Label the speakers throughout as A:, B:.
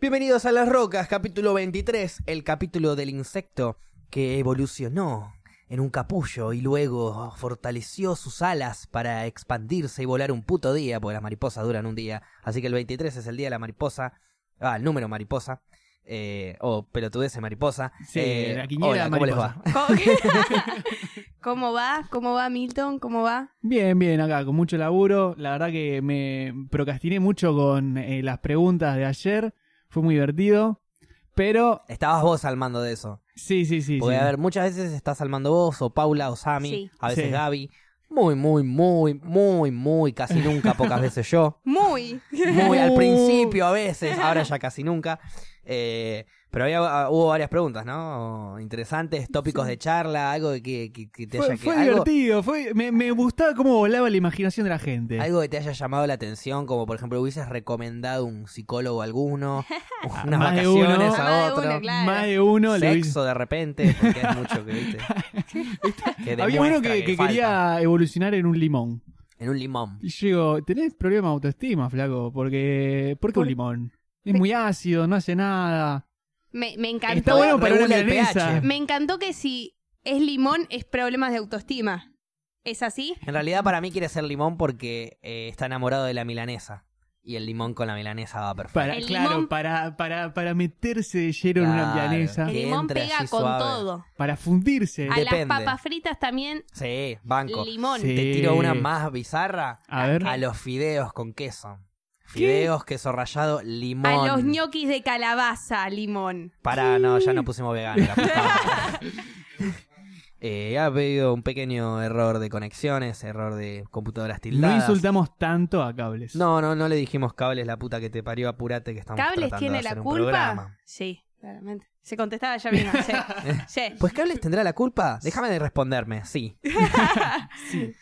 A: Bienvenidos a Las Rocas, capítulo 23, el capítulo del insecto que evolucionó en un capullo y luego fortaleció sus alas para expandirse y volar un puto día, porque las mariposas duran un día. Así que el 23 es el día de la mariposa, ah, el número mariposa, eh, o pelotudece mariposa.
B: Sí,
A: Eh,
B: la quiniela
A: hola, ¿cómo les
B: mariposa.
A: va?
C: ¿Cómo, ¿Cómo va? ¿Cómo va Milton? ¿Cómo va?
B: Bien, bien, acá, con mucho laburo. La verdad que me procrastiné mucho con eh, las preguntas de ayer. Fue muy divertido. Pero,
A: Estabas vos al mando de eso.
B: sí, sí, sí.
A: Porque,
B: sí.
A: a ver, muchas veces estás al mando vos, o Paula, o Sami,
C: Sí.
A: a veces
B: Sí.
A: Gaby. Muy, muy, muy, muy, muy, casi nunca, pocas veces yo.
C: Muy.
A: Muy al principio a veces, ahora ya casi nunca. Eh, pero había, ah, hubo varias preguntas, ¿no? Interesantes, tópicos de charla, algo que, que- que te
B: Fue,
A: haya
B: fue
A: que, algo,
B: divertido. Fue, me, me gustaba cómo volaba la imaginación de la gente.
A: algo que te haya llamado la atención, como por ejemplo hubieses recomendado un psicólogo a alguno, unas
B: Más de
A: vacaciones
B: uno.
C: Más
A: a
C: de
A: otro,
C: uno, claro.
B: Más de uno. le hizo-
A: sexo de repente, porque es mucho que viste. que
B: Había uno que, quería evolucionar en un limón.
A: En un limón.
B: Y yo digo, tenés problema de autoestima, flaco. Porque, ¿Por qué un limón? Es muy ácido, no hace nada.
C: Me, me encantó.
B: Está bueno para una
A: regula el
B: milanesa.
A: pH.
C: Me encantó que si es limón es problemas de autoestima. ¿Es así?
A: En realidad para mí quiere ser limón porque eh, está enamorado de la milanesa. Y el limón con la milanesa va perfecto.
B: Para,
C: El
B: claro,
C: limón-
B: para, para, para meterse de lleno en una
A: Claro.
B: milanesa.
C: El limón pega con
A: suave.
C: todo.
B: Para fundirse.
C: A
A: Depende.
C: las papas fritas también
A: Sí, banco.
C: limón.
B: Sí.
A: Te tiro una más bizarra.
B: A ver.
A: A los fideos con queso. Fideos, queso rallado, limón.
C: A los ñoquis de calabaza, limón.
A: Para, no, ya no pusimos vegano. la eh, ha habido un pequeño error de conexiones, error de computadoras
B: No
A: tildadas.
B: insultamos tanto a cables.
A: No, no, no le dijimos cables, la puta que te parió, apurate que estamos
C: ¿Cables
A: tratando
C: tiene
A: de
C: la
A: hacer un
C: culpa?
A: programa.
C: Sí, claramente. Se contestaba ya mismo. Sí. Sí.
A: Pues Cables tendrá la culpa. Déjame de responderme, sí.
B: Sí.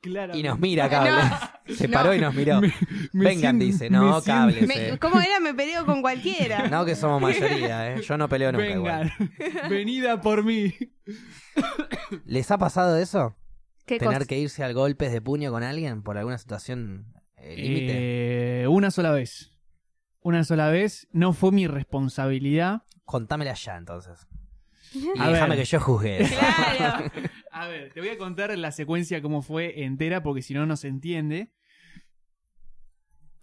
B: Claro.
A: Y nos mira Cables. Se
C: No.
A: paró y nos miró.
B: Me
A: Vengan,
B: siento-
A: dice, no, Cables. Eh.
C: ¿Cómo era? Me peleo con cualquiera.
A: No que somos mayoría, ¿eh? Yo no peleo nunca
B: Vengan.
A: igual.
B: Venida por mí.
A: ¿Les ha pasado eso?
C: ¿Qué
A: ¿Tener
C: cosa?
A: que irse al golpes de puño con alguien por alguna situación eh, límite?
B: Eh, una sola vez. Una sola vez. No fue mi responsabilidad.
A: Contámela ya, entonces. Y
B: A
A: déjame
B: ver.
A: que yo juzgue.
C: Claro.
B: A ver, te voy a contar la secuencia cómo fue entera porque si no, no se entiende.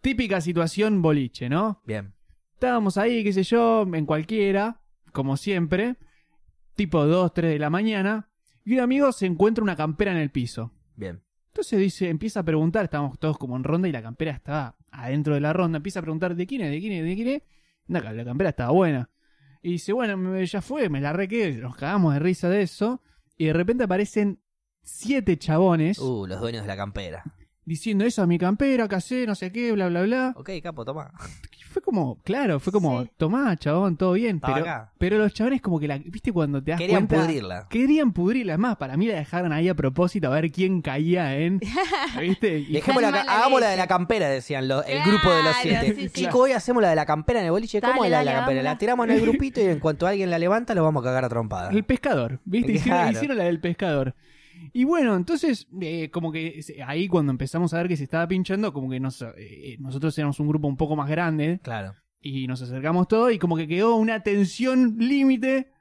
B: Típica situación boliche, ¿no?
A: Bien.
B: Estábamos ahí, qué sé yo, en cualquiera, como siempre, tipo 2, 3 de la mañana, y un amigo se encuentra una campera en el piso.
A: Bien.
B: Entonces dice, empieza a preguntar, estábamos todos como en ronda y la campera estaba adentro de la ronda, empieza a preguntar de quién es, de quién es, de quién es. No, la campera estaba buena. Y dice, bueno, ya fue, me la requé, nos cagamos de risa de eso. Y de repente aparecen siete chabones
A: Uh, los dueños de la campera.
B: Diciendo eso a mi campera, casé, no sé qué, bla, bla, bla.
A: Ok, capo, toma.
B: Fue como, claro, fue como,
C: Sí.
B: tomá, chabón, todo bien.
A: Estaba
B: Pero,
A: acá.
B: pero los chabones como que la, viste cuando te das
A: Querían
B: cuenta...
A: pudrirla.
B: Querían pudrirla más, para mí la dejaron ahí a propósito a ver quién caía en... ¿Viste? Y
A: Dejémosla,
C: Tan mala
A: hagamos la de la campera, decían los- el grupo de los siete.
C: sí, sí.
A: Chicos, hoy hacemos la de la campera en el boliche. ¿Cómo es la de la campera? La
C: hagámosla.
A: tiramos en el grupito y en cuanto alguien la levanta, lo vamos a cagar a trompada.
B: El pescador, ¿viste? Hicieron la del pescador. Y bueno, entonces, eh, como que ahí cuando empezamos a ver que se estaba pinchando, como que nos, eh, nosotros éramos un grupo un poco más grande
A: Claro.
B: y nos acercamos todos y como que quedó una tensión límite,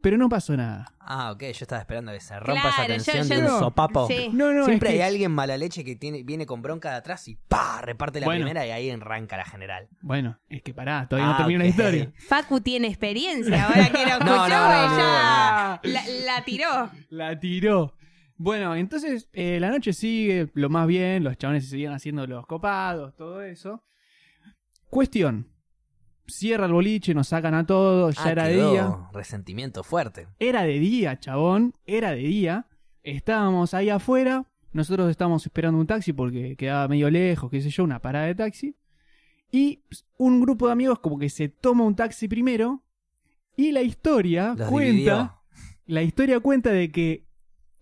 B: pero no pasó nada.
A: Ah, ok, yo estaba esperando que se rompa esa
C: Claro, yo-
A: tensión
C: yo
A: de un
B: no.
A: sopapo.
C: Sí.
B: No, no,
A: Siempre
B: es
A: hay alguien mala leche que tiene, viene con bronca de atrás y ¡pa! reparte la
B: Bueno.
A: primera y ahí arranca la general.
B: Bueno, es que pará, todavía no
A: Ah,
B: termina la historia.
C: Facu tiene experiencia. Ahora que lo escuchó,
A: No, no, no,
C: ella la, la tiró.
B: La tiró. Bueno, entonces eh, la noche sigue lo más bien, los chabones se seguían haciendo los copados, todo eso. Cuestión. Cierra el boliche, nos sacan a todos, ya
A: Ah,
B: era de
A: quedó
B: día.
A: Resentimiento fuerte.
B: Era de día, chabón, era de día. Estábamos ahí afuera, nosotros estábamos esperando un taxi porque quedaba medio lejos, qué sé yo, una parada de taxi. Y un grupo de amigos como que se toma un taxi primero y la historia
A: Los
B: cuenta...
A: dividió.
B: La historia cuenta de que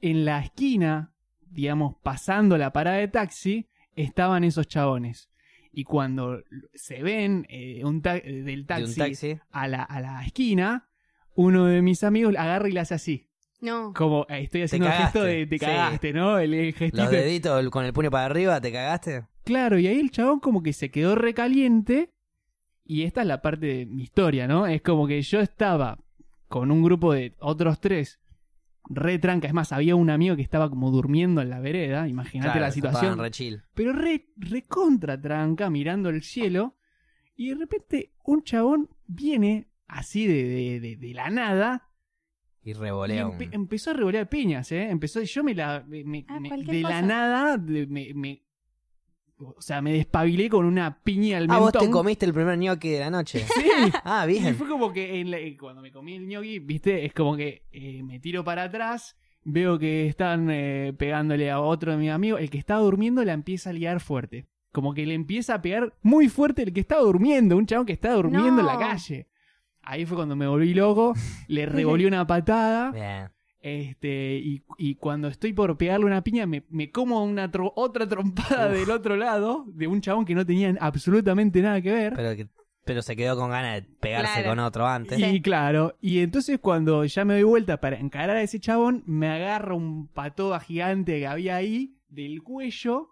B: en la esquina, digamos, pasando la parada de taxi, estaban esos chabones. Y cuando se ven eh, un ta- del
A: De un
B: taxi. A, la, a la esquina, uno de mis amigos agarra y le hace así.
C: No.
B: Como eh, estoy haciendo el gesto de te
A: sí.
B: cagaste, ¿no? El, el gestito.
A: Los deditos con el puño para arriba, ¿te cagaste?
B: Claro, y ahí el chabón como que se quedó recaliente Y esta es la parte de mi historia, ¿no? Es como que yo estaba con un grupo de otros tres, re tranca. Es más, había un amigo que estaba como durmiendo en la vereda, imagínate
A: Claro,
B: la situación.
A: re chill.
B: pero re, re contra tranca, mirando el cielo. Y de repente un chabón viene así de, de, de- de la nada
A: Y
B: y
A: revolea
B: empe-
A: un...
B: empezó a revolear piñas, ¿eh? Empezó y yo me la. me-
C: Ah,
B: me- de la nada, de- me, me- O sea, me despabilé con una piña al
A: Ah, vos te
B: mentón.
A: comiste el primer gnocchi de la noche.
B: Sí.
A: Ah,
B: Y
A: bien.
B: fue como que en la- cuando me comí el ñoqui, viste, es como que eh, me tiro para atrás, veo que están eh, pegándole a otro de mis amigos, el que estaba durmiendo la empieza a liar fuerte. Como que le empieza a pegar muy fuerte el que estaba durmiendo, un chabón que estaba durmiendo en la calle. Ahí fue cuando me volví loco, le revolví una patada,
A: Bien.
B: Este, y, y cuando estoy por pegarle una piña, me, me como una tro- otra trompada
A: Uf.
B: del otro lado, de un chabón que no tenía absolutamente nada que ver.
A: Pero, que- pero se quedó con ganas de pegarse
C: Claro.
A: con otro antes.
C: Sí.
B: Y claro, y entonces cuando ya me doy vuelta para encarar a ese chabón, me agarra un patoba gigante que había ahí del cuello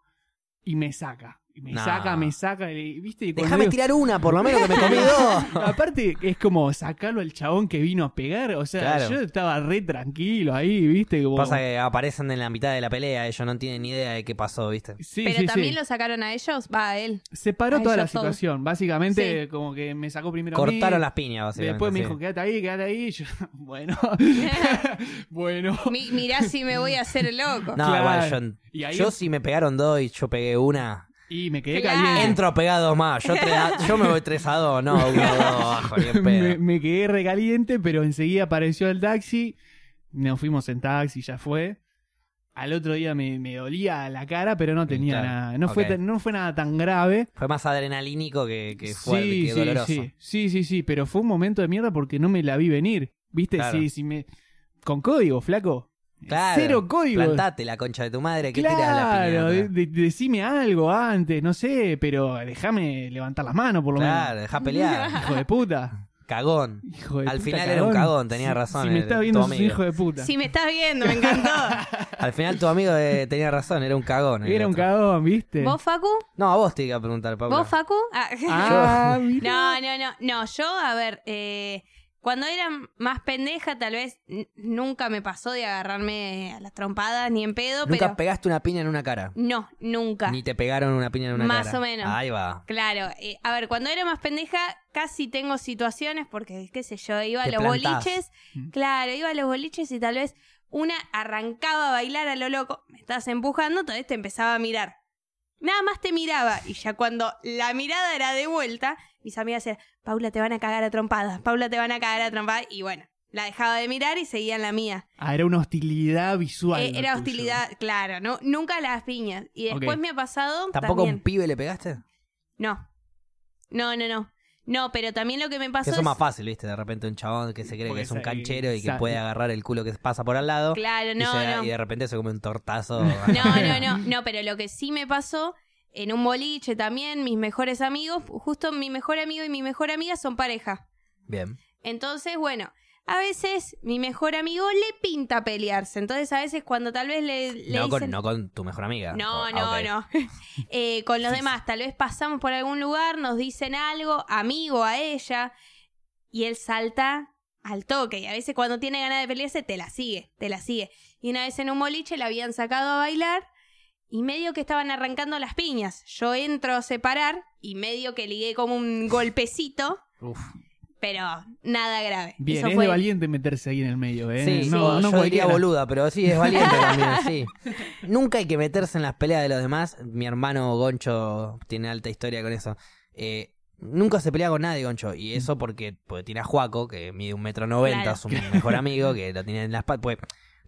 B: y me saca. Y me
A: No.
B: saca, me saca, y, ¿viste? Y
A: Déjame
B: digo-
A: tirar una, por lo menos que me comí dos.
B: Aparte, es como sacarlo al chabón que vino a pegar. O sea,
A: Claro.
B: yo estaba re tranquilo ahí, ¿viste? Como...
A: Pasa que aparecen en la mitad de la pelea, ellos no tienen ni idea de qué pasó, ¿viste?
B: Sí,
C: Pero
B: sí,
C: también
B: sí.
C: lo sacaron a ellos, va a él.
B: Separó
C: a
B: toda la situación. Básicamente, como que me sacó primero a mí.
A: Cortaron las piñas, básicamente.
B: Después me
A: sí.
B: dijo, quédate ahí, quédate ahí. Y yo, bueno, bueno.
C: Mi- mirá si me voy a hacer loco.
A: No,
B: Claro.
A: igual yo,
B: Y ahí-
A: yo si me pegaron dos y yo pegué una,
B: Y me quedé
C: Claro.
B: caliente.
A: entro dos más. Yo, tres a- yo me voy 3 a 2, no 1 a 2 abajo, ni en
B: me,
A: pedo.
B: me quedé recaliente, pero enseguida apareció el taxi. Nos fuimos en taxi, ya fue. Al otro día me, me dolía la cara, pero no tenía
A: Claro,
B: nada. No,
A: ok.
B: fue, tan- no fue nada tan grave.
A: Fue más adrenalínico que, que fuerte,
B: sí,
A: que
B: sí,
A: doloroso.
B: sí, sí, sí, sí, pero fue un momento de mierda porque no me la vi venir. ¿Viste?
A: Claro.
B: Sí, sí me... Con código, flaco.
A: Claro.
B: Cero código.
A: Plantate la concha de tu madre, que tiras la
B: Claro, de-
A: piña.
B: de- decime algo antes, no sé, pero déjame levantar las manos por lo
A: Claro, deja pelear.
B: menos. Hijo de puta.
A: Cagón.
B: Hijo de
A: Al
B: puta,
A: final era un cagón, tenía
B: Si-
A: razón
B: Si me
A: el-
B: está
A: tu
B: viendo hijo de puta.
C: Si me estás viendo, me encantó.
A: Al final tu amigo eh, tenía razón, era un cagón.
B: Era un cagón, ¿viste?
C: ¿Vos, Facu?
A: No, a vos te iba a preguntar, Paula.
C: ¿Vos, Facu? Ah.
B: Ah.
C: No, no, no. No, yo, a ver, eh, cuando era más pendeja, tal vez nunca me pasó de agarrarme a las trompadas ni en pedo,
A: Nunca
C: pero.
A: pegaste una piña en una cara.
C: No, nunca.
A: Ni te pegaron una piña en una
C: Más
A: cara.
C: o menos.
A: Ahí va.
C: Claro, eh, a ver, cuando era más pendeja casi tengo situaciones porque, qué sé yo, iba a
A: Te
C: los
A: plantás.
C: boliches, claro, iba a los boliches y tal vez una arrancaba a bailar a lo loco, me estabas empujando, entonces te empezaba a mirar. Nada más te miraba y ya cuando la mirada era de vuelta, mis amigas decían, Paula, te van a cagar a trompadas, Paula, te van a cagar a trompadas, y bueno, la dejaba de mirar y seguía en la mía.
B: Ah, era una hostilidad visual.
C: Eh, era
B: tuyo.
C: hostilidad, claro, ¿no? Nunca las piñas. Y después me ha pasado
A: ¿Tampoco a
C: también.
A: un pibe le pegaste?
C: No. No, no, no. No, pero también lo que me
A: Que
C: pasó
A: eso es más fácil, ¿viste? De repente un chabón que se cree
B: Porque
A: que es un canchero y que puede agarrar el culo que pasa por al lado.
C: Claro,
A: y,
C: no,
A: se da-
C: no.
A: y de repente se come un tortazo.
C: No, no, no. No, pero lo que sí me pasó en un boliche también, mis mejores amigos, justo mi mejor amigo y mi mejor amiga son pareja.
A: Bien.
C: Entonces, bueno, a veces mi mejor amigo le pinta pelearse. Entonces, a veces cuando tal vez le, le
A: No con,
C: dicen...
A: no con tu mejor amiga.
C: No,
A: Oh,
C: no, no. Eh, con los demás, tal vez pasamos por algún lugar, nos dicen algo, amigo a ella, y él salta al toque. Y a veces cuando tiene ganas de pelearse, te la sigue, te la sigue. Y una vez en un boliche la habían sacado a bailar y medio que estaban arrancando las piñas. Yo entro a separar y medio que ligué como un golpecito,
A: Uf.
C: pero nada grave.
B: Bien,
C: Eso
B: es
C: fue-
B: de valiente meterse ahí en el medio, ¿eh?
A: Sí,
B: no,
A: sí,
B: no
A: yo diría
B: cualquiera.
A: boluda, pero sí, es valiente también, sí. Nunca hay que meterse en las peleas de los demás. Mi hermano Goncho tiene alta historia con eso. Eh, nunca se pelea con nadie, Goncho. Y eso porque, porque tiene a Juaco, que mide un metro noventa,
C: Claro.
A: es un mejor amigo, que lo tiene en las patas. Pues,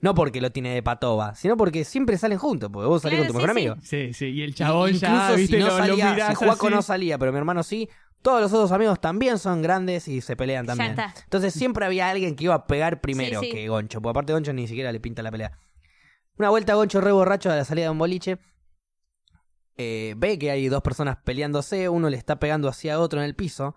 A: no porque lo tiene de patoba, sino porque siempre salen juntos, porque vos salís
C: Claro,
A: con tu mejor
C: sí, sí.
A: amigo.
B: Sí, sí, y el chabón
A: Y-
B: ya,
A: incluso
B: viste,
A: si no
B: lo, lo
A: salía,
B: mirás
A: si Juaco
B: así.
A: no salía, pero mi hermano sí, todos los otros amigos también son grandes y se pelean
C: Ya
A: también.
C: está.
A: Entonces siempre había alguien que iba a pegar primero
C: Sí, sí.
A: que Goncho, porque aparte Goncho ni siquiera le pinta la pelea. Una vuelta Goncho re borracho a la salida de un boliche. eh, ve que hay dos personas peleándose, uno le está pegando hacia otro en el piso.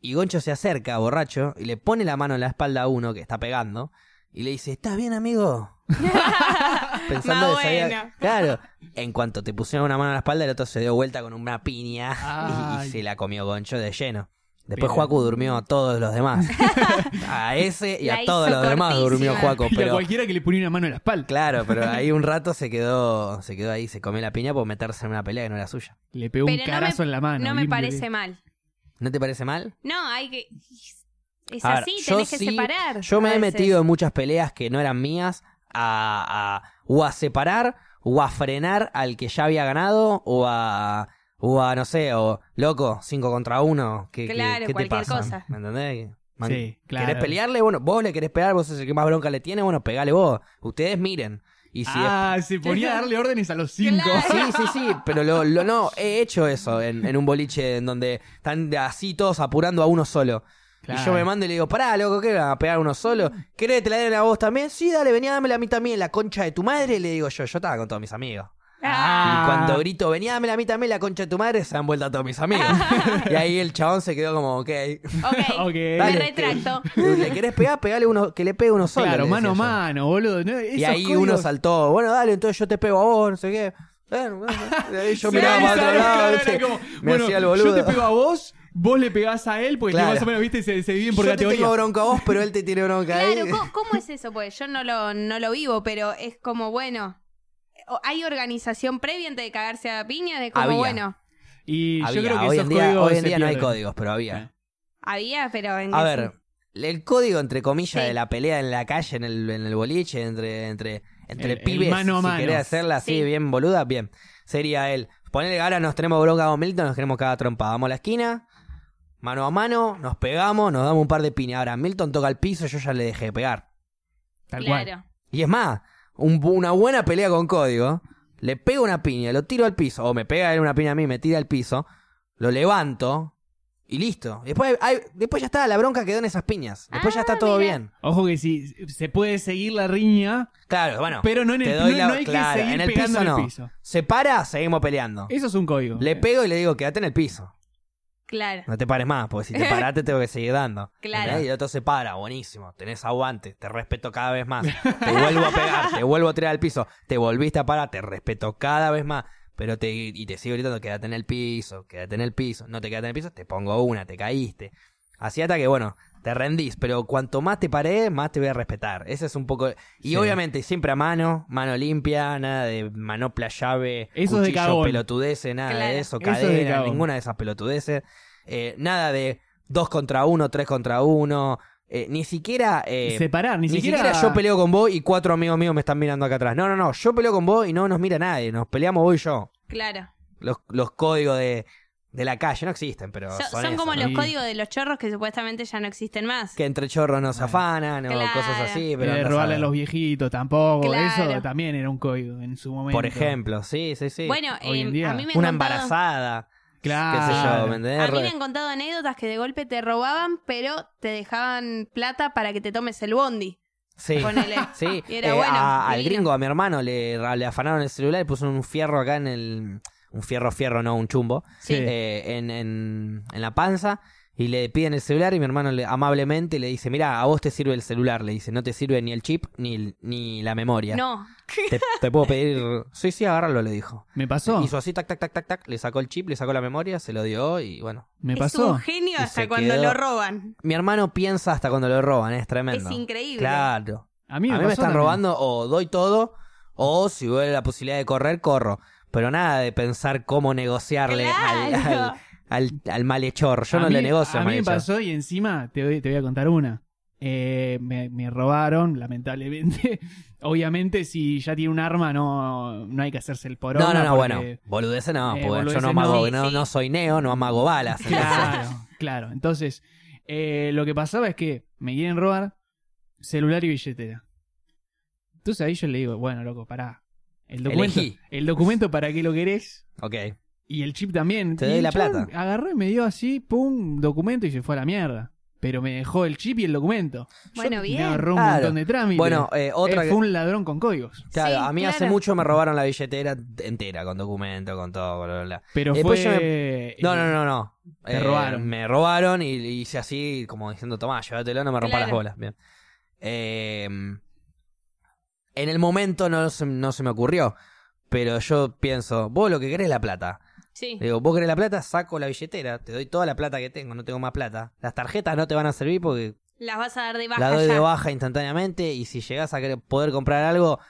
A: Y Goncho se acerca, borracho, y le pone la mano en la espalda a uno que está pegando. Y le dice, ¿estás bien, amigo? Pensando
C: Más
A: que sabía-
C: bueno.
A: Claro. En cuanto te pusieron una mano en la espalda, el otro se dio vuelta con una piña y- y,
B: Ay.
A: se la comió Goncho de lleno. Después Juaco durmió a todos los demás. a ese y
C: La
A: a todos
C: hizo
A: los demás durmió. Juaco.
B: Y a
A: Pero
B: cualquiera que le ponía una mano en la espalda.
A: claro, pero ahí un rato se quedó, se quedó ahí, se comió la piña por meterse en una pelea que no era suya.
B: Le pegó un
C: no me-
B: carazo en la mano.
C: no me
B: limpio,
C: parece
B: limpio.
C: mal.
A: ¿No te parece mal?
C: No, hay que. Es
A: A
C: así, tenés que
A: sí-
C: separar.
A: Yo me he
C: veces.
A: metido en muchas peleas que no eran mías a, a- o a separar o a frenar al que ya había ganado o a o a no sé, o loco, 5 contra 1, ¿qué,
C: Claro,
A: qué te
C: cualquier
A: pasa?
C: cosa.
A: ¿Me entendés? Man-
B: Sí, claro.
A: ¿Querés pelearle? Bueno, vos le querés pegar, vos sos el que más bronca le tiene, bueno, pegale vos. Ustedes miren. Y si es-
B: ah, se ponía a darle órdenes a los cinco.
C: Claro.
A: Sí, sí, sí, pero lo, lo- no, he hecho eso en, en un boliche en donde están así todos apurando a uno solo. Y yo me mando y le digo, pará, loco, ¿qué van a pegar uno solo? ¿Querés que te la den a vos también? Sí, dale, venía, dámela a mí también, la concha de tu madre. Le digo yo, yo estaba con todos mis amigos.
C: Ah,
A: Y cuando grito, venía, dámela a mí también, la concha de tu madre, se han vuelto a todos mis amigos. y ahí el chabón se quedó como, ok.
C: ok.
B: Ok.
C: Me
A: Dale.
C: retracto.
A: ¿Le querés pegar? Pegale uno, que le pegue uno solo.
B: Claro, mano a mano, boludo. No,
A: Y ahí
B: códigos-
A: uno saltó, bueno, dale, entonces yo te pego a vos, no sé qué. Bueno, bueno, y ahí yo
B: Sí,
A: miraba para otro lado,
B: Claro, como,
A: me
B: bueno,
A: hacía el boludo.
B: Yo te pego a vos, vos le pegás a él, porque
A: Claro.
B: más o menos, viste, se, se dividen por
A: yo te
B: categoría.
A: tengo bronca a vos, pero él te tiene bronca a
C: Claro,
A: él.
C: ¿cómo, cómo es eso? Pues yo no lo, no lo vivo, pero es como, bueno, hay organización previa antes de cagarse a piña, de como,
A: Había.
C: bueno,
B: Y
A: Había,
B: yo creo que
A: hoy
B: esos
A: en día,
B: códigos
A: hoy en día no hay códigos, pero había.
C: había, pero en
A: A ver, el código entre comillas
C: Sí.
A: de la pelea en la calle, en el, en el boliche, entre, entre, entre
B: El- el
A: pibes,
B: mano a
A: si querés hacerla así
C: Sí.
A: bien boluda, bien. Sería él. Ponele que ahora nos tenemos bronca con Milton, nos queremos cada trompa. Vamos a la esquina, mano a mano, nos pegamos, nos damos un par de piñas. Ahora Milton toca el piso, yo ya le dejé de pegar.
B: Tal
C: claro.
B: cual.
A: Y es más, un- una buena pelea con código, le pego una piña, lo tiro al piso, o me pega él una piña a mí, me tira al piso, lo levanto y listo. Después, hay- después ya está, la bronca quedó en esas piñas. Después ya
C: Ah,
A: está todo
C: mira.
A: bien.
B: Ojo que sí, se puede seguir la riña,
A: Claro, bueno.
B: pero no en el
A: doy la-
B: no hay
A: claro,
B: que seguir
A: en el piso
B: el
A: no.
B: piso.
A: Se para, seguimos peleando.
B: Eso es un código.
A: Le pego y le digo, quédate en el piso.
C: Claro.
A: No te pares más, porque si te paraste tengo que seguir dando.
C: Claro.
A: ¿Entendés? Y el otro se para, buenísimo. Tenés aguante, te respeto cada vez más. Te vuelvo a pegar, te vuelvo a tirar al piso. Te volviste a parar, te respeto cada vez más. Pero te, y te sigo gritando, quédate en el piso, quédate en el piso. No te quedaste en el piso, te pongo una, te caíste. Así hasta que, bueno, te rendís. Pero cuanto más te paré, más te voy a respetar. Ese es un poco... Y
B: Sí.
A: obviamente siempre a mano, mano limpia, nada de manopla, llave,
B: Eso es de
A: cuchillo, pelotudeces, nada
C: Claro.
A: de eso,
B: Eso es de
A: cadena, ninguna de esas pelotudeces. Eh, nada de dos contra uno, tres contra uno. eh, ni siquiera. eh,
B: Separar, ni,
A: ni siquiera... yo peleo con vos y cuatro amigos míos me están mirando acá atrás. No, no, no. Yo peleo con vos y no nos mira nadie. Nos peleamos vos y yo.
C: Claro.
A: Los, los códigos de, de la calle no existen, pero.
C: So-
A: son,
C: como
A: ¿no?
C: los códigos de los chorros que supuestamente ya no existen más.
A: Que entre chorros nos afanan o
C: Claro.
A: cosas así. Pero
B: Eh,
A: andás a
B: robarle a los viejitos tampoco.
C: Claro.
A: Eh,
B: Eso también era un código en su momento.
A: Por ejemplo, sí, sí, sí.
C: Bueno,
B: Hoy en
C: eh,
B: día.
C: a mí me han
A: Una
C: contado-
A: embarazada.
B: Claro.
A: Qué sé yo, ¿me entendés?
C: A mí me han contado anécdotas que de golpe te robaban, pero te dejaban plata para que te tomes el bondi.
A: Sí.
C: Ponele.
A: Sí,
C: Y era
A: eh,
C: bueno,
A: a- al gringo, a mi hermano, le, le afanaron el celular y puso un fierro acá en el. Un fierro, fierro, no un chumbo.
C: Sí.
A: eh, en, en, en la panza. Y le piden el celular y mi hermano le, amablemente le dice: Mira, a vos te sirve el celular. Le dice: No te sirve ni el chip ni, el- ni la memoria.
C: No.
A: Te, te puedo pedir. Sí, sí, agárralo, le dijo.
B: Me pasó.
A: Hizo así, tac, tac, tac, tac, tac. Le sacó el chip, le sacó la memoria, se lo dio y bueno.
B: Me
C: Es
B: pasó.
C: un genio
A: Y
C: hasta cuando
A: quedó-
C: lo roban.
A: Mi hermano piensa hasta cuando lo roban, es tremendo.
C: Es increíble.
A: Claro.
B: A mí me,
A: A mí me están
B: también.
A: robando o doy todo o si hubiera la posibilidad de correr, corro. Pero nada de pensar cómo negociarle al,
C: Claro.
A: al, al- al malhechor. Yo
B: A
A: no
B: mí-
A: le negocio
B: A
A: al
B: mí me pasó y encima te voy, te voy a contar una. Eh, me, me robaron, lamentablemente. Obviamente, si ya tiene un arma, no, no hay que hacerse el porón.
A: No, no, no, bueno. Boludece no,
B: Eh,
A: porque yo no, amago,
B: no.
A: no,
C: Sí,
A: no
C: sí.
A: soy neo, no amago balas.
B: Claro, claro. Entonces, eh, lo que pasaba es que me quieren robar celular y billetera. Entonces ahí yo le digo, bueno, loco, pará. El documento,
A: Elegí.
B: el documento para qué lo querés
A: Ok.
B: y el chip también.
A: Te
B: Y
A: doy
B: el
A: la
B: chabón
A: plata.
B: Agarró y me dio así, pum, documento y se fue a la mierda. Pero me dejó el chip y el documento.
C: Bueno,
B: Me
C: bien.
B: agarró un
A: Claro.
B: montón de trámites.
A: Bueno, eh, otra
B: Eh,
A: que-
B: fue un ladrón con códigos.
A: Claro,
C: Sí,
A: a mí hace
C: claro.
A: mucho me robaron la billetera entera, con documento, con todo, bla, bla, bla.
B: Pero
A: Después
B: fue.
A: yo
B: eh,
A: No, no, no, no.
B: Te robaron.
A: Me robaron y y hice así, como diciendo, tomá, llévatelo, no me rompa
C: Claro.
A: las bolas. Bien. Eh, en el momento no se, no se me ocurrió, pero yo pienso, vos lo que querés es la plata.
C: Sí.
A: Digo, vos querés la plata, saco la billetera, te doy toda la plata que tengo, no tengo más plata. Las tarjetas no te van a servir porque
C: Las vas a dar de baja
A: la doy
C: ya.
A: de baja instantáneamente y si llegás a querer poder comprar algo,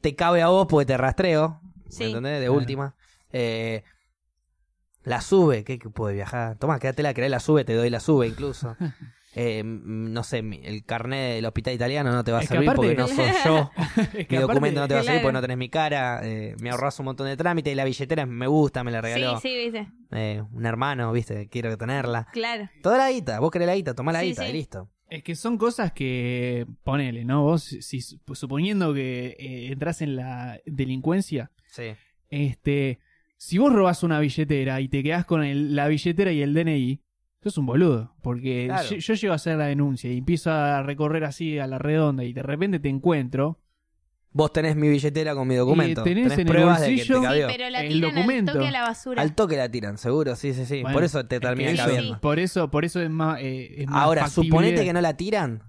A: te cabe a vos porque te rastreo.
C: Sí.
A: ¿Entendés? De
B: Claro.
A: última. Eh, la sube, ¿qué, qué puede viajar? Tomá, quédate la querés la sube, te doy la sube incluso. Eh, no sé, mi- el carnet del hospital italiano no te va a
B: Es
A: servir
B: aparte-
A: porque no soy yo.
B: Es que
A: Mi
B: aparte-
A: documento no te va a servir porque no tenés mi cara. eh, me ahorras un montón de trámites y la billetera me gusta, me la regaló
C: Sí, sí, viste.
A: eh, un hermano, viste, quiero tenerla.
C: Claro.
A: Toda la guita, vos querés la guita, tomá la
C: Sí,
A: guita
C: sí.
A: y listo.
B: Es que son cosas que, ponele, ¿no? Vos, si, suponiendo que eh, entras en la delincuencia,
A: Sí.
B: este, si vos robás una billetera y te quedás con el- la billetera y el DNI, sos un boludo. Porque
A: Claro.
B: yo, yo llego a hacer la denuncia y empiezo a recorrer así a la redonda y de repente te encuentro.
A: Vos tenés mi billetera con mi documento.
B: Y tenés en el
A: pruebas de que
B: bolsillo-
A: te
C: Sí,
A: cabió.
C: pero la
B: El
C: tiran
B: documento.
C: al toque a la basura.
A: Al toque la tiran, seguro, sí, sí, sí.
B: Bueno,
A: por eso te
B: es que
A: termina cabiendo.
B: Por eso, por eso es más. eh, es más
A: Ahora,
B: factible.
A: suponete que no la tiran.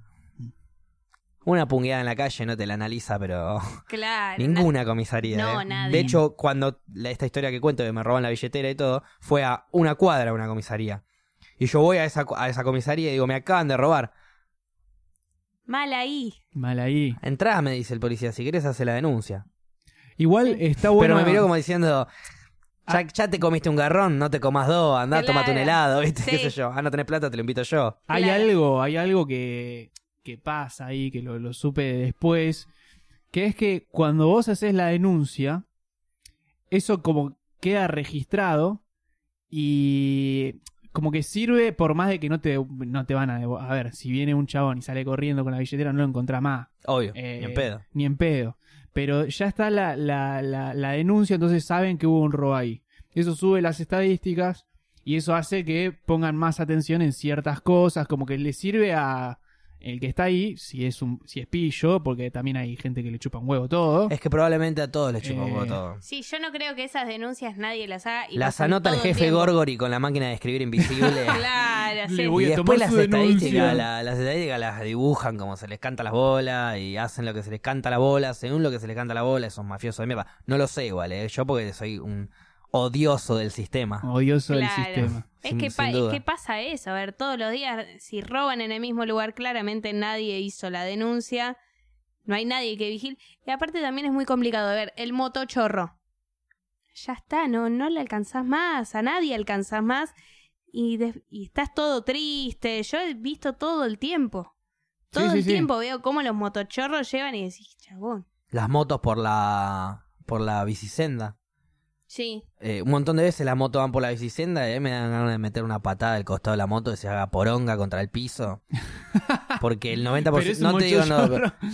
A: Una pungueada en la calle no te la analiza, pero
C: Claro.
A: ninguna comisaría.
C: No,
A: ¿eh?
C: nadie.
A: De hecho, cuando la- esta historia que cuento de me roban la billetera y todo, fue a una cuadra una comisaría. Y yo voy a esa, a esa comisaría y digo, me acaban de robar.
C: Mal ahí.
B: Mal ahí.
A: Entrá, me dice el policía, si querés hacer la denuncia.
B: Igual está bueno.
A: Pero me miró como diciendo, ya, ya te comiste un garrón, no te comas dos, andá,
C: Claro.
A: tomate un helado, ¿viste?
C: Sí.
A: ¿Qué sé yo? Ah, no tenés plata, te lo invito yo.
B: Hay
C: Claro.
B: algo, hay algo que, que pasa ahí, que lo, lo supe después, que es que cuando vos haces la denuncia, eso como queda registrado y como que sirve por más de que no te, no te van a... A ver, si viene un chabón y sale corriendo con la billetera, no lo encontrás más.
A: Obvio,
B: Eh,
A: ni en pedo.
B: Ni en pedo. Pero ya está la, la, la, la denuncia, entonces saben que hubo un robo ahí. Eso sube las estadísticas y eso hace que pongan más atención en ciertas cosas, como que le sirve a el que está ahí, si es un si es pillo, porque también hay gente que le chupa un huevo todo.
A: Es que probablemente a todos les chupa un
B: Eh,
A: poco todo.
C: Sí, yo no creo que esas denuncias nadie las haga. Y
A: Las
C: pasan
A: anota el
C: todo
A: jefe
C: tiempo.
A: Gorgori con la máquina de escribir invisible.
C: Claro,
B: Le
C: sí.
B: voy
A: y
B: a
A: después
B: tomar
A: las
B: su denuncia.
A: estadísticas, la- las estadísticas las dibujan como se les canta las bolas y hacen lo que se les canta la bola, según lo que se les canta la bola, esos mafiosos de mierda. No lo sé igual, ¿eh? yo porque soy un odioso del sistema.
B: Odioso del sistema.
C: Es
A: Sin-
C: que,
A: sin
C: es que pasa eso, a ver, todos los días, si roban en el mismo lugar, claramente nadie hizo la denuncia, no hay nadie que vigile. Y aparte también es muy complicado, a ver, el motochorro. Ya está, no, no le alcanzás más, a nadie alcanzás más y, de- y estás todo triste. Yo he visto todo el tiempo. Todo
B: Sí, sí,
C: el
B: sí.
C: tiempo veo cómo los motochorros llevan y decís, chabón.
A: Las motos por la por la bicisenda.
C: Sí,
A: Eh, un montón de veces las motos van por la bicisenda y a mí me dan ganas de meter una patada al costado de la moto y se haga poronga contra el piso. Porque el 90%...
B: Pero es un
A: no te digo no.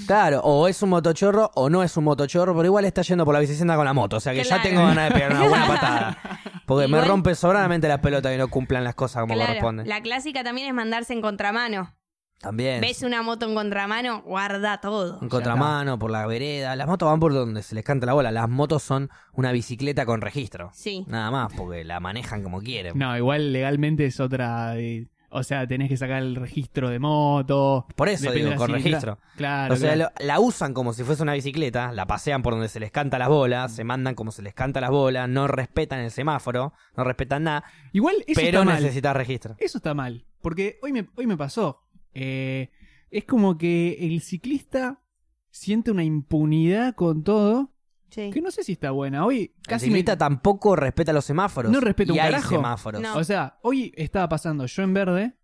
A: Claro, o es un motochorro o no es un motochorro, pero igual está yendo por la bicisenda con la moto. O sea que ya tengo ganas de pegar una buena patada. Porque me rompe sobradamente las pelotas y no cumplan las cosas como
C: claro.
A: corresponde.
C: La clásica también es mandarse en contramano.
A: También.
C: Ves una moto en contramano, guarda todo.
A: En contramano, por la vereda. Las motos van por donde se les canta la bola. Las motos son una bicicleta con registro.
C: Sí.
A: Nada más, porque la manejan como quieren.
B: No, igual legalmente es otra. eh, o sea, tenés que sacar el registro de moto.
A: Por eso
B: depende
A: digo,
B: de la
A: con
B: cilindrada.
A: registro.
B: Claro.
A: o sea,
B: claro.
A: lo- la usan como si fuese una bicicleta, la pasean por donde se les canta las bolas, se mandan como se les canta las bolas, no respetan el semáforo, no respetan nada,
B: Igual eso
A: pero
B: está mal.
A: necesitas registro.
B: Eso está mal. Porque hoy me, hoy me pasó. Eh, es como que el ciclista siente una impunidad con todo.
C: Sí.
B: Que no sé si está buena. Hoy
A: El
B: casi
A: ciclista
B: me.
A: tampoco respeta los semáforos.
B: No respeta
A: y
B: un
A: hay
B: carajo.
A: semáforos.
C: No.
B: O sea, hoy estaba pasando yo en verde,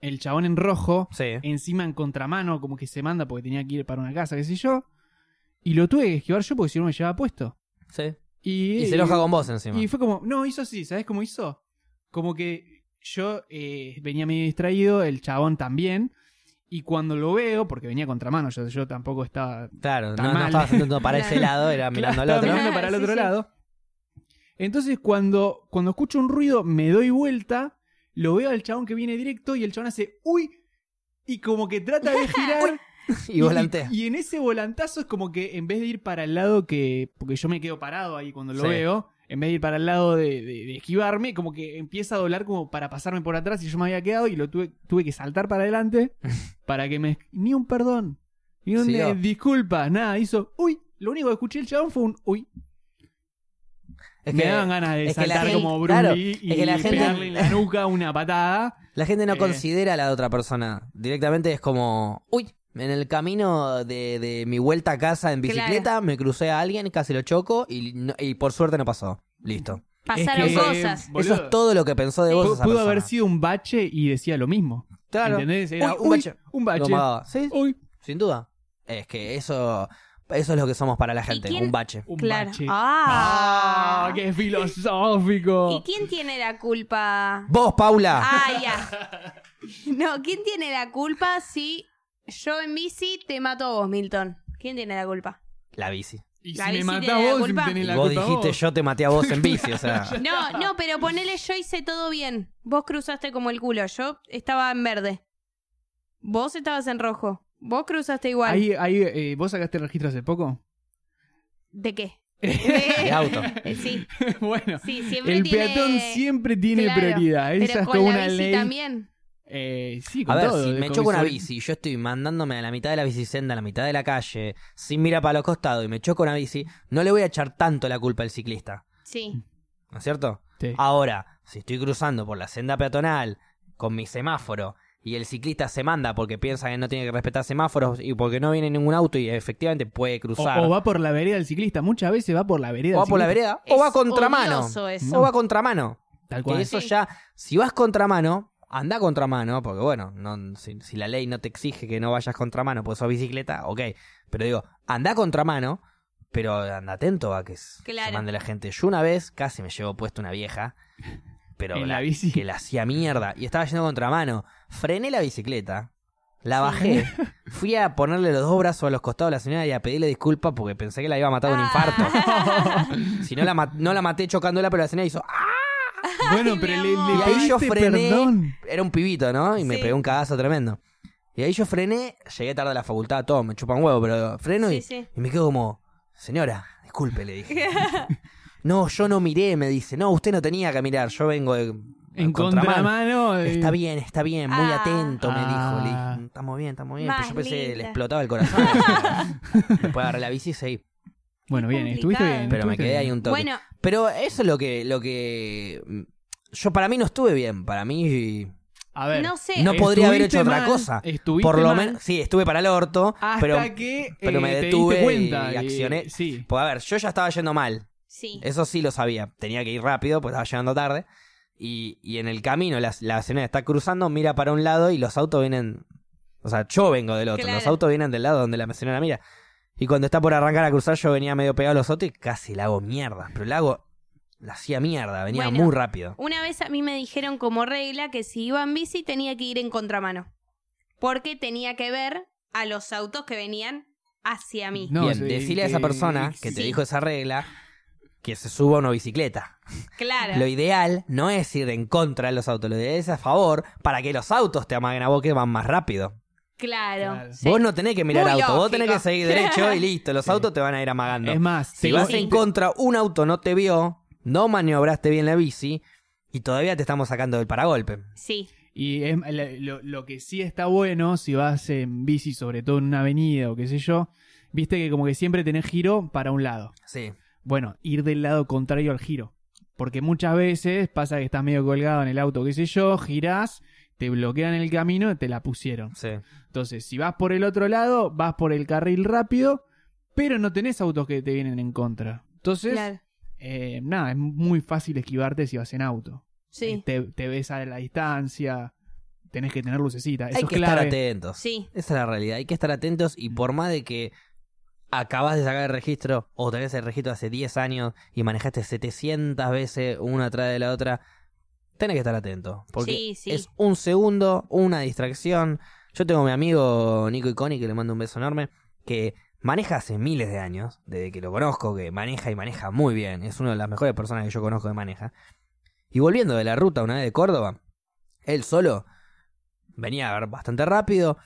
B: el chabón en rojo,
A: Sí.
B: encima en contramano, como que se manda porque tenía que ir para una casa, qué sé yo. Y lo tuve que esquivar yo porque si no me llevaba puesto.
A: sí.
B: Y,
A: Y se enoja con vos encima.
B: Y fue como, no, hizo así, ¿sabes cómo hizo? Como que yo eh, venía medio distraído, el chabón también, y cuando lo veo, porque venía contramano, yo, yo tampoco estaba
A: Claro,
B: Tan
A: no, no
B: mal.
A: estaba apuntando para ese lado, era mirando al otro.
B: mirando para el otro
C: sí, sí.
B: lado. Entonces, cuando, cuando escucho un ruido, me doy vuelta, lo veo al chabón que viene directo y el chabón hace ¡Uy! Y como que trata de girar.
A: Y volantea.
B: Y, en ese volantazo es como que en vez de ir para el lado que. Porque yo me quedo parado ahí cuando lo
A: Sí.
B: veo. En vez de ir para el lado de, de- de esquivarme, como que empieza a doblar como para pasarme por atrás y yo me había quedado y lo tuve, tuve que saltar para adelante para que me... Ni un perdón. Ni un eh, disculpa, nada, hizo... Uy, lo único que escuché el chabón fue un... Uy.
A: Es
B: me
A: que-
B: daban ganas de saltar
A: gente-
B: como Bruce
A: claro,
B: Lee y
A: es que la gente-
B: pegarle en la nuca una patada.
A: La gente no
B: Eh.
A: considera a la otra persona. Directamente es como, uy, en el camino de, de mi vuelta a casa en bicicleta me crucé a alguien, casi lo choco y, no- y por suerte no pasó. Listo.
C: Pasaron
B: Es que-
C: cosas.
B: Boludo.
A: Eso es todo lo que pensó de
C: Sí.
A: vos. Esa
B: Pudo
A: persona.
B: haber sido un bache y decía lo mismo.
A: Claro.
B: ¿Entendés? Era,
A: Uy, un
B: "Uy,
A: bache".
B: Un bache.
A: Sí,
B: Uy,
A: sin duda. Es que eso, eso es lo que somos para la gente,
C: quién-
A: un bache.
B: un
C: Claro.
B: bache.
C: Ah.
B: Ah, qué filosófico.
C: ¿Y quién tiene la culpa?
A: Vos, Paula.
C: Ah, ya. No, ¿quién tiene la culpa si yo en bici te mato a vos, Milton? ¿Quién tiene la culpa?
A: La bici.
B: Y
C: La
B: si me
C: bici
B: matás
C: tiene la
B: vos,
C: culpa.
B: tenés
A: Y
B: la
A: vos
B: culpa
A: dijiste
B: vos.
A: yo te maté a vos en bici, o sea.
C: No, no, pero ponele yo hice todo bien. Vos cruzaste como el culo. Yo estaba en verde. Vos estabas en rojo. Vos cruzaste igual.
B: Ahí, ahí, eh, ¿Vos sacaste el registro hace poco?
C: ¿De qué?
A: De auto.
C: Sí,
B: bueno,
C: sí, siempre
B: el
C: tiene...
B: peatón siempre tiene
C: Claro,
B: prioridad. Esa
C: Pero
B: es
C: con
B: como
C: la
B: una
C: bici
B: ley.
C: también.
B: Eh, sí,
A: A
B: con
A: ver,
B: todo.
A: si
B: de-
A: me
B: con
A: choco una bici y yo estoy mandándome a la mitad de la bicisenda, a la mitad de la calle, sin mirar para los costados y me choco una bici, no le voy a echar tanto la culpa al ciclista.
C: Sí.
A: ¿No es cierto?
B: Sí.
A: Ahora, si estoy cruzando por la senda peatonal con mi semáforo y el ciclista se manda porque piensa que no tiene que respetar semáforos y porque no viene ningún auto y efectivamente puede cruzar.
B: o va por la vereda del ciclista. Muchas veces va por la vereda
A: O va
B: del
A: por la
B: ciclista.
A: vereda, o va a contramano.
C: eso.
A: O va a contramano.
B: Tal
A: Que
B: cual.
A: eso
C: Sí.
A: ya, si vas contramano, anda contramano, porque bueno, no, si, si la ley no te exige que no vayas contramano, pues sos bicicleta, ok. Pero digo, anda contramano, pero anda atento a que
C: Claro.
A: se mande la gente. Yo una vez casi me llevo puesto una vieja, pero
B: ¿En la bici?
A: que la hacía mierda, y estaba yendo contramano. Frené la bicicleta. La bajé, fui a ponerle los dos brazos a los costados a la señora y a pedirle disculpas porque pensé que la iba a matar de un
C: Ah.
A: infarto. Si no la, no la maté chocándola, pero la señora hizo ¡ah!
B: Bueno,
C: Ay,
B: pero le, le
A: Y ahí yo
B: pediste
A: frené.
B: perdón.
A: Era un pibito, ¿no? Y me
C: Sí.
A: pegó un cagazo tremendo. Y ahí yo frené, llegué tarde a la facultad, todo, me chupan huevo, pero freno y,
C: Sí, sí.
A: y me quedo como, señora, disculpe, le dije. no, yo no miré, me dice. No, usted no tenía que mirar, yo vengo de,
B: En contramano. eh,
A: Está bien, está bien, muy
C: Ah.
A: atento, me dijo. Le
B: Ah.
A: dije, estamos bien, estamos bien.
C: Más
A: Pero yo pensé, le
C: linda.
A: explotaba el corazón. Después agarré la bici y seguí.
B: Bueno, bien,
C: complicado.
B: estuviste bien.
A: Pero me quedé ahí un toque.
C: Bueno,
A: Pero eso es lo que, lo que. Yo para mí no estuve bien. Para mí.
B: A ver.
C: no sé.
A: No podría haber hecho otra cosa.
B: Estuviste
A: Por lo menos. Sí, estuve para el orto.
B: Hasta
A: pero.
B: que
A: pero
B: eh,
A: me
B: te
A: detuve
B: diste cuenta
A: y accioné.
B: Sí.
A: Pues a ver, yo ya estaba yendo mal.
C: sí.
A: Eso sí lo sabía. Tenía que ir rápido, pues estaba llegando tarde. Y, y en el camino, la, la señora está cruzando, mira para un lado y los autos vienen. O sea, yo vengo del otro.
C: Claro.
A: Los autos vienen del lado donde la señora mira. Y cuando está por arrancar a cruzar, yo venía medio pegado a los autos y casi la hago mierda. Pero la hago. La hacía mierda, venía
C: Bueno.
A: muy rápido.
C: Una vez a mí me dijeron como regla que si iba en bici tenía que ir en contramano. Porque tenía que ver a los autos que venían hacia mí.
B: No,
A: Bien,
B: sí,
A: decirle a esa persona que te
C: sí.
A: dijo esa regla que se suba a una bicicleta.
C: Claro.
A: Lo ideal no es ir en contra de los autos, lo ideal es a favor para que los autos te amaguen a vos que van más rápido.
C: Claro.
B: Claro.
C: sí.
A: Vos no tenés que mirar
C: Muy
A: auto, vos tenés que seguir derecho y listo, los autos te van a ir amagando.
B: Es más,
A: si vas en contra, un auto no te vio, no maniobraste bien la bici y todavía te estamos sacando del paragolpe.
C: Sí.
B: Y es- lo que sí está bueno, si vas en bici, sobre todo en una avenida o qué sé yo, viste que como que siempre tenés giro para un lado.
A: Sí.
B: Bueno, ir del lado contrario al giro. Porque muchas veces pasa que estás medio colgado en el auto, qué sé yo, girás, te bloquean el camino y te la pusieron.
A: Sí.
B: Entonces, si vas por el otro lado, vas por el carril rápido, pero no tenés autos que te vienen en contra. Entonces,
C: Claro.
B: eh, nada, es muy fácil esquivarte si vas en auto.
C: Sí.
B: Eh, Te, te ves a la distancia, tenés que tener lucecita. Eso
A: Hay
B: es
A: que
B: clave.
A: estar atentos.
C: Sí.
A: Esa es la realidad. Hay que estar atentos y por más de que acabas de sacar el registro o tenés el registro hace 10 años y manejaste 700 veces una atrás de la otra, tenés que estar atento. Porque
C: Sí, sí.
A: es un segundo, una distracción. Yo tengo a mi amigo Nico Iconi, que le mando un beso enorme, que maneja hace miles de años, desde que lo conozco, que maneja y maneja muy bien. Es una de las mejores personas que yo conozco que maneja. Y volviendo de la ruta una vez de Córdoba, él solo venía a ver bastante rápido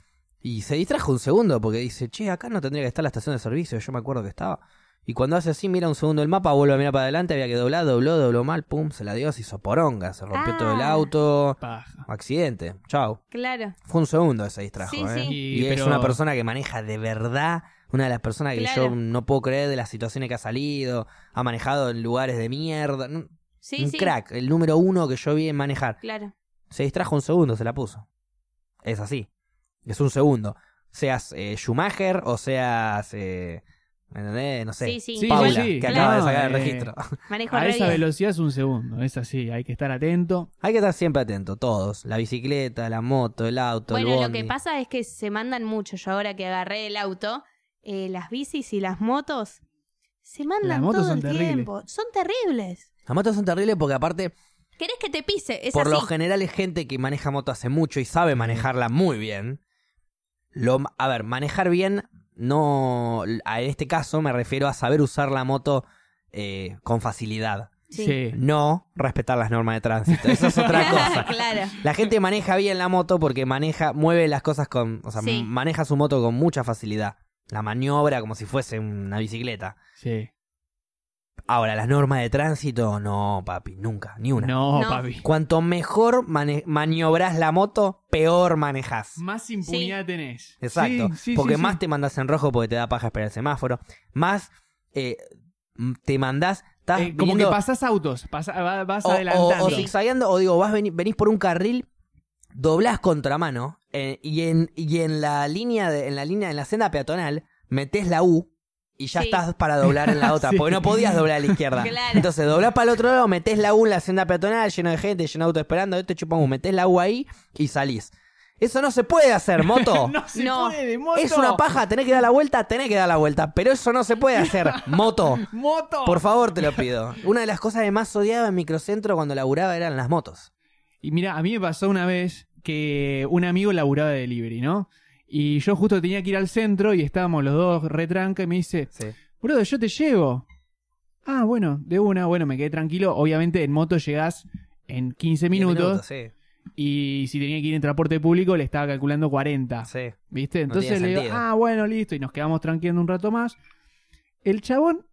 A: y se distrajo un segundo porque dice, che, acá no tendría que estar la estación de servicio, yo me acuerdo que estaba. Y cuando hace así, mira un segundo el mapa, vuelve a mirar para adelante, había que doblar, dobló, dobló mal, pum, se la dio, se hizo poronga, se rompió
C: Ah.
A: todo el auto,
B: Paja.
A: accidente, chao.
C: Claro.
A: Fue un segundo que se distrajo,
C: Sí,
A: ¿eh?
C: sí.
A: Y,
B: Y-
A: es una persona que maneja de verdad Una de las personas que
C: Claro.
A: yo no puedo creer de las situaciones que ha salido, ha manejado en lugares de mierda. Un
C: Sí,
A: un
C: sí.
A: crack, el número uno que yo vi en manejar.
C: Claro.
A: Se distrajo un segundo, se la puso. Es así. Es un segundo. Seas eh, Schumacher o seas. eh, ¿Me entendés? No sé.
C: Sí, sí.
B: Sí,
A: Paula,
B: sí,
A: que
B: claro.
A: acaba de sacar el
B: eh,
A: registro.
C: Manejo
B: A esa
C: bien.
B: velocidad es un segundo, es así, hay que estar atento.
A: Hay que estar siempre atento, todos. La bicicleta, la moto, el auto, el
C: Bueno, lo que pasa es que se mandan mucho. Yo ahora que agarré el auto, eh, las bicis y las motos se mandan
B: Las motos
C: todo
B: son
C: el
B: terribles.
C: tiempo. Son terribles.
A: Las motos son terribles porque aparte,
C: ¿Querés que te pise? Es
A: por
C: así.
A: lo general es gente que maneja moto hace mucho y sabe manejarla muy bien. Lo, a ver, manejar bien, no... A este caso me refiero a saber usar la moto eh, con facilidad.
C: Sí.
A: No respetar las normas de tránsito. Eso es otra cosa.
C: claro.
A: La gente maneja bien la moto porque maneja, mueve las cosas con, o sea,
C: Sí.
A: maneja su moto con mucha facilidad. La maniobra como si fuese una bicicleta.
B: Sí.
A: Ahora, las normas de tránsito, no, papi, nunca, ni una.
B: No,
C: No.
B: papi.
A: Cuanto mejor mane- maniobras la moto, peor manejas.
B: Más impunidad tenés.
A: Exacto.
B: Sí, sí,
A: porque
B: sí,
A: más
B: sí.
A: te mandas en rojo porque te da paja esperar el semáforo. Más eh, m- te mandás. Estás
B: Eh, como
A: viniendo-
B: que pasás autos, pasa- va- vas
A: o,
B: adelantando.
A: o- o zigzagueando, o digo, vas veni- venís por un carril, doblás contramano, eh, y en, y en la línea de, en la línea, en la senda peatonal, metés la U y ya
C: Sí.
A: estás para doblar en la otra,
B: Sí.
A: porque no podías doblar a la izquierda.
C: Claro.
A: Entonces doblás para el otro lado, metés la U en la senda peatonal, lleno de gente, lleno de autos esperando, este chupamos, metés la U ahí y salís. Eso no se puede hacer, moto.
B: no se
C: No.
B: puede, moto.
A: Es una paja, tenés que dar la vuelta, tenés que dar la vuelta, pero eso no se puede hacer, moto.
B: Moto.
A: Por favor, te lo pido. Una de las cosas que más odiaba en microcentro cuando laburaba eran las motos.
B: Y mira, a mí me pasó una vez que un amigo laburaba de delivery, ¿no? Y yo justo tenía que ir al centro y estábamos los dos retranca y me dice,
A: Sí.
B: bro, yo te llevo. Ah, bueno, de una, bueno, me quedé tranquilo. Obviamente en moto llegás en 15 minutos,
A: sí.
B: y si tenía que ir en transporte público le estaba calculando 40.
A: Sí.
B: ¿Viste? Entonces le digo,
A: sentido.
B: ah, bueno, listo, y nos quedamos tranquilando un rato más. El chabón,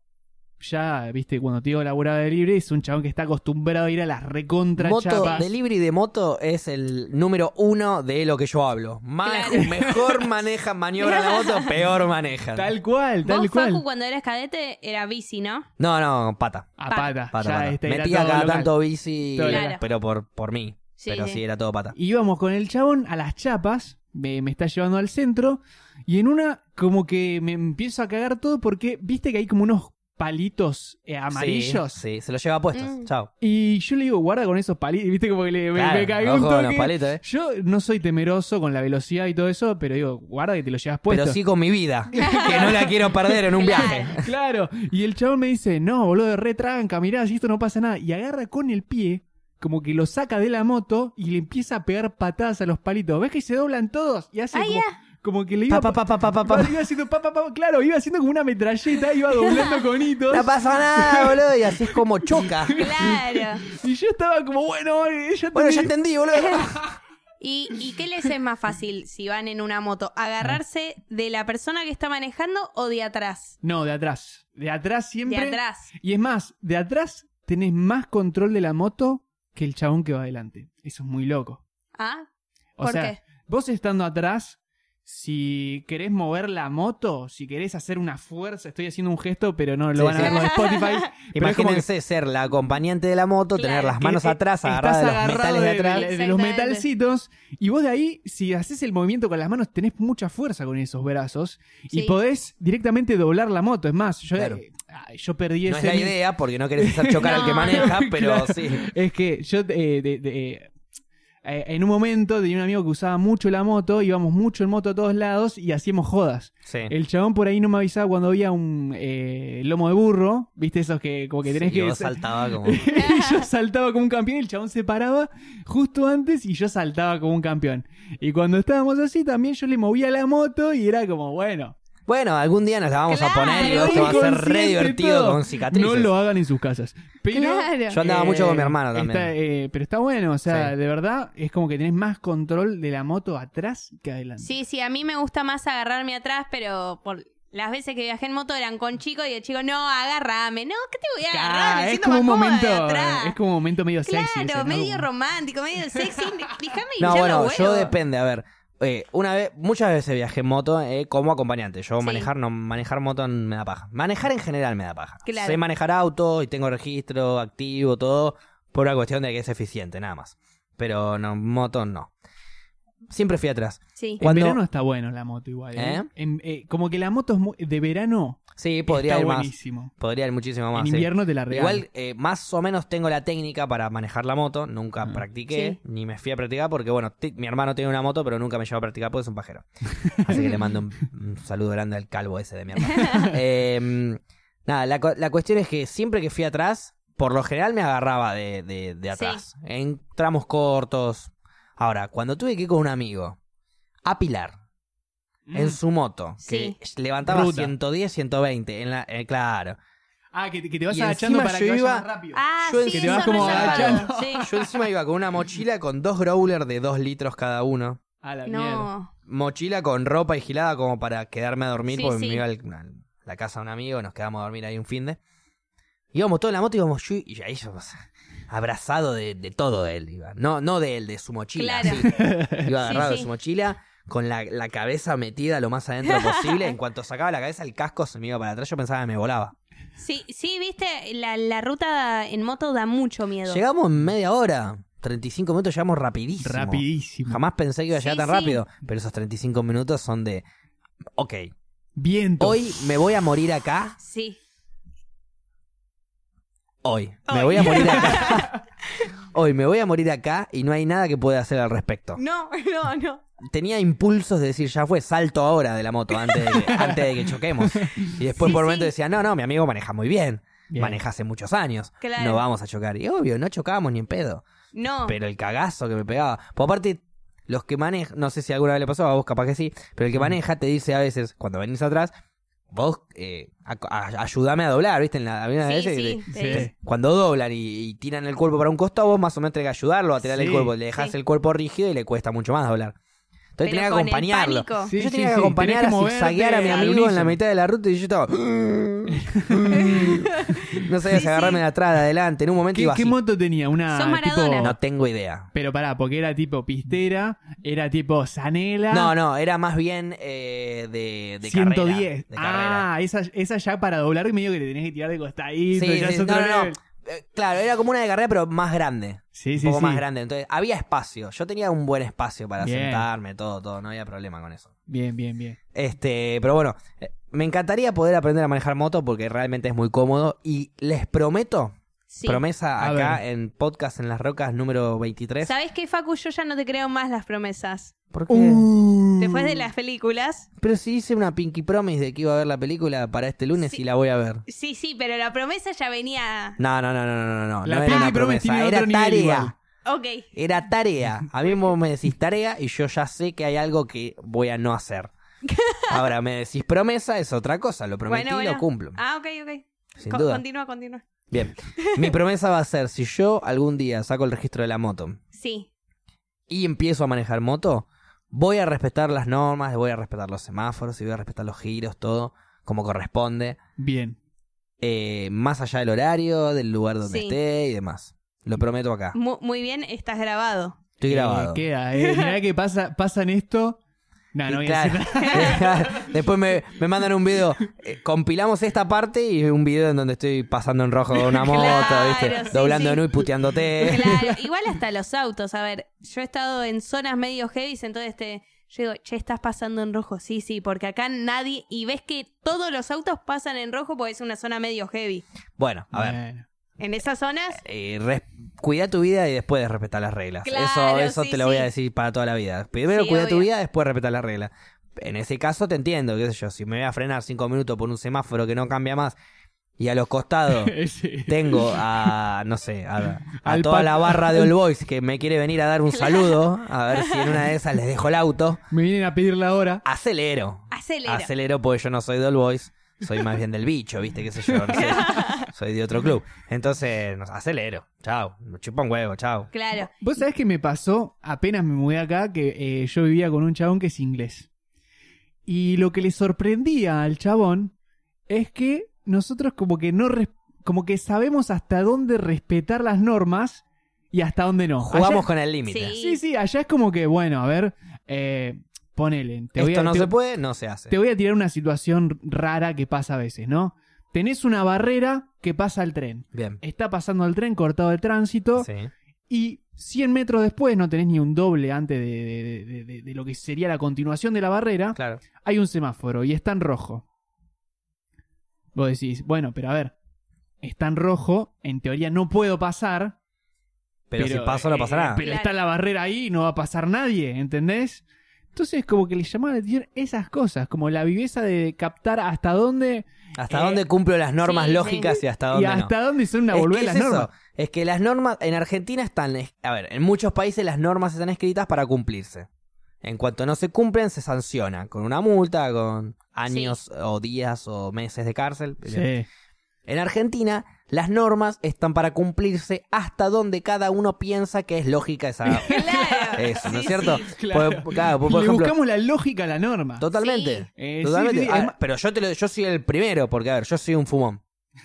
B: ya, viste, cuando te digo de libre, es un chabón que está acostumbrado a ir a las recontra
A: Moto,
B: chapas.
A: delivery de moto es el número uno de lo que yo hablo. Más,
C: Claro.
A: Mejor maneja, maniobra la moto, peor manejan.
B: Tal cual, tal
C: Vos,
B: cual.
C: Facu, cuando eras cadete, era bici, ¿no?
A: No, no, pata.
B: A
C: Pa-
B: pata.
A: Pata,
B: ya
A: pata.
B: este,
A: Metía cada
B: local.
A: tanto bici, pero por, por mí.
C: Sí,
A: pero
C: sí.
A: sí, era todo pata.
B: Íbamos con el chabón a las chapas, me, me está llevando al centro, y en una como que me empiezo a cagar todo porque viste que hay como unos palitos eh, amarillos.
A: Sí, sí, se los lleva puestos.
C: Mm.
A: Chao.
B: Y yo le digo, guarda con esos palitos, viste como que le,
A: Claro,
B: me cagué un
A: los palitos, eh.
B: Yo no soy temeroso con la velocidad y todo eso, pero digo, guarda que te lo llevas puesto.
A: Pero sí con mi vida, que no la quiero perder en un viaje.
B: Claro, y el chabón me dice, no, boludo, retranca, mirá, si esto no pasa nada. Y agarra con el pie, como que lo saca de la moto y le empieza a pegar patadas a los palitos. ¿Ves que se doblan todos? Y hace
C: Ah,
B: como. Como que le iba...
A: Pa, pa, pa, pa, pa, pa, pa.
B: Iba haciendo pa, pa, pa, claro, iba haciendo como una metralleta, iba doblando con hitos.
A: No pasa nada, boludo, y así es como choca.
C: Claro.
B: Y yo estaba como, bueno, eh, ya
A: Bueno, ya
B: entendí.
A: entendí, boludo.
C: ¿Y, ¿Y qué les es más fácil si van en una moto? ¿Agarrarse de la persona que está manejando o de atrás?
B: No, de atrás. De atrás siempre.
C: De atrás.
B: Y es más, de atrás tenés más control de la moto que el chabón que va adelante. Eso es muy loco.
C: ¿Ah?
B: O
C: ¿Por
B: sea,
C: qué?
B: vos estando atrás, si querés mover la moto, si querés hacer una fuerza, estoy haciendo un gesto, pero no lo
A: Sí,
B: van a
A: sí.
B: ver los de Spotify. es que
A: Imagínense ser la acompañante de la moto, tener las manos
B: que,
A: atrás, agarradas de los metales de
B: de-
A: atrás.
B: de- de los metalcitos, y vos de ahí, si haces el movimiento con las manos, tenés mucha fuerza con esos brazos, y podés directamente doblar la moto. Es más, yo,
A: Claro.
B: eh, yo perdí
A: No es
B: ese...
A: la idea, porque no querés hacer chocar al que
C: No.
A: maneja, pero
B: Claro.
A: sí.
B: Es que yo eh, de- de- eh, en un momento tenía un amigo que usaba mucho la moto, íbamos mucho en moto a todos lados y hacíamos jodas.
A: Sí.
B: El chabón por ahí no me avisaba cuando había un eh, lomo de burro, viste esos que como que tenés
A: Sí,
B: que...
A: vos saltaba como...
B: y yo saltaba como un campeón y el chabón se paraba justo antes y yo saltaba como un campeón. Y cuando estábamos así también yo le movía la moto y era como, bueno,
A: Bueno, algún día nos la vamos a
C: Claro,
A: poner y esto va a ser re divertido
B: todo.
A: con cicatrices.
B: No lo hagan en sus casas. Pero
C: Claro.
A: Yo andaba mucho con mi hermano también.
B: está, eh, pero está bueno, o sea,
A: Sí.
B: de verdad es como que tenés más control de la moto atrás que adelante.
C: Sí, sí, a mí me gusta más agarrarme atrás, pero por las veces que viajé en moto eran con chicos y el chico, no, agárrame. No, ¿qué te voy a agarrar?
B: Claro,
C: Me
B: es como un momento,
C: atrás.
B: es como un momento medio sexy.
C: Claro,
B: ese, ¿no?
C: medio
B: Como-
C: romántico, medio sexy. Déjame
A: No, bueno, yo depende, a ver. Eh, una vez, muchas veces viajé en moto eh, como acompañante. Yo
C: Sí.
A: manejar, no, manejar moto me da paja. Manejar en general me da paja.
C: Claro.
A: Sé manejar auto y tengo registro activo, todo, por una cuestión de que es eficiente, nada más. Pero no, moto no. Siempre fui atrás.
C: Sí.
A: Cuando-
B: En verano está bueno la moto igual. ¿eh?
A: ¿Eh?
B: En- eh, como que la moto es mu- de verano
A: Sí, podría
B: está
A: ir más. Podría ir muchísimo más.
B: en
A: sí.
B: invierno te la regalo.
A: Igual, eh, más o menos tengo la técnica para manejar la moto. Nunca
B: Ah.
A: practiqué,
C: Sí.
A: ni me fui a practicar porque, bueno, mi hermano tiene una moto, pero nunca me llevó a practicar porque es un pajero. Así que le mando un, un saludo grande al calvo ese de mi hermano. Eh, nada, la, cu- la cuestión es que siempre que fui atrás, por lo general me agarraba de, de- de atrás. En tramos cortos. Ahora, cuando tuve que ir con un amigo a Pilar
B: Mm.
A: en su moto, que levantaba
B: Ruta.
A: 110, 120, en la, eh, claro.
B: Ah, que, te- que te vas
A: Y
B: agachando
A: encima
B: para
A: yo
B: que vaya
A: iba-
B: más rápido.
C: Ah,
A: Yo
C: sí,
A: que
B: te vas como agachando.
C: Sí.
A: Yo encima iba con una mochila con dos growlers de 2 litros cada uno.
B: A la mierda.
C: No.
A: Mochila con ropa y gilada como para quedarme a dormir
C: Sí,
A: porque
C: sí.
A: me iba al- a la casa de un amigo, nos quedamos a dormir ahí un fin de. Íbamos en la moto, íbamos yo y ahí yo, abrazado de, de todo de él. Iba. No, no de él, de su mochila.
C: Claro.
A: sí. Iba agarrado
C: Sí,
A: de su mochila, con la, la cabeza metida lo más adentro posible. En cuanto sacaba la cabeza, el casco se me iba para atrás. Yo pensaba que me volaba.
C: Sí, sí, viste, la, la ruta en moto da mucho miedo.
A: Llegamos en media hora. 35 minutos llegamos rapidísimo.
B: Rapidísimo.
A: Jamás pensé que iba a llegar
C: Sí,
A: tan
C: sí.
A: rápido. Pero esos 35 minutos son de. Ok,
B: Viento.
A: hoy me voy a morir acá.
C: Sí.
A: Hoy. Me voy a morir acá. hoy me voy a morir acá y no hay nada que pueda hacer al respecto.
C: No, no, no.
A: Tenía impulsos de decir, ya fue, salto ahora de la moto antes de que, antes de que choquemos. Y después
C: Sí,
A: por un
C: sí.
A: momento decía, no, no, mi amigo maneja muy bien.
B: Bien.
A: Maneja hace muchos años.
C: Claro.
A: No vamos a chocar. Y obvio, no chocábamos ni en pedo.
C: No.
A: Pero el cagazo que me pegaba. Por aparte, los que manejan, no sé si alguna vez le pasó, a vos capaz que sí, pero el que maneja te dice a veces, cuando venís atrás, vos eh, a- a- ayudame a doblar, ¿viste? En la algunas
C: Sí,
A: veces
C: sí,
A: te-
C: te
B: Sí.
C: dice.
A: cuando doblan y, y tiran el cuerpo para un costado, vos más o menos tenés que ayudarlo a tirar el cuerpo. Le dejas
C: Sí.
A: el cuerpo rígido y le cuesta mucho más doblar. Entonces
C: Pero
A: tenía que acompañarlo.
B: Sí,
A: yo
B: sí,
A: tenía que
B: sí.
A: acompañar a zigzaguear a mi amigo en la mitad de la ruta y yo estaba. no sabía
C: Sí,
A: si agarrarme
C: sí.
A: de atrás, de adelante. En un momento
B: ¿Qué,
A: iba
B: qué
A: así.
B: moto tenía? Una
C: Sos Maradona.
B: tipo...
A: No tengo idea.
B: Pero pará, porque era tipo pistera, era tipo zanela.
A: No, no, era más bien eh, de, de
B: 110.
A: carrera. De carrera.
B: ah, esa, esa ya para doblar medio que te tenés que tirar de costadito.
A: Sí,
B: ya
A: no, no, Claro, era como una de carrera, pero más grande.
B: Sí,
A: Un
B: sí,
A: poco
B: sí.
A: más grande. Entonces, había espacio. Yo tenía un buen espacio para
B: Bien.
A: sentarme, todo, todo. No había problema con eso.
B: Bien, bien, bien.
A: Este, pero bueno, eh, me encantaría poder aprender a manejar moto porque realmente es muy cómodo. Y les prometo,
C: Sí.
A: promesa
B: A
A: acá
B: ver.
A: en Podcast en las Rocas número 23.
C: ¿Sabes qué, Facu? Yo ya no te creo más las promesas.
A: ¿Por qué?
B: Uh.
C: Después de las películas.
A: Pero si hice una Pinky Promise de que iba a ver la película para este lunes
C: Sí.
A: y la voy a ver.
C: Sí, sí, pero la promesa ya venía.
A: No, no, no, no, no, no, no.
B: La
A: no era una promesa, era tarea.
C: Ok.
A: Era tarea. A mí vos me decís tarea y yo ya sé que hay algo que voy a no hacer. Ahora me decís promesa, es otra cosa. Lo prometí
C: Bueno,
A: y lo cumplo.
C: Ah, ok, ok.
A: sin
C: Co-
A: duda.
C: Continúa, continúa.
A: Bien. Mi promesa va a ser, si yo algún día saco el registro de la moto
C: Sí.
A: y empiezo a manejar moto, voy a respetar las normas, voy a respetar los semáforos y voy a respetar los giros, todo como corresponde.
B: Bien.
A: eh, más allá del horario, del lugar donde
C: Sí.
A: esté y demás. Lo prometo acá.
C: Mu- muy bien, estás grabado.
A: Estoy
B: Eh,
A: grabado.
B: queda, eh. Mirá que pasa, pasan esto. No, no voy a decir nada.
A: Después me, me mandan un video. eh, compilamos esta parte y un video en donde estoy pasando en rojo una moto,
C: Claro,
A: ¿viste?
C: sí,
A: Doblando
C: sí.
A: en U y puteándote.
C: Claro, igual hasta los autos. A ver, yo he estado en zonas medio heavy, entonces te, yo digo, che, estás pasando en rojo. Sí, sí, porque acá nadie. Y ves que todos los autos pasan en rojo porque es una zona medio heavy.
A: Bueno, a ver.
C: En esas zonas,
A: eh, res- cuida tu vida y después respetar las reglas.
C: Claro,
A: eso eso
C: sí,
A: te lo voy a
C: sí.
A: decir para toda la vida. Primero
C: Sí,
A: cuida tu
C: obvio.
A: vida, después respetar las reglas. En ese caso te entiendo, qué sé yo, si me voy a frenar cinco minutos por un semáforo que no cambia más y a los costados
B: Sí.
A: tengo a, no sé, a, a
B: Al
A: toda
B: pat-
A: la barra de All Boys que me quiere venir a dar un saludo, a ver si en una de esas les dejo el auto,
B: Me vienen a pedir la hora.
A: acelero.
C: acelera.
A: Acelero porque yo no soy de All Boys, soy más bien del bicho, ¿viste? ¿Qué sé yo? No sé, soy de otro club. Entonces, no, acelero. Chao. Me chupa un huevo, chao.
C: Claro.
B: Vos sabés que me pasó apenas me mudé acá que eh, yo vivía con un chabón que es inglés. Y lo que le sorprendía al chabón es que nosotros como que no res- como que sabemos hasta dónde respetar las normas y hasta dónde no.
A: Jugamos
B: Allá-
A: con el límite.
C: Sí.
B: Sí, sí, allá es como que, bueno, a ver, Eh, ponele. Te voy
A: Esto
B: a,
A: no
B: te-
A: se puede, no se hace.
B: Te voy a tirar una situación rara que pasa a veces, ¿no? Tenés una barrera que pasa el tren.
A: Bien.
B: Está pasando el tren cortado de tránsito
A: Sí.
B: y 100 metros después, no tenés ni un doble antes de, de- de- de- de lo que sería la continuación de la barrera,
A: Claro.
B: hay un semáforo y está en rojo. Vos decís, bueno, pero a ver, está en rojo, en teoría no puedo pasar.
A: Pero, si paso, no
B: eh,
A: pasa nada.
B: Pero
C: Claro.
B: está la barrera ahí y no va a pasar nadie, ¿entendés? Entonces, como que le llamaba la atención esas cosas, como la viveza de captar hasta dónde
A: ¿Hasta
B: eh,
A: dónde cumplo las normas
C: sí,
A: lógicas y hasta dónde
B: y hasta
A: no?
B: dónde son una
A: Es es
B: las
A: eso.
B: normas.
A: Es que las normas en Argentina están, a ver, en muchos países las normas están escritas para cumplirse. En cuanto no se cumplen, se sanciona con una multa, con años o días o meses de cárcel.
B: Sí.
A: En Argentina, las normas están para cumplirse hasta donde cada uno piensa que es lógica esa.
C: Claro.
A: Eso, ¿no es
C: Sí,
A: cierto?
C: sí.
B: Claro.
A: Por, claro, por, por
B: Le
A: ejemplo,
B: buscamos la lógica a la norma.
A: totalmente.
C: Sí.
B: Eh,
A: Totalmente.
B: sí, sí,
A: Ah,
B: además-
A: pero yo te lo, yo soy el primero, porque a ver, yo soy un fumón.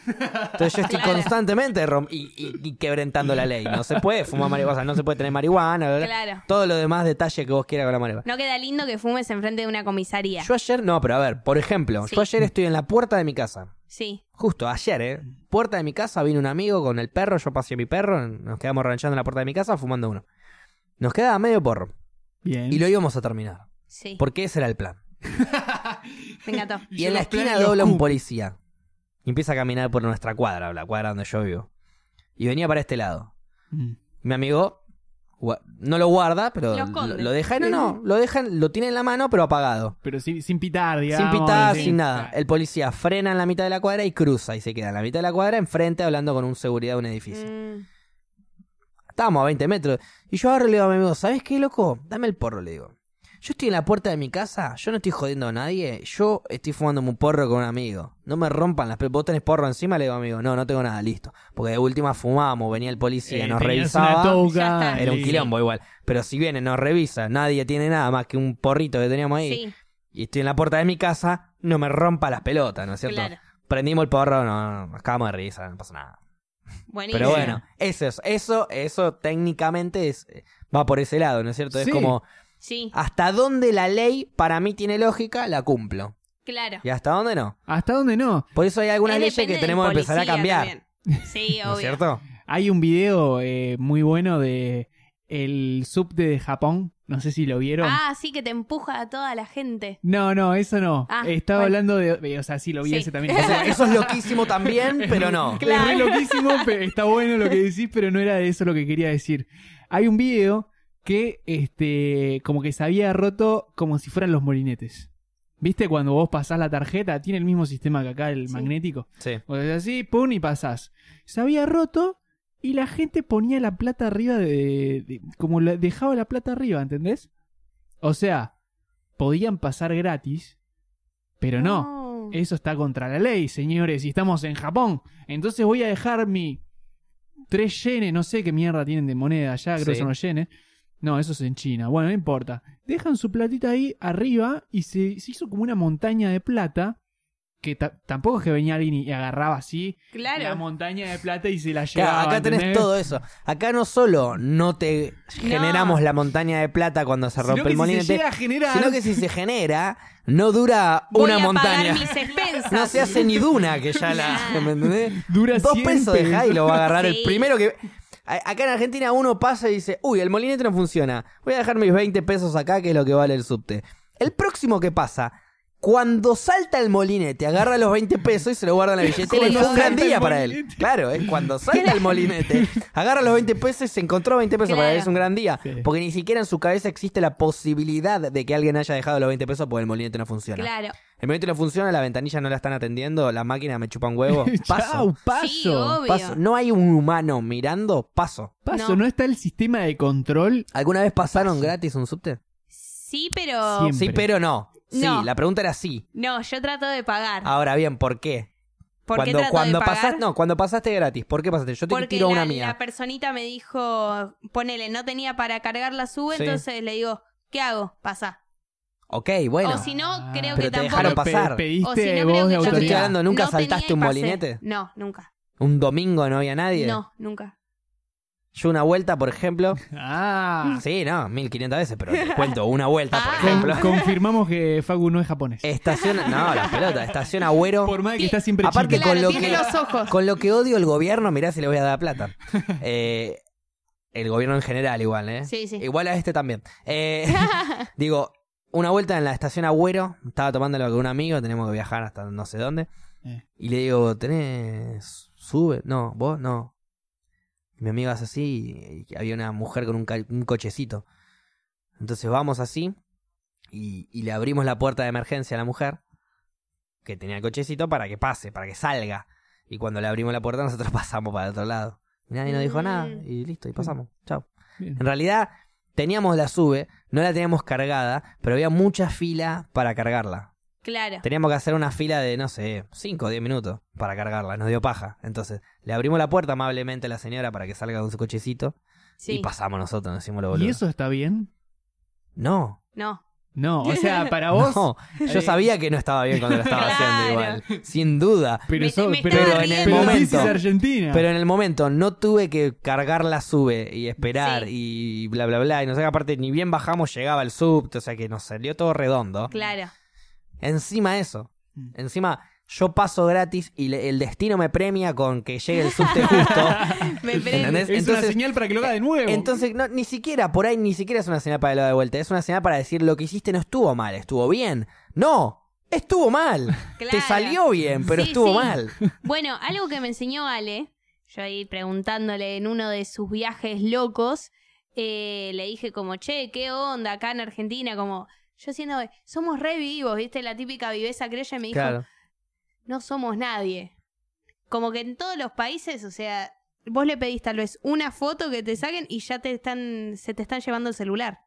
A: Entonces yo estoy
C: Claro.
A: constantemente rom- y, y- y quebrantando la ley. No se puede fumar marihuana, o sea, no se puede tener marihuana.
C: Claro.
A: todo lo demás detalle que vos quieras con la marihuana.
C: No queda lindo que fumes enfrente de una comisaría.
A: Yo ayer, no, pero a ver, por ejemplo,
C: Sí.
A: yo ayer estoy en la puerta de mi casa.
C: Sí.
A: Justo ayer, ¿eh? Puerta de mi casa, vino un amigo con el perro, yo pasé a mi perro, nos quedamos ranchando en la puerta de mi casa fumando uno. Nos quedaba medio porro
B: Bien.
A: y lo íbamos a terminar.
C: Sí.
A: Porque ese era el plan.
C: Me encantó.
A: Y en la esquina dobla un policía. Y empieza a caminar por nuestra cuadra, la cuadra donde yo vivo. Y venía para este lado.
B: Mm.
A: Mi amigo no lo guarda, pero
C: Lo
A: lo, deja, no, no, lo deja, lo tiene en la mano, pero apagado.
B: Pero sin, sin pitar, digamos.
A: sin pitar,
B: sí.
A: sin nada. El policía frena en la mitad de la cuadra y cruza y se queda en la mitad de la cuadra enfrente hablando con un seguridad de un edificio.
C: Mm,
A: Estábamos a 20 metros. Y yo agarro y le digo a mi amigo, ¿sabes qué, loco? Dame el porro, le digo. Yo estoy en la puerta de mi casa, yo no estoy jodiendo a nadie, yo estoy fumándome un porro con un amigo. No me rompan las... pe- ¿Vos tenés porro encima? Le digo, amigo, no, no tengo nada, listo. Porque de última fumábamos, venía el policía,
B: Eh,
A: nos revisaba. Era un quilombo igual. Pero si viene, nos revisa, nadie tiene nada más que un porrito que teníamos ahí.
C: sí,
A: Y estoy en la puerta de mi casa, no me rompa las pelotas, ¿no es cierto?
C: claro.
A: Prendimos el porro, no, no, nos acabamos de risa, no pasa nada.
C: Buenísimo.
A: Pero bueno, eso es, eso, eso técnicamente es, va por ese lado, ¿no es cierto? Es como
C: Sí,
A: hasta dónde la ley para mí tiene lógica, la cumplo.
C: claro.
A: Y hasta dónde no.
B: ¿Hasta dónde no?
A: Por eso hay algunas
C: Es
A: leyes que tenemos que empezar a cambiar.
C: también. Sí,
A: ¿No
C: obvio.
A: es cierto?
B: Hay un video eh, muy bueno de el subte de Japón. No sé si lo vieron.
C: Ah, sí, que te empuja a toda la gente.
B: No, no, eso no.
C: Ah,
B: Estaba
C: bueno.
B: hablando de. O sea, sí, lo vi
C: Sí.
B: ese también.
A: O sea, eso es loquísimo también, pero no.
B: Es re loquísimo, pero está bueno lo que decís, pero no era de eso lo que quería decir. Hay un video que, este, como que se había roto como si fueran los molinetes. ¿Viste cuando vos pasás la tarjeta? Tiene el mismo sistema que acá el
C: Sí.
B: magnético.
A: Sí.
B: Vos haces así, pum, y pasás. Se había roto y la gente ponía la plata arriba de... de- como la- dejaba la plata arriba, ¿entendés? O sea, podían pasar gratis, pero no. Eso está contra la ley, señores, y estamos en Japón. Entonces voy a dejar mi 3 yenes, no sé qué mierda tienen de moneda allá, creo que
A: Sí.
B: son los yenes. No, eso es en China. Bueno, no importa. Dejan su platita ahí arriba y se, se hizo como una montaña de plata. Que ta- tampoco es que venía alguien y agarraba así la
C: Claro.
B: montaña de plata y se la
A: Claro,
B: llevaba.
A: acá tenés todo eso. Acá no solo no te generamos la montaña de plata cuando se rompe el
B: si
A: molinete,
B: generar.
A: sino que si se genera, no dura
C: Voy
A: una
C: a
A: montaña.
C: pagar mis expensas.
A: No se hace ni duna que ya la. ¿Me entendés?
B: Dura
A: Dos
B: 100
A: pesos dejá y lo va a agarrar el primero que. A- Acá en Argentina uno pasa y dice, uy, el molinete no funciona. Voy a dejar mis 20 pesos acá, que es lo que vale el subte. El próximo que pasa, cuando salta el molinete, agarra los 20 pesos y se lo guarda en la billetera fue un gran día para él. Claro, es cuando salta el molinete, agarra los 20 pesos y se encontró 20 pesos para él. Es un gran día.
B: Sí.
A: Porque ni siquiera en su cabeza existe la posibilidad de que alguien haya dejado los 20 pesos porque el molinete no funciona.
C: Claro.
A: El molinete no funciona, la ventanilla no la están atendiendo, la máquina me chupa un huevo. Paso.
B: Chau, paso.
C: Sí, obvio.
A: Paso. No hay un humano mirando, paso.
B: Paso,
C: No.
B: no. está el sistema de control.
A: ¿Alguna vez pasaron gratis un subte?
C: Sí, pero.
B: Siempre.
A: Sí, pero no. Sí,
C: No.
A: la pregunta era sí.
C: No, yo trato de pagar.
A: Ahora bien, ¿por qué?
C: ¿Por
A: cuando
C: qué trato
A: cuando
C: de pagar?
A: pasaste, no, cuando pasaste gratis, ¿por qué pasaste? Yo te
C: Porque
A: tiro
C: la,
A: una mía.
C: la personita me dijo, ponele, no tenía para cargar la sube,
A: Sí.
C: entonces le digo, ¿qué hago? Pasa.
A: Ok, bueno.
C: O si no,
B: Ah.
C: creo
A: Pero
C: que
A: te
C: tampoco.
A: dejaron pasar.
B: pediste
C: O si no, creo
B: voz de
C: que yo
A: Yo te estoy
B: autoridad.
A: hablando, ¿nunca
C: No
A: saltaste
C: tenía
A: un molinete?
C: No, nunca.
A: ¿Un domingo no había nadie?
C: No, nunca.
A: Yo una vuelta, por ejemplo.
B: Ah.
A: Sí, no, 1500 veces, pero te cuento una vuelta, por
C: Ah.
A: ejemplo.
B: Con- confirmamos que Facu no es japonés.
A: Estación. No, la pelota. Estación Agüero.
B: Por más que está siempre
A: aparte
B: chico.
A: con lo
C: tiene
A: que-
C: los ojos.
A: Con lo que odio el gobierno, mirá si le voy a dar plata. Eh, el gobierno en general, igual, ¿eh?
C: Sí, sí.
A: Igual a este también. Eh, digo, una vuelta en la estación Agüero, estaba tomándolo con un amigo, teníamos que viajar hasta no sé dónde.
B: Eh.
A: Y le digo, ¿tenés sube? No, vos no. Y mi amigo hace así y había una mujer con un, cochecito. Entonces vamos así y, y le abrimos la puerta de emergencia a la mujer que tenía el cochecito para que pase, para que salga. Y cuando le abrimos la puerta nosotros pasamos para el otro lado. Y nadie nos dijo
C: Mm.
A: nada y listo, y pasamos. Chao. En realidad teníamos la sube, no la teníamos cargada, pero había mucha fila para cargarla.
C: Claro.
A: Teníamos que hacer una fila de, no sé, 5 o 10 minutos para cargarla. Nos dio paja. Entonces, le abrimos la puerta amablemente a la señora para que salga con su cochecito
C: Sí.
A: y pasamos nosotros, nos hicimos lo boludo.
B: ¿Y eso está bien?
A: No.
C: No.
B: No, o sea, para vos.
A: No, yo
B: eh,
A: sabía que no estaba bien cuando lo estaba
C: Claro.
A: haciendo igual. Sin duda.
B: Pero,
C: Me-
B: so-
C: me
B: pero,
C: estaba
B: pero
C: riendo.
B: pero
A: momento.
B: Argentina.
A: Pero en el momento no tuve que cargar la sube y esperar
C: Sí.
A: y bla bla bla. Y no sé, aparte ni bien bajamos llegaba el subte, o sea que nos salió todo redondo.
C: Claro.
A: Encima eso.
B: Mm.
A: Encima yo paso gratis y le- el destino me premia con que llegue el subte justo.
C: Me
A: ¿Entendés?
B: es
A: Entonces-
B: una señal para que lo haga de nuevo.
A: Entonces, no, ni siquiera, por ahí ni siquiera es una señal para lo de vuelta. Es una señal para decir lo que hiciste no estuvo mal, estuvo bien. No, estuvo mal. Te salió bien, pero
C: Sí,
A: estuvo
C: sí.
A: mal.
C: Bueno, algo que me enseñó Ale, yo ahí preguntándole en uno de sus viajes locos, eh, le dije como, che, ¿qué onda acá en Argentina? Como, yo siendo, somos re vivos, ¿viste? La típica viveza criolla y me dijo,
A: Claro.
C: No somos nadie. Como que en todos los países, o sea, vos le pedís tal vez una foto que te saquen y ya te están, se te están llevando el celular.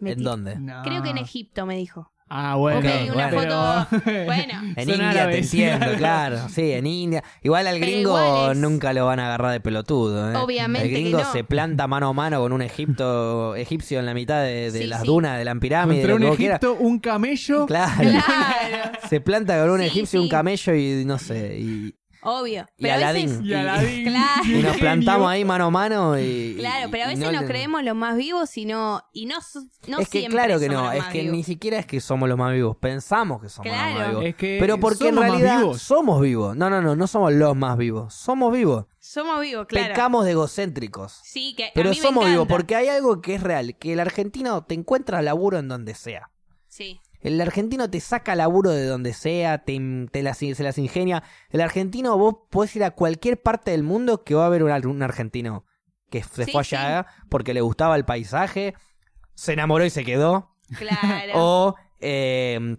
A: ¿En dónde?
B: No.
C: Creo que en Egipto, me dijo.
B: Ah, bueno.
C: Ok,
A: una
B: pero-
C: Bueno.
A: En
B: Son
A: India
B: árabes,
A: te entiendo,
B: claro.
A: Sí, en India. Igual al
C: Pero
A: gringo
C: igual es-
A: nunca lo van a agarrar de pelotudo. ¿eh?
C: Obviamente
A: El
C: que
A: gringo
C: no.
A: se planta mano a mano con un Egipto egipcio en la mitad de, de
C: Sí,
A: las
C: sí.
A: dunas de la pirámide.
B: Contra
A: lo
B: un
A: que.
B: Egipto, un camello.
A: Claro.
C: Claro,
A: Se planta con un
C: Sí,
A: egipcio, un
C: sí.
A: camello y no sé. Y,
C: obvio.
A: Y
C: Pero a veces-.
B: Y.
C: Claro.
A: y nos plantamos ahí mano a mano y.
C: Claro, pero a
A: y
C: veces
A: no
C: nos creemos los más vivos y no, y no, no
A: es que
C: siempre
A: claro que
C: somos
A: no, es que
C: vivos.
A: ni siquiera es que somos los más vivos, pensamos que somos los más vivos.
B: Es que
A: Pero porque en realidad
B: vivos.
A: somos vivos. No, no, no, no somos los más vivos. Somos vivos.
C: Somos vivos, claro.
A: Pecamos de egocéntricos.
C: Sí, que a
A: Pero
C: me
A: somos vivos porque hay algo que es real, que el argentino te encuentra laburo en donde sea.
C: Sí,
A: El argentino te saca laburo de donde sea, te, te las- se las ingenia. El argentino, vos podés ir a cualquier parte del mundo que va a haber un, ar- un argentino que se
C: Sí,
A: fue allá porque le gustaba el paisaje, se enamoró y se quedó.
C: claro.
A: O, eh,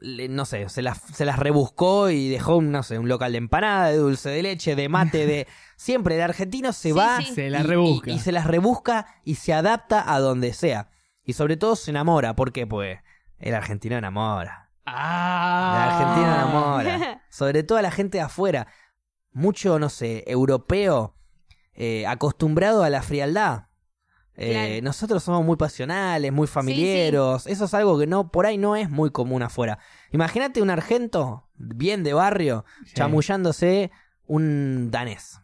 A: le- no sé, se las, se las rebuscó y dejó, un, no sé, un local de empanada, de dulce de leche, de mate, de... Siempre el argentino se
C: Sí,
A: va
C: sí.
B: Se la
A: y-
B: rebusca.
A: Y, y se las rebusca y se adapta a donde sea. Y sobre todo se enamora. ¿Por qué? Pues el argentino enamora. El
B: Ah.
A: argentino enamora. Sobre todo a la gente de afuera. Mucho, no sé, europeo, eh, acostumbrado a la frialdad. Eh,
C: Claro.
A: Nosotros somos muy pasionales, muy familiares. Eso es algo que no por ahí no es muy común afuera. Imagínate un argento bien de barrio
B: Sí.
A: chamullándose un danés.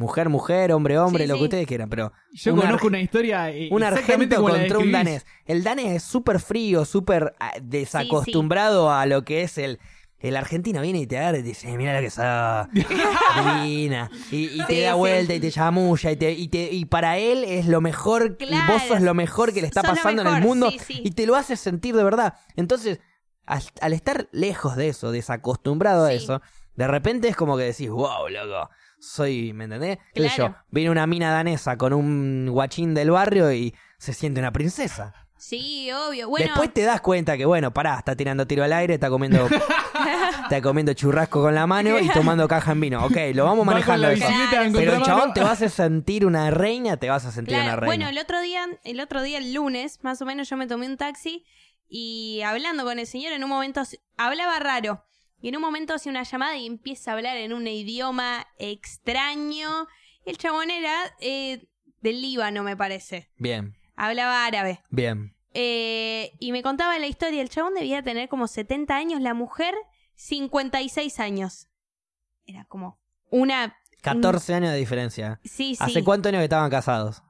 A: Mujer, mujer, hombre, hombre,
C: Sí,
A: lo
C: sí.
A: que ustedes quieran, pero
B: Yo
A: un
B: conozco una historia. eh,
A: un argento
B: como la
A: contra un danés. El danés es súper frío, súper ah, desacostumbrado a lo que es el... El argentino viene y te agarra y te dice, mira lo que sos, divina. Y, y te
C: Sí,
A: da
C: sí.
A: vuelta y te chamulla y, te, y, te, y para él es lo mejor, y vos sos lo mejor que le está pasando en el mundo
C: sí, sí.
A: y te lo hace sentir de verdad. Entonces, al, al estar lejos de eso, desacostumbrado a eso, de repente es como que decís, wow, loco, soy, ¿me entendés? Qué sé
C: Claro.
A: yo, viene una mina danesa con un guachín del barrio y se siente una princesa.
C: Sí, obvio. Bueno,
A: Después te das cuenta que, bueno, pará, está tirando tiro al aire, está comiendo, está comiendo churrasco con la mano y tomando caja en vino. Ok, lo vamos
B: Va con
A: manejando
B: la
A: eso.
B: bicicleta
C: Claro.
B: en
A: Pero
B: contramano.
A: chabón te vas a sentir una reina, te vas a sentir
C: claro,
A: una reina.
C: bueno, el otro día, el otro día, el lunes, más o menos, yo me tomé un taxi y hablando con el señor, en un momento hablaba raro. Y en un momento hace una llamada y empieza a hablar en un idioma extraño. El chabón era eh, del Líbano, me parece.
A: Bien,
C: Hablaba árabe.
A: bien.
C: Eh, y me contaba la historia. El chabón debía tener como 70 años, la mujer 56 años. Era como una
A: 14 años de diferencia.
C: Sí, sí.
A: ¿Hace cuántos años que estaban casados?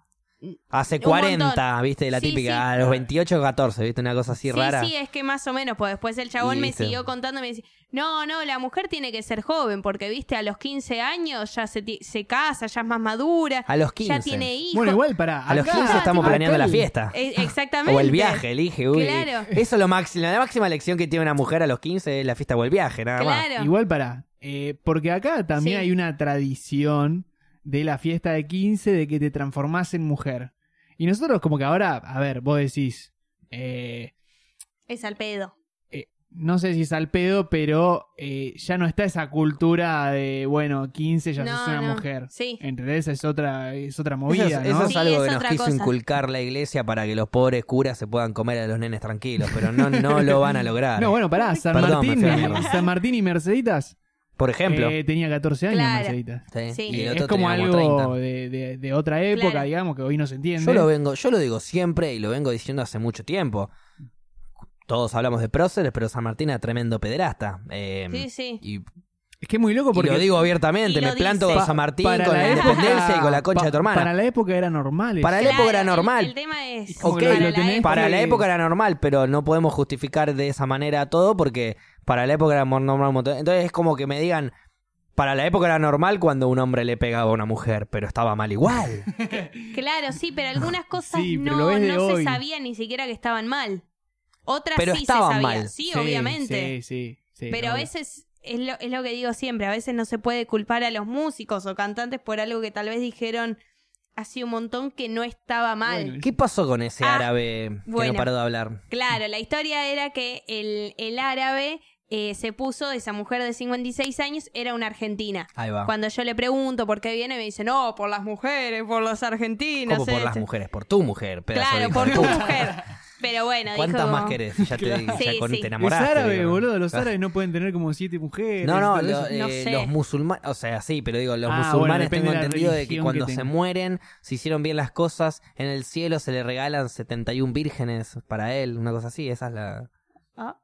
A: Hace
C: Un
A: 40,
C: montón.
A: ¿viste? La
C: Sí,
A: típica,
C: sí.
A: a los 28 o 14, ¿viste? Una cosa así
C: Sí,
A: rara.
C: sí, es que más o menos, pues después el chabón
A: Y
C: me
A: viste.
C: siguió contando y me decía, no, no, la mujer tiene que ser joven, porque viste, a los 15 años ya se, se casa, ya es más madura,
A: A los
C: ya
A: 15.
C: tiene hijos.
B: Bueno, igual para.
A: A los
B: acá-
A: 15 estamos planeando la fiesta.
C: Eh, exactamente.
A: O el viaje, elige. Uy.
C: Claro.
A: Eso es lo máximo. La máxima lección que tiene una mujer a los 15 es la fiesta o el viaje, nada más.
C: Claro.
B: Igual para. eh, porque acá también
C: Sí.
B: hay una tradición de la fiesta de 15 de que te transformás en mujer. Y nosotros, como que ahora, a ver, vos decís. eh,
C: Es al pedo.
B: eh, no sé si es al pedo, pero eh, ya no está esa cultura de, bueno, 15 ya
C: No,
B: sos una
C: no.
B: mujer.
C: Sí.
B: ¿Entendés? Es otra, es otra
A: Eso
B: movida,
A: es,
B: ¿no?
A: eso es
C: Sí,
A: algo
C: es
A: que nos quiso
C: cosa.
A: inculcar la iglesia para que los pobres curas se puedan comer a los nenes tranquilos, pero no, no lo van a lograr.
B: No, bueno, pará, San
A: Perdón,
B: Martín. San Martín y Merceditas
A: Por ejemplo.
B: eh, tenía 14 años
C: Claro.
B: Merceditas.
A: Sí,
C: sí.
A: y el
B: es
A: otro
B: como
A: tenía
B: algo
A: 30.
B: de, de- de otra época,
C: Claro.
B: digamos, que hoy no se entiende.
A: Yo lo vengo, yo lo digo siempre y lo vengo diciendo hace mucho tiempo. Todos hablamos de próceres, pero San Martín era tremendo pederasta. Eh,
C: Sí, sí.
A: Y,
B: Es que es muy loco
A: y
B: porque
A: lo digo abiertamente,
C: Y
A: me planto
C: dice.
A: con San Martín,
B: para
A: con la,
B: época-
A: independencia y con la concha
B: pa-
A: de tu hermana.
B: Para la época era normal. eso.
A: Para la época era normal.
C: El, tema es.
A: lo-
C: para
B: lo
C: la
B: tenés
C: época-
A: Para la época era normal, pero no podemos justificar de esa manera todo porque para la época era normal un montón. Entonces es como que me digan, para la época era normal cuando un hombre le pegaba a una mujer, pero estaba mal igual.
C: Claro, sí, pero algunas cosas
B: Sí, pero
C: no, no se sabía ni siquiera que estaban mal. Otras
A: Pero
C: sí
A: estaban
C: se sabía.
A: mal.
C: Sí, obviamente.
B: Sí, sí, sí,
C: pero a veces es lo, es lo que digo siempre, a veces no se puede culpar a los músicos o cantantes por algo que tal vez dijeron hace un montón que no estaba mal.
B: Bueno,
A: ¿Qué pasó con ese
C: Ah,
A: árabe que
C: bueno.
A: no paró de hablar?
C: Claro, la historia era que el, el árabe eh, se puso, esa mujer de 56 años, era una argentina.
A: Ahí va.
C: Cuando yo le pregunto por qué viene, me dice, no, por las mujeres, por los argentinos.
A: Como por las
C: este".
A: mujeres, por tu mujer, pedazo
C: Claro, por tu mujer. Pero bueno,
A: ¿Cuántas
C: dijo
A: más querés? Ya te, ya
C: Sí,
A: con-
C: sí.
A: te
B: Es
A: enamoraste.
B: árabe,
A: digo.
B: boludo. Los
A: Ah.
B: árabes no pueden tener como siete mujeres.
A: No, no, lo- eh,
C: No sé.
A: los musulmanes, o sea, sí, pero digo, los
B: Ah,
A: musulmanes tengo
B: de
A: entendido de que cuando
B: que
A: se mueren, si hicieron bien las cosas, en el cielo se le regalan 71 vírgenes para él, una cosa así, esa es la...
C: Ah.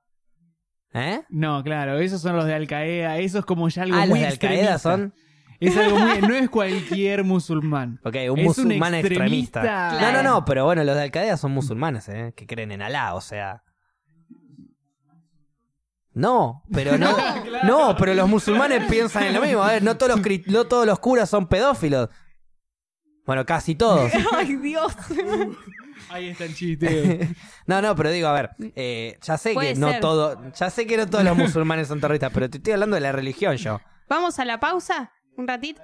A: ¿Eh?
B: No, claro, esos son los de Al Qaeda. Eso es como ya algo
A: Ah, los de Al Qaeda
B: extremista.
A: son...
B: Es algo muy. No es cualquier musulmán.
A: Ok, un
B: Es un
A: musulmán extremista.
B: extremista.
A: No,
C: Claro.
A: no, no, pero bueno, los de Al Qaeda son musulmanes, ¿eh? Que creen en Alá, o sea... No, pero no, no, pero los musulmanes piensan en lo mismo. A ver, no todos los, cri- no todos los curas son pedófilos. Bueno, casi todos.
C: Ay, Dios.
B: Ahí está el chiste.
A: No, no, pero digo, a ver, eh, ya sé
C: Puede
A: que no
C: ser.
A: todo, ya sé que no todos los musulmanes son terroristas, pero te estoy hablando de la religión yo.
C: Vamos a la pausa, un ratito.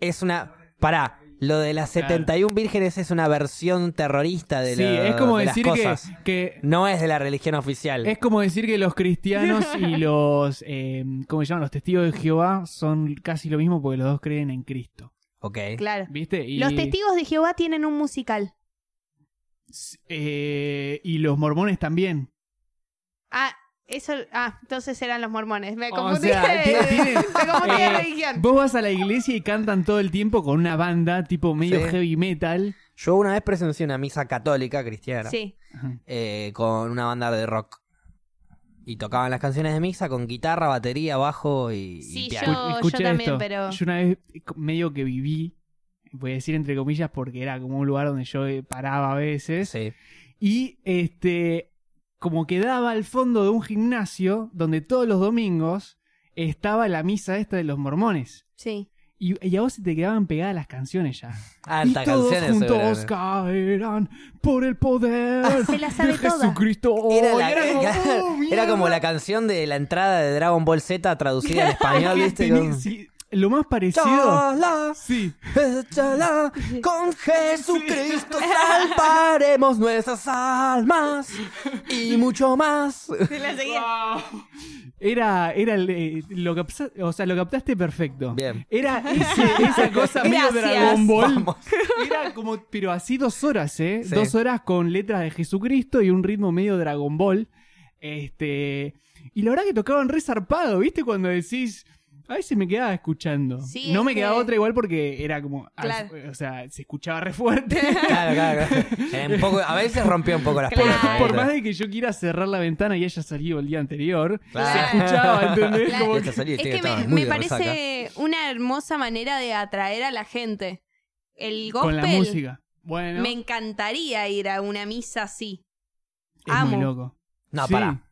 A: Es una, pará, lo de las 71 vírgenes es una versión terrorista de,
B: sí,
A: lo-
B: es como
A: de las
B: decir que,
A: cosas.
B: que.
A: No es de la religión oficial.
B: Es como decir que los cristianos y los. Eh, ¿Cómo se llaman? Los testigos de Jehová son casi lo mismo porque los dos creen en Cristo.
A: Ok.
C: Claro.
B: ¿Viste? Y,
C: Los testigos de Jehová tienen un musical.
B: eh, y los mormones también.
C: Ah, eso. Ah, entonces eran los mormones. Me
B: O
C: confundí.
B: sea, tiene- tiene-
C: Me confundí de
B: eh,
C: religión.
B: Vos vas a la iglesia y cantan todo el tiempo con una banda tipo medio
A: Sí.
B: heavy metal.
A: Yo una vez presencié una misa católica cristiana
C: Sí.
A: Eh, con una banda de rock. Y tocaban las canciones de misa con guitarra, batería, bajo y, y
C: Sí,
A: piano.
C: yo-
B: Escuché
C: también,
B: esto.
C: pero-
B: Yo una vez medio que viví, voy a decir entre comillas porque era como un lugar donde yo eh, paraba a veces.
A: Sí.
B: Y este, como quedaba al fondo de un gimnasio donde todos los domingos estaba la misa esta de los mormones.
C: Sí.
B: Y, y a vos se te quedaban pegadas las canciones ya.
A: Alta
B: y todos
A: canciones
B: juntos caerán por el poder
C: Ah, se la sabe
B: de
C: toda.
B: Jesucristo.
A: Era, la-
B: era como, oh,
A: era como
B: mierda.
A: la canción de la entrada de Dragon Ball Z traducida en español,
B: Que
A: ¿viste? Con-
B: sí, lo más parecido.
A: Chala,
B: Sí.
A: chala, con Jesucristo salvaremos nuestras almas y mucho más.
C: Se la seguía.
B: Era, era el, eh, lo capsa- o sea, lo captaste perfecto.
A: Bien.
B: Era ese- esa cosa medio. Dragon Ball.
A: Vamos.
B: Era como, pero así dos horas, ¿eh?
A: Sí.
B: Dos horas con letras de Jesucristo y un ritmo medio Dragon Ball. Este. Y la verdad que tocaban re zarpado, ¿viste? Cuando decís. A veces me quedaba escuchando.
C: Sí,
B: no
C: es
B: me quedaba
C: que-
B: otra igual porque era como.
C: Claro.
B: o sea, se escuchaba re fuerte.
A: Claro, claro, claro. Un poco- a veces rompió un poco las
C: Claro.
A: pelotas.
B: Por más de que yo quiera cerrar la ventana y haya salido el día anterior,
A: Claro.
B: se escuchaba, ¿entendés?
C: Claro.
B: Como que-
C: Es que me, parece una hermosa manera de atraer a la gente. El
B: con
C: gospel.
B: la música. Bueno,
C: Me encantaría ir a una misa así.
B: es
C: amo.
B: muy loco.
A: No,
B: Sí.
A: para.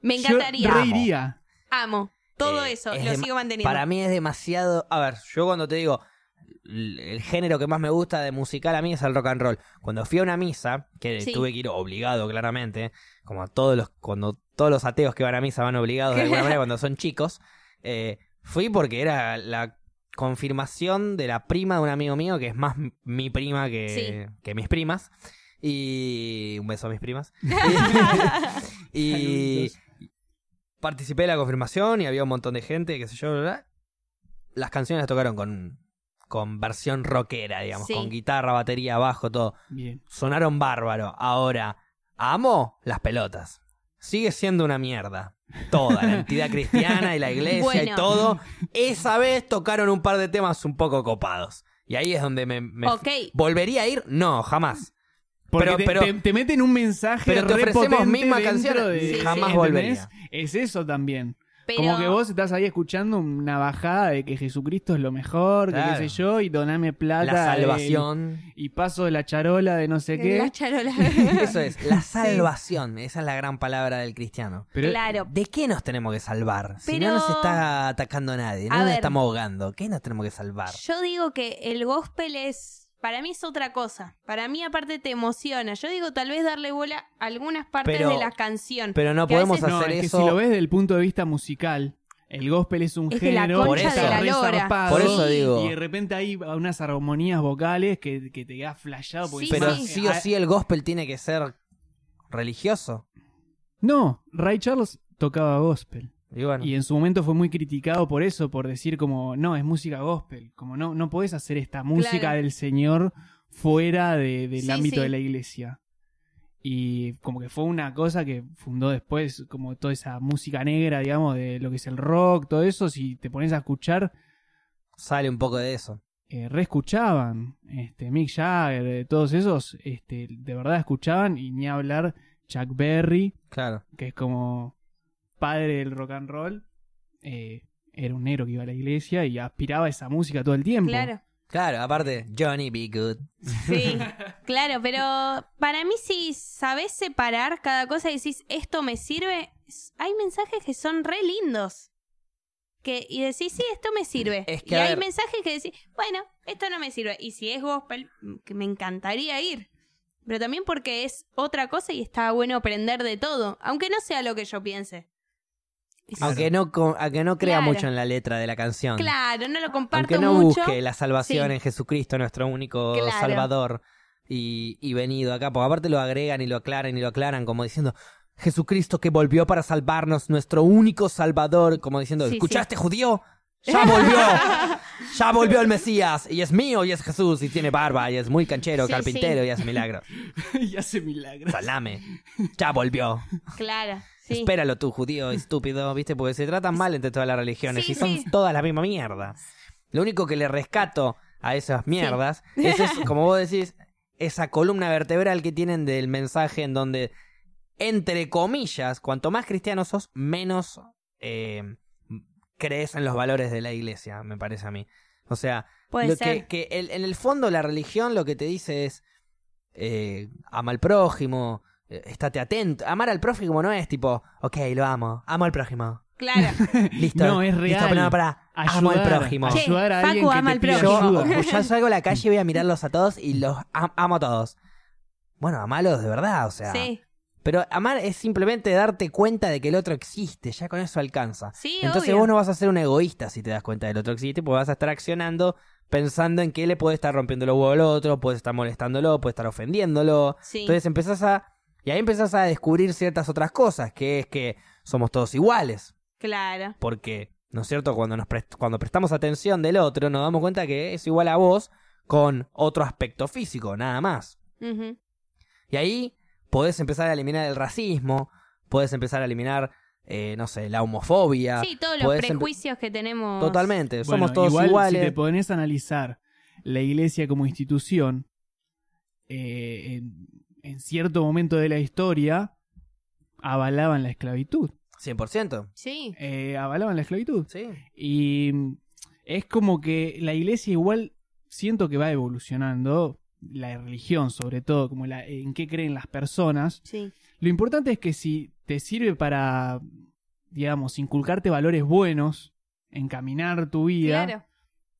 C: Me
B: Yo
C: encantaría.
B: re
A: Amo.
B: iría.
C: Amo. Todo
A: Eh,
C: eso.
A: es
C: Lo sigo manteniendo.
A: Para mí es demasiado. A ver, yo cuando te digo. El género que más me gusta de musical a mí es el rock and roll. Cuando fui a una misa, que
C: Sí.
A: tuve que ir obligado claramente, como a todos los, cuando todos los ateos que van a misa van obligados de alguna manera cuando son chicos, eh, fui porque era la confirmación de la prima de un amigo mío, que es más mi prima que, que mis primas. Y un beso a mis primas. y. participé de la confirmación y había un montón de gente, qué sé yo. Las canciones las tocaron con, con versión rockera, digamos,
C: Sí.
A: con guitarra, batería, bajo, todo.
B: Bien.
A: Sonaron bárbaro. Ahora, amo las pelotas. Sigue siendo una mierda. Toda, la entidad cristiana y la iglesia y todo. Esa vez tocaron un par de temas un poco copados. Y ahí es donde me... me-. ¿Volvería a ir? No, jamás.
B: Porque
A: Pero-
B: te,
A: pero-
B: te- te meten un mensaje
A: pero te
B: re
A: ofrecemos misma canción,
B: de-
C: Sí,
A: jamás
C: sí.
B: Es eso también.
C: Pero-
B: Como que vos estás ahí escuchando una bajada de que Jesucristo es lo mejor, que qué sé yo, y doname plata.
A: La salvación.
B: y paso de la charola de no sé qué.
C: La charola.
A: Eso es, la salvación. Esa es la gran palabra del cristiano.
B: Pero
C: claro.
A: ¿De qué nos tenemos que salvar? Si no nos está atacando nadie, no
C: A
A: nos
C: ver.
A: estamos ahogando, ¿qué nos tenemos que salvar?
C: Yo digo que el gospel es. Para mí es otra cosa. Para mí, aparte, te emociona. Yo digo, tal vez darle bola a algunas partes
A: Pero-
C: de la canción.
A: Pero no
C: Que a
A: podemos
C: veces-
B: no,
A: hacer
B: es que
A: eso.
B: si lo ves desde el punto de vista musical, el gospel es un
C: Es de la
B: género
A: concha
B: que está
A: de la
B: re
C: lora.
B: zarpado,
A: Por eso digo.
B: Y de repente hay unas armonías vocales que, que te quedas flashado. porque
C: Sí,
A: Pero
B: encima-
A: sí o
B: Ah,
A: sí el gospel tiene que ser religioso.
B: No, Ray Charles tocaba gospel.
A: Y bueno,
B: Y en su momento fue muy criticado por eso, por decir como, no, es música gospel. Como no, no podés hacer esta música
C: Claro.
B: del Señor fuera de- del
C: Sí,
B: ámbito
C: sí.
B: de la iglesia. Y como que fue una cosa que fundó después, como toda esa música negra, digamos, de lo que es el rock, todo eso, si te pones a escuchar,
A: sale un poco de eso.
B: eh, reescuchaban. Este, Mick Jagger, todos esos, este, de verdad escuchaban, y ni hablar Chuck Berry,
A: Claro.
B: que es como padre del rock and roll, eh, era un negro que iba a la iglesia y aspiraba a esa música todo el tiempo.
C: Claro.
A: Claro, aparte, Johnny Be Good.
C: Sí, claro, pero para mí si sabes separar cada cosa y decís, esto me sirve, hay mensajes que son re lindos. Que, y decís, sí, esto me sirve.
A: Es que,
C: y hay
A: ver-
C: mensajes que decís, bueno, esto no me sirve. Y si es gospel, que me encantaría ir. Pero también porque es otra cosa y está bueno aprender de todo, aunque no sea lo que yo piense.
A: Aunque no, aunque no crea
C: Claro.
A: mucho en la letra de la canción.
C: Claro, no lo comparto
A: aunque no
C: mucho.
A: busque la salvación
C: Sí.
A: en Jesucristo, nuestro único
C: Claro.
A: Salvador y, y venido acá. Porque aparte lo agregan y lo aclaran y lo aclaran como diciendo Jesucristo que volvió para salvarnos, nuestro único Salvador. Como diciendo,
C: Sí,
A: ¿escuchaste judío? Ya volvió. ya volvió el Mesías. Y es mío y es Jesús y tiene barba y es muy canchero,
C: Sí,
A: carpintero
C: sí.
A: y hace milagros.
B: y hace milagros.
A: Salame. Ya volvió.
C: Claro, sí.
A: Espéralo tú, judío estúpido, ¿viste? Porque se tratan mal entre todas las religiones
C: Sí,
A: y son
C: sí.
A: todas la misma mierda. Lo único que le rescato a esas mierdas es, como vos decís, esa columna vertebral que tienen del mensaje en donde, entre comillas, cuanto más cristiano sos, menos eh, crees en los valores de la iglesia, me parece a mí. O sea,
C: Puede
A: lo
C: ser.
A: que, que el- en el fondo la religión lo que te dice es eh, ama al prójimo, estate atento. Amar al prójimo no es tipo, ok, lo amo, amo al prójimo.
C: Claro.
A: Listo.
B: No, es
A: Listo,
B: real.
A: no, pará, amo al
B: Ayudar,
A: prójimo.
C: Che,
B: Ayudar a
C: Facu
B: alguien que
C: ama al prójimo.
A: Yo, salgo a la calle y voy a mirarlos a todos y los am- amo a todos. Bueno, amalos de verdad, o sea.
C: Sí,
A: Pero amar es simplemente darte cuenta de que el otro existe, ya con eso alcanza.
C: sí,
A: Entonces
C: obvio.
A: vos no vas a ser un egoísta si te das cuenta del otro existe, porque vas a estar accionando pensando en que le puede estar rompiendo los huevos al otro, puede estar molestándolo, puede estar ofendiéndolo.
C: Sí.
A: Entonces empezás a... Y ahí empezás a descubrir ciertas otras cosas, que es que somos todos iguales.
C: Claro.
A: Porque, ¿no es cierto? Cuando, nos prest- cuando prestamos atención del otro, nos damos cuenta que es igual a vos con otro aspecto físico, nada más. Y ahí podés empezar a eliminar el racismo, podés empezar a eliminar eh, no sé, la homofobia.
C: Sí, todos los prejuicios que tenemos.
A: Totalmente,
B: Bueno,
A: somos todos
B: igual,
A: iguales.
B: Si te pones a analizar la iglesia como institución, eh, en, cierto momento de la historia, avalaban la esclavitud.
A: 100%.
C: Sí.
B: Eh, avalaban la esclavitud.
A: Sí.
B: Y mm, es como que la iglesia igual siento que va evolucionando, la religión sobre todo, como la, en qué creen las personas.
C: Sí.
B: Lo importante es que si te sirve para, digamos, inculcarte valores buenos, encaminar tu vida,
C: Claro.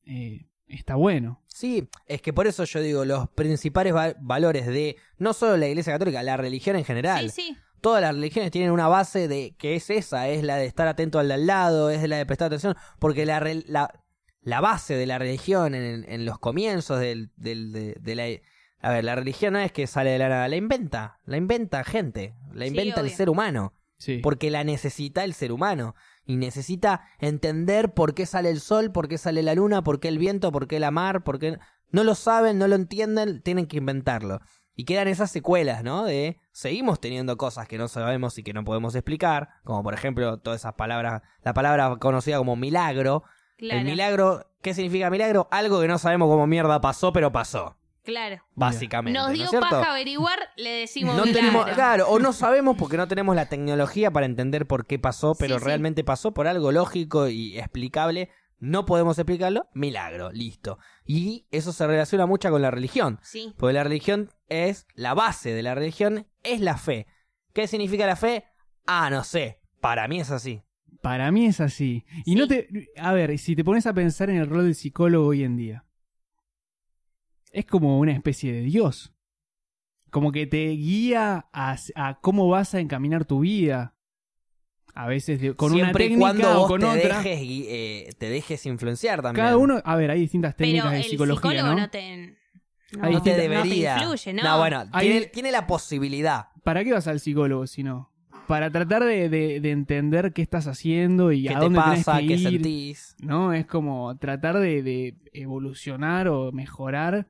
B: eh, está bueno.
A: Sí, es que por eso yo digo, los principales va- valores de no solo la Iglesia Católica, la religión en general.
C: Sí, sí.
A: Todas las religiones tienen una base de que es esa, es la de estar atento al de al lado, es la de prestar atención, porque la, re- la, la base de la religión en, en los comienzos del, del- de, de la... A ver, la religión no es que sale de la nada, la inventa, la inventa gente, la
C: Sí,
A: inventa el
C: obvio.
A: ser humano.
B: Sí.
A: porque la necesita el ser humano y necesita entender por qué sale el sol, por qué sale la luna, por qué el viento, por qué la mar, por qué no lo saben, no lo entienden, tienen que inventarlo. Y quedan esas secuelas, ¿no? De seguimos teniendo cosas que no sabemos y que no podemos explicar, como por ejemplo todas esas palabras, la palabra conocida como milagro.
C: Claro.
A: El milagro, ¿qué significa milagro? Algo que no sabemos cómo mierda pasó, pero pasó,
C: Claro.
A: básicamente.
C: Nos
A: ¿no
C: dio
A: cierto?
C: paja averiguar, le decimos
A: No
C: milagro.
A: tenemos, claro, o no sabemos porque no tenemos la tecnología para entender por qué pasó, pero
C: Sí, sí.
A: realmente pasó por algo lógico y explicable. No podemos explicarlo, milagro, listo. Y eso se relaciona mucho con la religión,
C: Sí.
A: porque la religión es la base de la religión es la fe. ¿Qué significa la fe? Ah, no sé, para mí es así.
B: Para mí es así. Y
C: Sí.
B: no te. A ver, si te pones a pensar en el rol del psicólogo hoy en día, es como una especie de Dios. Como que te guía a, a cómo vas a encaminar tu vida. A veces de- con una
A: Siempre
B: técnica
A: cuando
B: o con
A: te
B: otra.
A: dejes, eh, te dejes influenciar también.
B: Cada uno, a ver, hay distintas
C: Pero
B: técnicas de
C: el
B: psicología,
C: psicólogo
B: ¿no?
C: no, te. No,
B: Ahí
A: no te debería.
C: No te influye, ¿no?
A: bueno,
B: Hay-
A: tiene, tiene la posibilidad.
B: ¿Para qué vas al psicólogo si no? Para tratar de, de- de entender qué estás haciendo y
A: ¿Qué
B: a
A: te
B: dónde
A: pasa?
B: tenés que
A: ¿Qué sentís?
B: ¿no? Es como tratar de, de evolucionar o mejorar.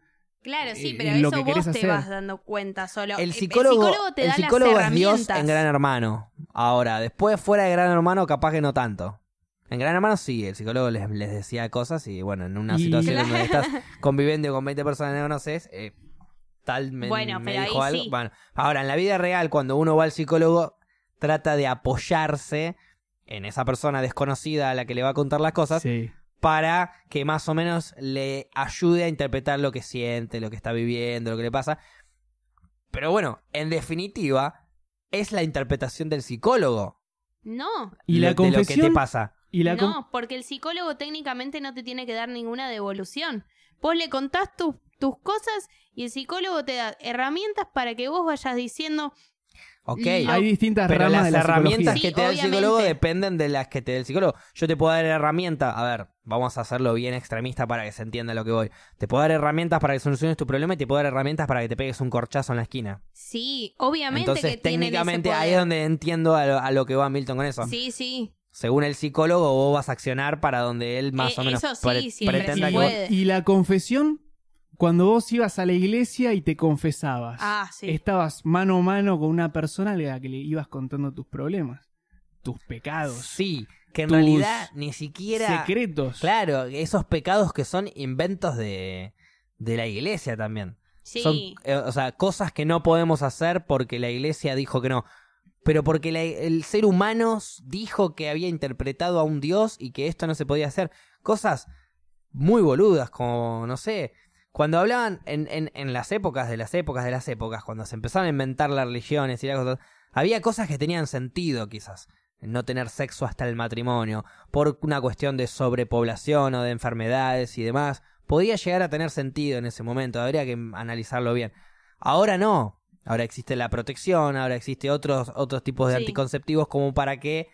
C: Claro, sí, pero eso
B: que
C: vos te
B: hacer.
C: vas dando cuenta solo.
A: El
C: Eh,
A: psicólogo,
C: te
A: el
C: da
A: psicólogo
C: las
A: es Dios
C: herramientas.
A: en Gran Hermano. Ahora, después fuera de Gran Hermano, capaz que no tanto. En Gran Hermano sí, el psicólogo les, les decía cosas y bueno, en una
B: Y-
A: situación en donde
C: Claro.
A: estás conviviendo con 20 personas que no conoces, eh, tal me,
C: Bueno,
A: me
C: pero
A: dijo
C: ahí
A: algo.
C: sí.
A: Bueno, ahora, en la vida real, cuando uno va al psicólogo, trata de apoyarse en esa persona desconocida a la que le va a contar las cosas
B: Sí.
A: Para que más o menos le ayude a interpretar lo que siente, lo que está viviendo, lo que le pasa. Pero bueno, en definitiva, es la interpretación del psicólogo
C: No,
B: Y la
A: de lo que te pasa.
B: Y la con-
C: no, porque el psicólogo técnicamente no te tiene que dar ninguna devolución. Vos le contás tus tus cosas y el psicólogo te da herramientas para que vos vayas diciendo,
A: Ok.
C: Lo-
B: hay distintas
A: Pero
B: ramas
A: las
B: de la
A: herramientas
B: psicología.
A: que
C: Sí,
A: te da el
C: obviamente.
A: psicólogo dependen de las que te da el psicólogo. Yo te puedo dar herramientas, a ver, vamos a hacerlo bien extremista para que se entienda lo que voy. Te puedo dar herramientas para que soluciones tu problema y te puedo dar herramientas para que te pegues un corchazo en la esquina.
C: sí, obviamente
A: Entonces,
C: que
A: técnicamente ahí es donde entiendo a lo, a lo que va Milton con eso.
C: Sí, sí.
A: Según el psicólogo, vos vas a accionar para donde él más
C: Eh,
A: o menos
C: eso sí,
A: pre-
C: siempre
A: pretenda que vos-.
B: Y la confesión, cuando vos ibas a la iglesia y te confesabas,
C: Ah, sí.
B: estabas mano a mano con una persona a la que le ibas contando tus problemas, tus pecados,
A: Sí, que en
B: Tus
A: realidad ni siquiera...
B: secretos.
A: Claro, esos pecados que son inventos de, de la iglesia también.
C: Sí.
A: Son, eh, o sea, cosas que no podemos hacer porque la iglesia dijo que no. Pero porque la- el ser humano dijo que había interpretado a un dios y que esto no se podía hacer. Cosas muy boludas, como, no sé, cuando hablaban en, en, en las épocas de las épocas de las épocas, cuando se empezaron a inventar las religiones y las cosas, había cosas que tenían sentido quizás. No tener sexo hasta el matrimonio, por una cuestión de sobrepoblación o de enfermedades y demás. Podía llegar a tener sentido en ese momento, habría que analizarlo bien. Ahora no. Ahora existe la protección, ahora existe otros, otros tipos de
C: Sí.
A: anticonceptivos como para que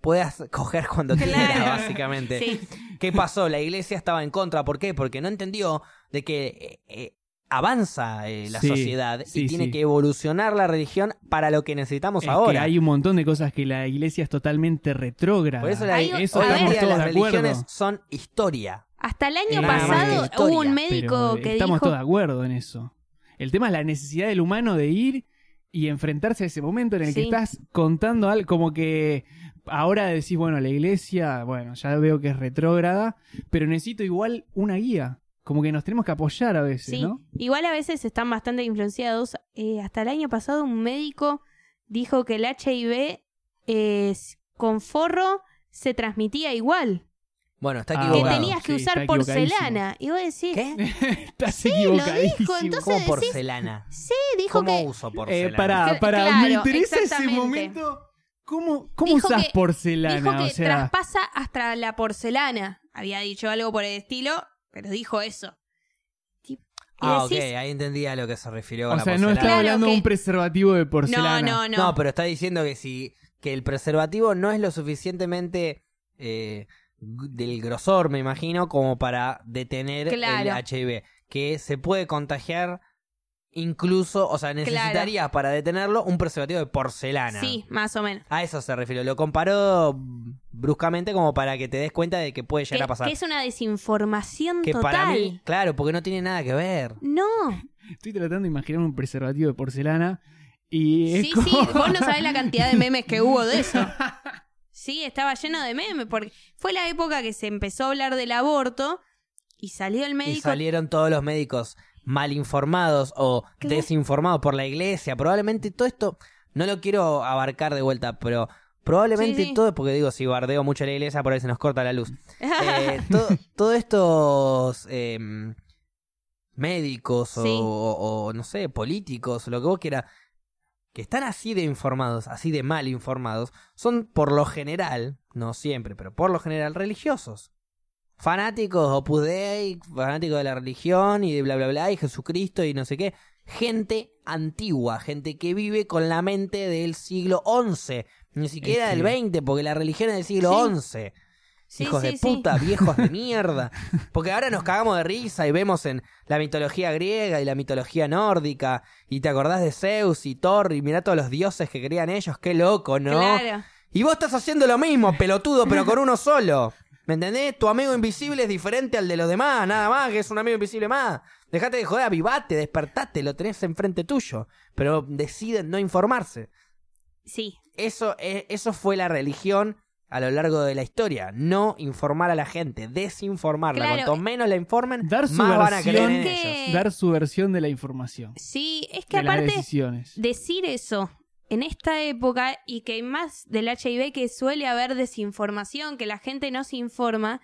A: puedas coger cuando
C: Claro.
A: quieras, básicamente.
C: Sí.
A: ¿Qué pasó? La iglesia estaba en contra. ¿Por qué? Porque no entendió de que eh, eh, avanza eh, la
B: Sí,
A: sociedad
B: sí,
A: y tiene
B: sí.
A: que evolucionar la religión para lo que necesitamos
B: Es
A: ahora.
B: que hay un montón de cosas que la iglesia es totalmente retrógrada.
A: Por eso, la-
C: Hay-
B: eso estamos
C: ver.
B: todos
A: las
B: de acuerdo.
A: religiones son historia.
C: Hasta el año
B: Nada
C: pasado hubo un médico
B: Pero
C: que
B: estamos
C: dijo...
B: todos de acuerdo en eso. El tema es la necesidad del humano de ir y enfrentarse a ese momento en el que estás contando algo como que ahora decís, bueno, la iglesia, bueno, ya veo que es retrógrada, pero necesito igual una guía. Como que nos tenemos que apoyar a veces,
C: Sí,
B: ¿no?
C: igual a veces están bastante influenciados. Eh, hasta el año pasado un médico dijo que el HIV eh, con forro se transmitía igual.
A: Bueno, está
B: Ah,
C: que
A: equivocado.
C: tenías que
B: Sí,
C: usar porcelana. Y vos decís,
A: ¿Qué?
B: Estás
C: lo
B: equivocadísimo.
C: dijo, entonces-
A: ¿Cómo
C: decís-
A: porcelana?
C: sí, dijo
A: ¿Cómo
C: que...
A: uso
B: Eh,
A: porcelana?
B: para, me interesa ese momento. ¿Cómo, cómo
C: Dijo
B: usas
C: que-
B: porcelana?
C: Dijo que
B: o sea,
C: traspasa hasta la porcelana. Había dicho algo por el estilo, pero dijo eso. Y
A: Ah, ok, ahí entendí a lo que se refirió con
B: o
A: la
B: sea, no está
C: Claro
B: hablando de
C: que-
B: un preservativo de
C: No,
B: porcelana.
C: no, no.
A: No, pero está diciendo que si que el preservativo no es lo suficientemente eh, del grosor, me imagino, como para detener
C: Claro.
A: el HIV, que se puede contagiar incluso, o sea, necesitaría para detenerlo un preservativo de porcelana.
C: Sí, más o menos.
A: A eso se refirió. Lo comparó bruscamente como para que te des cuenta de que puede llegar
C: Que,
A: a pasar.
C: que es una desinformación
A: Que
C: total.
A: para mí, claro, porque no tiene nada que ver.
C: No.
B: Estoy tratando de imaginar un preservativo de porcelana y es
C: Sí,
B: como...
C: sí, vos no sabés la cantidad de memes que hubo de eso. Sí, estaba lleno de memes, porque fue la época que se empezó a hablar del aborto y salió el
A: Y
C: médico.
A: salieron todos los médicos mal informados o desinformados por la iglesia. Probablemente todo esto, no lo quiero abarcar de vuelta, pero probablemente
C: Sí, sí.
A: todo, porque digo, si bardeo mucho la iglesia, por ahí se nos corta la luz. Eh, to- todos estos em, médicos o,
C: Sí.
A: o- o, no sé, políticos, lo que vos quieras, que están así de informados, así de mal informados, son por lo general, no siempre, pero por lo general religiosos. Fanáticos Opus Dei, fanáticos de la religión y de bla bla bla y Jesucristo y no sé qué. Gente antigua, gente que vive con la mente del siglo XI, ni siquiera del XX, porque la religión es del siglo
C: Sí.
A: XI.
C: Sí,
A: Hijos
C: sí,
A: de
C: sí.
A: puta, viejos de mierda. Porque ahora nos cagamos de risa y vemos en la mitología griega y la mitología nórdica. Y te acordás de Zeus y Thor y mirá todos los dioses que creían ellos. Qué loco, ¿no?
C: Claro.
A: Y vos estás haciendo lo mismo, pelotudo, pero con uno solo. ¿Me entendés? Tu amigo invisible es diferente al de los demás, nada más, que es un amigo invisible más. Dejate de joder, avivate, despertate, lo tenés enfrente tuyo. Pero deciden no informarse.
C: Sí,
A: Eso, eso fue la religión a lo largo de la historia. No informar a la gente, desinformarla.
C: Claro.
A: Cuanto menos la informen,
B: Dar su
A: más van a creer en
C: que-
A: ellos.
B: Dar su versión de la información.
C: sí, es que
B: de
C: aparte decir eso en esta época y que más del HIV que suele haber desinformación, que la gente no se informa,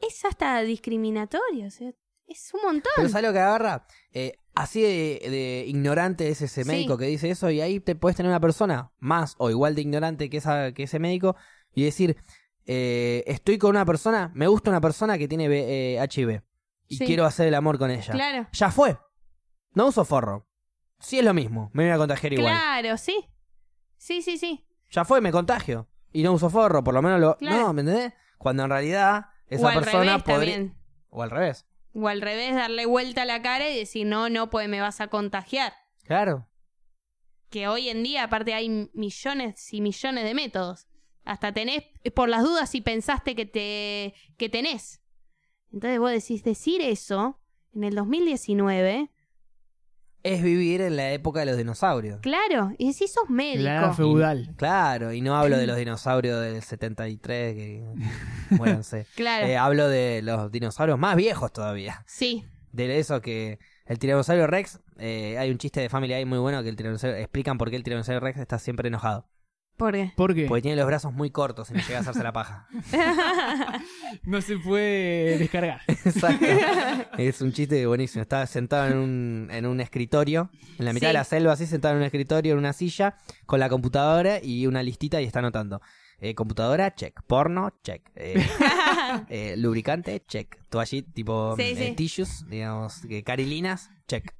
C: es hasta discriminatorio, o sea, es un montón.
A: Pero ¿sabes lo que agarra? Eh, así de, de ignorante es ese
C: Sí.
A: médico que dice eso y ahí te puedes tener una persona más o igual de ignorante que, esa, que ese médico y decir, eh, estoy con una persona, me gusta una persona que tiene eh, HIV y
C: Sí.
A: quiero hacer el amor con ella.
C: Claro.
A: Ya fue. No uso forro. Sí es lo mismo, me voy a contagiar igual.
C: Claro, sí. Sí, sí, sí.
A: Ya fue, me contagio. Y no uso forro, por lo menos lo...
C: Claro.
A: No, ¿me entendés? Cuando en realidad esa persona podría... O al revés.
C: O al revés, darle vuelta a la cara y decir, no, no, pues me vas a contagiar.
A: Claro.
C: Que hoy en día, aparte, hay millones y millones de métodos. Hasta tenés, por las dudas, si pensaste que, te, que tenés. Entonces vos decís, decir eso en el 2019,
A: Es vivir en la época de los dinosaurios.
C: claro, y decís, sos médico.
B: La era feudal.
A: Claro, y no hablo de los dinosaurios del 73, que muéranse.
C: Claro,
A: Eh, hablo de los dinosaurios más viejos todavía.
C: sí.
A: De eso que el tiranosaurio Rex, eh, hay un chiste de Family Guy muy bueno que el tiranosaurio, explican por qué el tiranosaurio Rex está siempre enojado.
C: ¿Por qué?
B: ¿Por qué?
A: Porque tiene los brazos muy cortos y no llega a hacerse la paja.
B: No se puede descargar.
A: Exacto. Es un chiste buenísimo. Está sentado en un, en un escritorio, en la mitad
C: Sí.
A: de la selva, así sentado en un escritorio, en una silla, con la computadora y una listita y está anotando. Eh, computadora, check. Porno, check. Eh, eh, lubricante, check. Toallita, tipo
C: Sí,
A: eh,
C: sí.
A: tissues, digamos, eh, carilinas, check.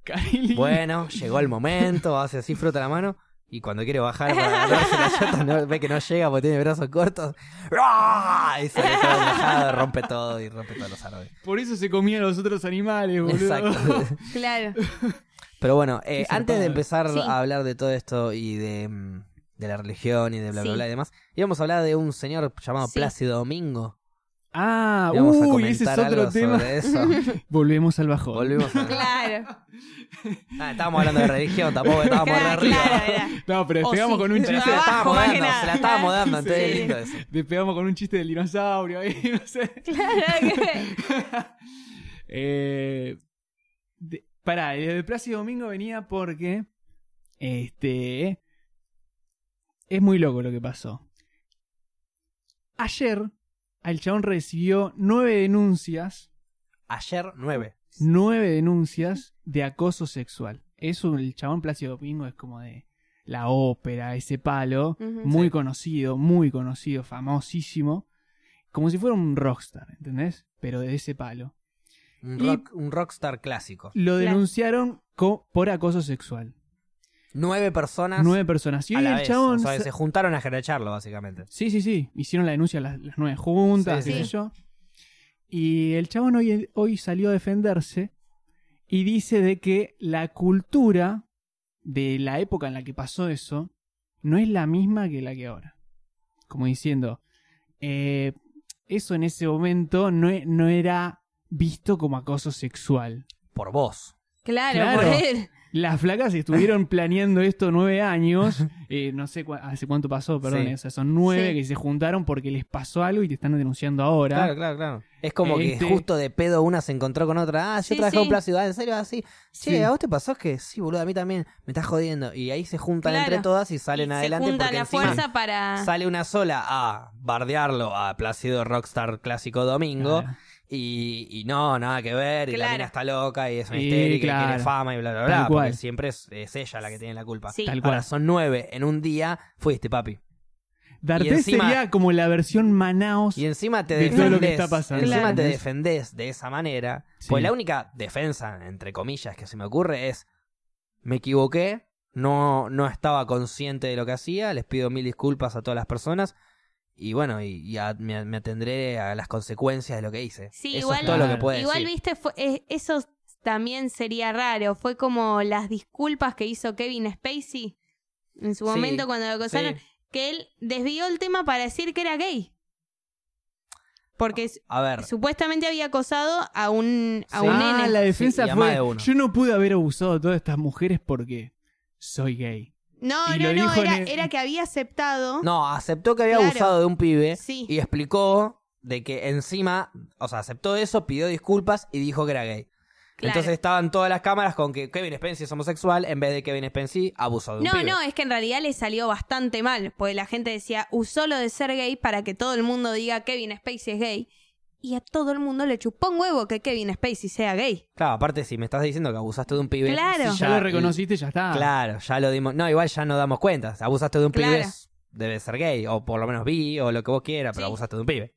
A: Bueno, llegó el momento, hace así, frota la mano. Y cuando quiere bajar para agarrarse la chota, no- ve que no llega porque tiene brazos cortos. ¡Ah! Y sale todo enojado, rompe todo y rompe todos los árboles.
B: Por eso se comían los otros animales, boludo.
A: Exacto.
C: claro.
A: Pero bueno, eh, antes de empezar
C: Sí.
A: a hablar de todo esto y de, mm, de la religión y de bla bla
C: Sí.
A: bla y demás, íbamos a hablar de un señor llamado
C: Sí.
A: Plácido Domingo.
B: Ah,
A: Íbamos a
B: uy, ese es
A: comentar
B: otro
A: algo
B: tema.
A: sobre eso.
B: Volvemos al bajón.
A: Volvimos a...
C: Claro.
A: Ah, estábamos hablando de religión, tampoco estábamos
C: Claro,
A: arriba.
C: claro, era.
B: No, pero
C: Oh,
B: despegamos
C: sí.
B: con un chiste.
A: se la estábamos dando,
C: nada.
A: se la estábamos dando,
C: Sí.
A: entonces es lindo eso.
B: Despegamos con un chiste del dinosaurio ahí, no sé.
C: Claro que-
B: Eh, de- pará, el de Plácido Domingo venía porque. Este. Es muy loco lo que pasó. Ayer, el chabón recibió nueve denuncias.
A: Ayer 9.
B: Nueve denuncias de acoso sexual. Eso, el chabón Plácido Domingo es como de la ópera, ese palo. Muy
A: Sí.
B: conocido, muy conocido, famosísimo. Como si fuera un rockstar, ¿entendés? Pero de ese palo.
A: Un, rock, un rockstar clásico.
B: Lo denunciaron co- por acoso sexual.
A: Nueve personas
B: Nueve personas. Y
A: a la
B: el
A: vez.
B: chabón.
A: O sea, se juntaron a jeracharlo, básicamente.
B: Sí, sí, sí. Hicieron la denuncia las, las nueve juntas,
A: Sí,
C: sí.
B: yo. Y el chabón hoy, hoy salió a defenderse y dice de que la cultura de la época en la que pasó eso no es la misma que la que ahora. Como diciendo, eh, eso en ese momento no, e- no era visto como acoso sexual.
A: Por vos.
C: Claro,
B: Claro.
C: por él.
B: Las flacas estuvieron planeando esto nueve años. eh, no sé cua- hace cuánto pasó, perdón.
A: Sí.
B: O sea, son nueve
C: Sí.
B: que se juntaron porque les pasó algo y te están denunciando ahora.
A: Claro, claro, claro. Es como
B: Este-
A: que justo de pedo una se encontró con otra. Ah, yo
C: Sí,
A: trabajé Plácido. Ah, ¿en serio? Así. Che,
B: Sí.
A: ¿a vos te pasó que sí, boludo? A mí también me estás jodiendo. Y ahí se juntan
C: Claro.
A: entre todas y salen
C: Y
A: adelante
C: se juntan
A: porque
C: a
A: encima
C: fuerza para...
A: sale una sola a bardearlo a Plácido Rockstar Clásico Domingo.
B: Claro.
A: Y, y no, nada que ver. Y la mina está loca y es una
B: Y
A: histérica y
B: claro.
A: quiere fama y bla, bla,
B: Tal
A: bla. Porque siempre es, es ella la que tiene la culpa.
C: Sí.
B: Tal
A: Ahora
B: cual.
A: son nueve en un día. Fuiste, papi.
B: D'Artés
A: y encima-
B: sería como la versión Manaos.
A: Y encima te
B: De
A: defendés.
B: todo lo que está pasando.
A: Encima
C: Claro.
A: te defendés de esa manera.
B: Sí.
A: Pues la única defensa, entre comillas, que se me ocurre es: me equivoqué, no, no estaba consciente de lo que hacía, les pido mil disculpas a todas las personas. Y bueno, y, y a- me, me atendré a las consecuencias de lo que hice.
C: Sí,
A: Eso
C: igual,
A: es todo lo que puede
C: igual
A: decir.
C: viste, fue- eh, eso también sería raro. Fue como las disculpas que hizo Kevin Spacey en su
A: Sí,
C: momento cuando lo acusaron,
A: Sí.
C: que él desvió el tema para decir que era gay. Porque
A: A ver,
C: supuestamente había acosado a un, a
A: Sí.
C: un
B: ah,
C: nene.
B: la defensa
A: a
B: fue.
A: de uno.
B: Yo no pude haber abusado de todas estas mujeres porque soy gay.
C: No,
B: y
C: no, no, era,
B: el-
C: era que había aceptado.
A: no, aceptó que había
C: Claro.
A: abusado de un pibe
C: Sí.
A: y explicó de que encima, o sea, aceptó eso, pidió disculpas y dijo que era gay.
C: Claro.
A: Entonces estaban todas las cámaras con que Kevin Spacey es homosexual en vez de Kevin Spacey abusó de un
C: No,
A: pibe.
C: no, es que en realidad le salió bastante mal, porque la gente decía, usó lo de ser gay para que todo el mundo diga Kevin Spacey es gay, y a todo el mundo le chupó un huevo que Kevin Spacey sea gay.
A: Claro, aparte si me estás diciendo que abusaste de un pibe.
C: Claro.
B: Si ya lo reconociste, ya está.
A: Claro, ya lo dimos. No, igual ya no damos cuenta. Abusaste de un
C: Claro.
A: pibe, debe ser gay, o por lo menos bi, o lo que vos quieras, pero
C: Sí.
A: abusaste de un pibe.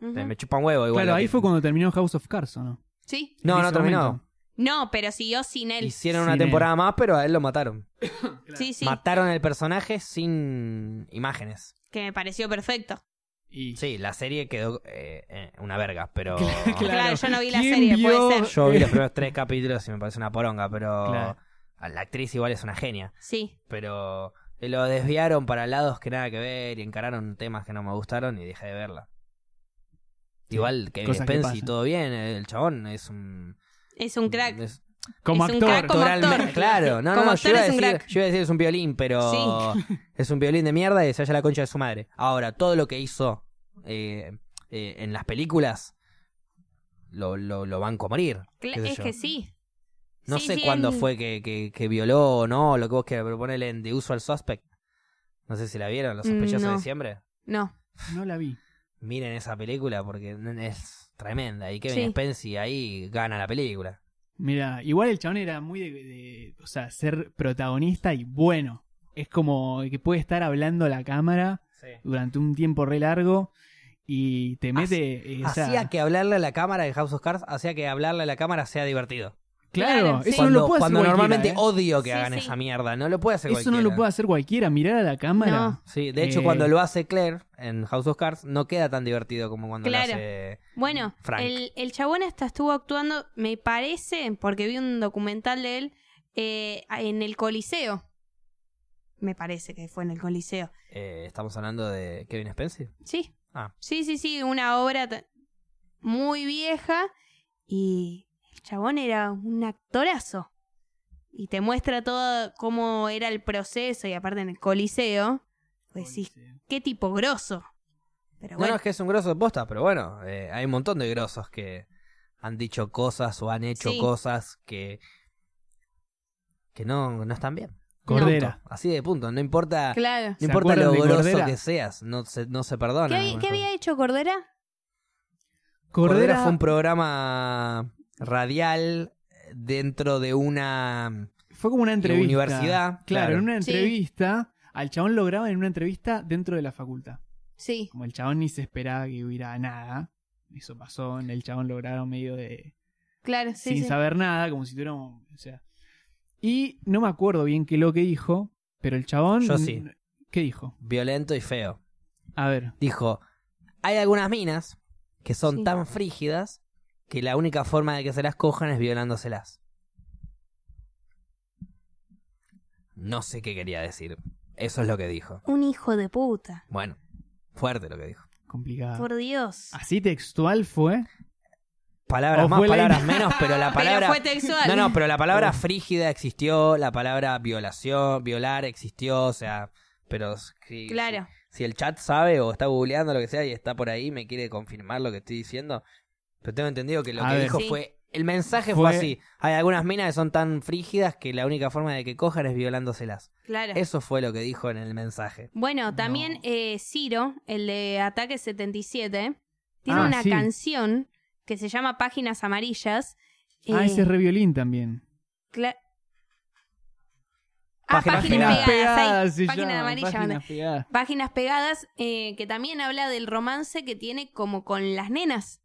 C: Ujú.
A: Me chupa un huevo igual.
B: Claro, ahí
A: que-
B: fue cuando terminó House of Cards, ¿o no?
C: Sí.
A: No, no terminó.
B: momento.
C: No, pero siguió sin él.
A: Hicieron
B: Sin
A: una
B: él.
A: temporada más, pero a él lo mataron.
C: Sí, sí,
A: Mataron al personaje sin imágenes.
C: que me pareció perfecto.
B: Y
A: Sí, la serie quedó eh, eh, una verga, pero...
C: Claro, yo no vi la
B: ¿Quién
C: serie,
B: vio-
C: puede ser.
A: Yo vi los primeros tres capítulos y me parece una poronga, pero...
B: Claro.
A: La actriz igual es una genia.
C: Sí.
A: pero lo desviaron para lados que nada que ver y encararon temas que no me gustaron y dejé de verla. Igual que
B: cosas que
A: Spence y
B: pasan.
A: todo bien, el chabón es un...
C: Es un crack.
A: es-
B: Como
C: Es un
B: actor.
C: crack como
A: actoralmente-
C: actor.
A: Claro, no, no,
C: Como
A: no, yo iba,
C: es
A: decir,
C: crack.
A: yo iba a decir es un violín, pero es un violín de mierda y se vaya la concha de su madre. Ahora, todo lo que hizo eh, eh, en las películas lo, lo, lo banco a morir.
C: Es
A: yo.
C: que sí.
A: No
C: Sí,
A: sé
C: sí,
A: cuándo
C: en-
A: fue que, que, que violó o no, lo que vos quieras, pero ponele en The Usual Suspect. No sé si la vieron, Los sospechosos
C: Mm, No.
A: de diciembre.
C: No.
B: No la vi.
A: Miren esa película porque es tremenda. Y Kevin
C: Sí.
A: Spacey ahí gana la película.
B: Mira, igual el chabón era muy de, de- O sea, ser protagonista y bueno. Es como que puede estar hablando a la cámara durante un tiempo re largo y te mete. sea,
A: Hacía que hablarle a la cámara en House of Cards, hacía que hablarle a la cámara sea divertido.
B: Claro,
C: Claro,
B: eso
C: sí.
B: no
A: cuando
B: lo puede hacer
A: cuando
B: cualquiera,
A: normalmente
B: ¿eh?
A: odio que
C: Sí,
A: hagan
C: sí.
A: esa mierda. No lo puede hacer
B: Eso no
A: cualquiera.
B: lo puede hacer cualquiera. Mirar a la cámara.
C: No.
A: Sí, de hecho,
B: Eh,
A: cuando lo hace Claire en House of Cards, no queda tan divertido como cuando
C: Claro.
A: lo hace.
C: Bueno,
A: Frank.
C: el, el chabón hasta estuvo actuando, me parece, porque vi un documental de él, eh, en el Coliseo. Me parece que fue en el Coliseo.
A: eh, Estamos hablando de Kevin Spacey.
C: Sí.
A: Ah.
C: Sí, sí, sí, una obra. muy vieja y chabón era un actorazo. Y te muestra todo cómo era el proceso y aparte en el coliseo. Pues decís, qué tipo grosso. Pero
A: No,
C: bueno,
A: no, es que es un grosso de posta, pero bueno, eh, hay un montón de grosos que han dicho cosas o han hecho
C: Sí.
A: cosas que que no, no están bien.
B: Cordera.
A: Así de punto. No importa,
C: claro.
A: no
B: ¿Se
A: importa lo
B: Cordera?
A: que seas, no se, no se perdona.
C: ¿Qué, había hecho Cordera?
A: Cordera
B: Cordera
A: fue un programa radial dentro de una
B: Fue como una entrevista.
A: universidad,
B: Claro,
A: claro.
B: en una
C: Sí.
B: entrevista. Al chabón lo graban en una entrevista dentro de la facultad.
C: Sí.
B: Como el chabón ni se esperaba que hubiera nada. Eso pasó, el chabón lo grabaron medio de.
C: Claro, sí,
B: sin
C: sí.
B: saber nada, como si tuviera. un- O sea. Y no me acuerdo bien qué lo que dijo, pero el chabón.
A: Yo sí.
B: ¿Qué dijo?
A: violento y feo.
B: A ver.
A: Dijo, hay algunas minas que son
C: Sí.
A: tan frígidas que la única forma de que se las cojan es violándoselas. No sé qué quería decir. Eso es lo que dijo.
C: Un hijo de puta.
A: Bueno, fuerte lo que dijo.
B: Complicado.
C: Por Dios.
B: Así textual fue.
A: Palabras más,
B: fue la-
A: palabras menos, pero la palabra...
C: Pero fue textual.
A: No, no, pero la palabra frígida existió, la palabra violación, violar existió, o sea, pero si,
C: Claro.
A: si, si el chat sabe o está googleando lo que sea y está por ahí, me quiere confirmar lo que estoy diciendo, pero tengo entendido que lo
B: A
A: que
B: ver.
A: dijo
C: Sí.
A: fue, el mensaje fue,
B: Fue-
A: así, hay algunas minas que son tan frígidas que la única forma de que cojan es violándoselas.
C: Claro.
A: Eso fue lo que dijo en el mensaje.
C: Bueno, también
B: No.
C: eh, Ciro, el de Ataque 77, tiene
B: Ah,
C: una
B: sí.
C: canción que se llama Páginas Amarillas.
B: Ah,
C: Eh,
B: ese es re violín también.
C: cla- Ah,
A: Páginas
C: páginas,
A: pegadas.
C: pegadas. ahí.
B: se
C: Páginas
B: llama,
C: amarillas.
B: páginas pegadas.
C: Páginas pegadas, eh, que también habla del romance que tiene como con las nenas.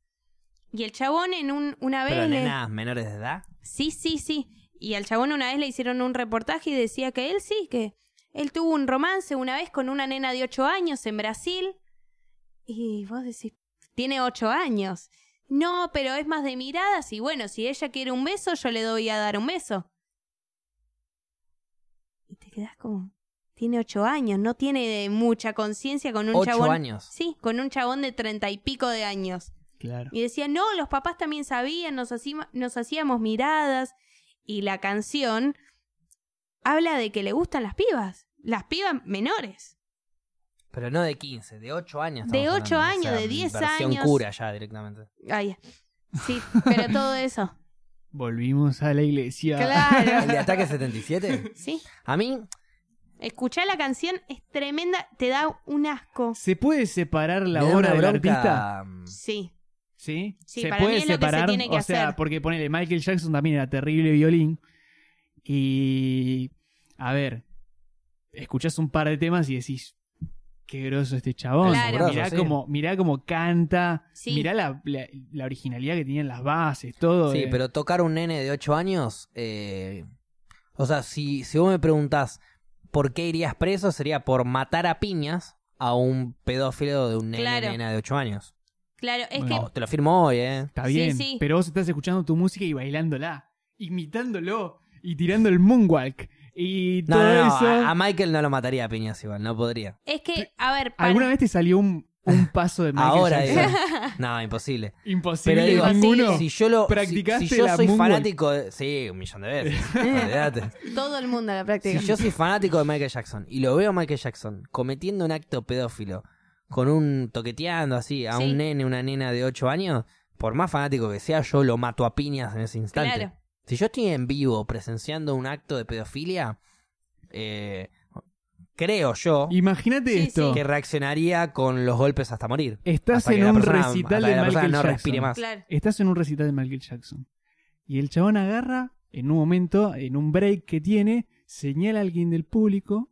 C: Y el chabón en un, una vez...
A: Pero
C: le-
A: nenas menores de edad.
C: Sí, sí, sí. Y al chabón una vez le hicieron un reportaje y decía que él sí, que él tuvo un romance una vez con una nena de 8 años en Brasil. Y vos decís, tiene 8 años. No, pero es más de miradas y bueno, si ella quiere un beso, yo le doy a dar un beso. Y te quedás como, tiene 8 años, no tiene mucha conciencia con un
A: Ocho
C: chabón.
A: años.
C: Sí, con un chabón de treinta y pico de años.
B: Claro.
C: Y decía, no, los papás también sabían, nos, hacima- nos hacíamos miradas. Y la canción habla de que le gustan las pibas, las pibas menores.
A: Pero no de 15, de 8 años.
C: De
A: estamos
C: ocho
A: hablando, o
C: años,
A: sea,
C: de 10
A: versión
C: años.
A: cura ya directamente.
C: Ay, sí, pero todo eso.
B: Volvimos a la iglesia.
A: ¿El de
C: Claro.
A: Ataque 77?
C: Sí,
A: A mí,
C: escuchar la canción es tremenda, te da un asco.
B: ¿Se puede separar la
A: me una
B: del
A: bronca,
B: artista?
A: mm,
C: Sí,
B: ¿Sí?
C: Sí,
B: ¿Se
C: para
B: puede
C: mí es lo que se
B: separar?
C: tiene que
B: o sea,
C: hacer.
B: porque ponele, Michael Jackson también era terrible violín. Y. A ver. Escuchás un par de temas y decís. Qué groso este chabón.
C: Claro.
A: Grosso,
B: mirá,
A: sí.
B: cómo, mirá cómo canta.
C: Sí.
B: Mirá la, la- la originalidad que tenían las bases, todo.
A: Sí,
B: eh.
A: pero tocar un nene de 8 años, eh, o sea, si, si vos me preguntás por qué irías preso, sería por matar a piñas a un pedófilo de un nene
C: Claro.
A: nena de 8 años.
C: Claro, es
B: Bueno.
C: que
A: No, te lo firmo hoy, ¿eh?
B: Está bien.
C: sí.
B: Pero vos estás escuchando tu música y bailándola. Imitándolo. Y tirando el moonwalk. Y
A: No,
B: todo
A: no, no,
B: eso.
A: a, a Michael no lo mataría a piñas igual, no podría.
C: es que a ver, para-
B: ¿Alguna vez te salió un, un paso de Michael
A: Ahora,
B: Jackson?
A: digo, no, imposible.
B: Imposible
A: Pero digo,
B: ninguno.
A: Si yo lo, si-
B: ¿Practicaste
A: si, yo
B: la
A: soy
B: moonwalk?
A: fanático, de, sí, un millón de veces.
C: todo el mundo la práctica.
A: Si yo soy fanático de Michael Jackson y lo veo a Michael Jackson cometiendo un acto pedófilo con un toqueteando así a
C: Sí.
A: un nene, una nena de 8 años, por más fanático que sea, yo lo mato a piñas en ese instante.
C: Claro.
A: Si yo estoy en vivo presenciando un acto de pedofilia, eh, creo yo
B: Imagínate
C: Sí,
B: esto.
A: que reaccionaría con los golpes hasta morir.
B: Estás
A: Hasta
B: en un
A: persona-
B: recital de Michael
A: no
B: Jackson.
A: respire más.
C: Claro.
B: Estás en un recital de Michael Jackson. Y el chabón agarra, en un momento, en un break que tiene, señala a alguien del público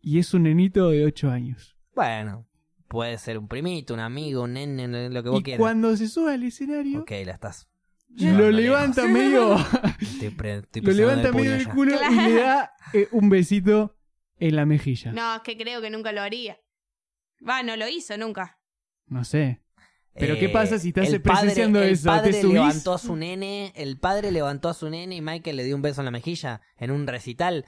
B: y es un nenito de 8 años.
A: Bueno, puede ser un primito, un amigo, un nene, lo que vos
B: Y
A: quieras.
B: cuando se sube al escenario,
A: Ok, la estás.
B: lo levanta
A: lejos.
B: medio,
A: Estoy pre- estoy
B: lo levanta
A: el
B: medio del culo y le da eh, un besito en la mejilla.
C: No, es que creo que nunca lo haría. Va, no lo hizo nunca.
B: No sé. Pero ¿qué pasa si estás
A: Eh, el padre-
B: presenciando
A: el
B: eso?
A: padre
B: ¿Te
A: levantó a su nene, el padre levantó a su nene y Michael le dio un beso en la mejilla en un recital.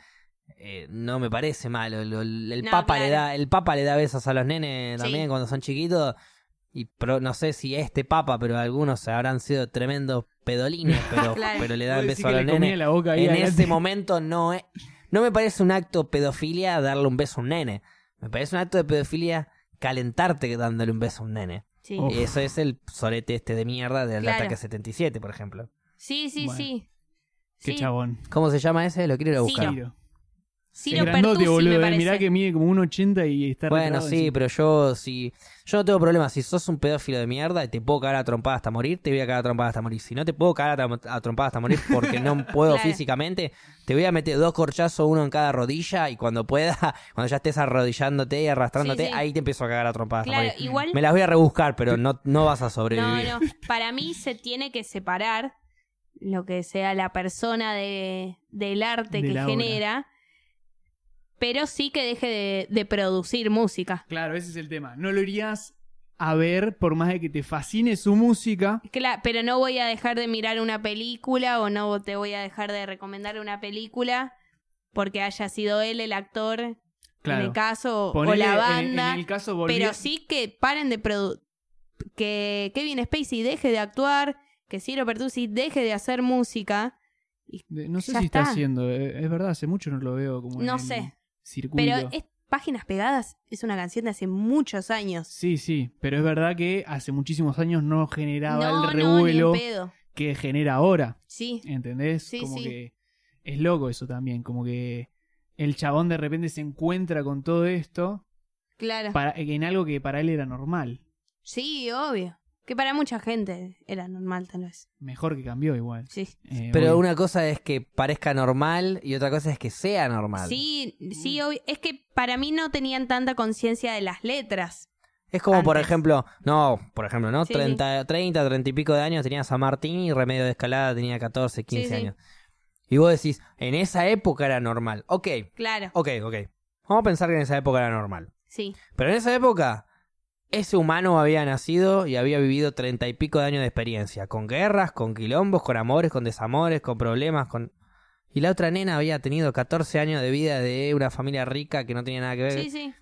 A: Eh, no me parece malo. Lo- el
C: No,
A: papa le da, el papa le da besos a los nenes
C: Sí.
A: también cuando son chiquitos. y pro- no sé si este papa, pero algunos habrán sido tremendos pedolines, pero,
C: Claro.
A: pero le dan
B: Vos decís
A: beso a los nenes.
B: la boca ahí
A: En
B: adelante.
A: ese momento no es, no me parece un acto pedofilia darle un beso a un nene. Me parece un acto de pedofilia calentarte dándole un beso a un nene.
C: Sí.
A: Y eso es el sorete este de mierda del
C: Claro.
A: ataque 77, por ejemplo.
C: Sí, sí,
B: Bueno.
C: sí.
B: Qué
C: Sí.
B: chabón.
A: ¿Cómo se llama ese? Lo quiero ir a buscar.
C: Ciro.
B: Ciro. Es grandote,
C: Pertusi,
B: boludo.
C: me
B: eh.
C: parece.
B: Mirá que mide como 1,80 y está
A: Bueno, sí,
B: encima.
A: pero yo si yo no tengo problema. Si sos un pedófilo de mierda y te puedo cagar a trompada hasta morir, te voy a cagar a trompada hasta morir. Si no te puedo cagar a, trom- a trompada hasta morir porque no puedo
C: Claro.
A: físicamente, te voy a meter dos corchazos, uno en cada rodilla y cuando pueda, cuando ya estés arrodillándote y arrastrándote,
C: Sí, sí.
A: ahí te empiezo a cagar a trompada hasta morir.
C: igual.
A: Me las voy a rebuscar, pero no, no vas a
C: No,
A: sobrevivir.
C: no. Para mí se tiene que separar lo que sea la persona de, del arte
B: De
C: que
B: la obra.
C: genera, pero sí que deje de, de producir música.
B: Claro, ese es el tema. No lo irías a ver por más de que te fascine su música.
C: Cla- pero no voy a dejar de mirar una película o no te voy a dejar de recomendar una película porque haya sido él el actor en
B: Claro.
C: el caso o la
B: en-
C: banda.
B: En, el caso volví-
C: Pero sí que paren de producir. Que Kevin Spacey deje de actuar, que Ciro Pertusi deje de hacer música.
B: de- No sé si está
C: está.
B: haciendo. eh, Es verdad, hace mucho no lo veo como
C: No
B: en
C: sé.
B: Circuito.
C: Pero es Páginas Pegadas es una canción de hace muchos años.
B: Sí, sí, pero es verdad que hace muchísimos años no generaba
C: no,
B: el
C: no,
B: revuelo que genera ahora.
C: Sí,
B: ¿Entendés?
C: Sí,
B: como
C: sí.
B: que es loco eso también, como que el chabón de repente se encuentra con todo esto
C: claro.
B: para, en algo que para él era normal.
C: Sí, obvio. Que para mucha gente era normal, tal vez.
B: Mejor que cambió igual.
C: Sí.
B: Eh,
A: Pero una cosa es que parezca normal y otra cosa es que sea normal.
C: Sí, sí, obvio. Es que para mí no tenían tanta conciencia de las letras.
A: Es como, por ejemplo, no, por ejemplo, ¿no?
C: Sí,
A: 30, 30, 30 y pico de años tenía San Martín y Remedio de Escalada tenía 14, 15
C: Sí, sí.
A: años. Y vos decís, en esa época era normal. Ok,
C: Claro.
A: ok, ok. Vamos a pensar que en esa época era normal.
C: Sí.
A: Pero en esa época, ese humano había nacido y había vivido treinta y pico de años de experiencia. Con guerras, con quilombos, con amores, con desamores, con problemas, con... Y la otra nena había tenido 14 años de vida de una familia rica que no tenía nada que ver.
C: Sí, sí.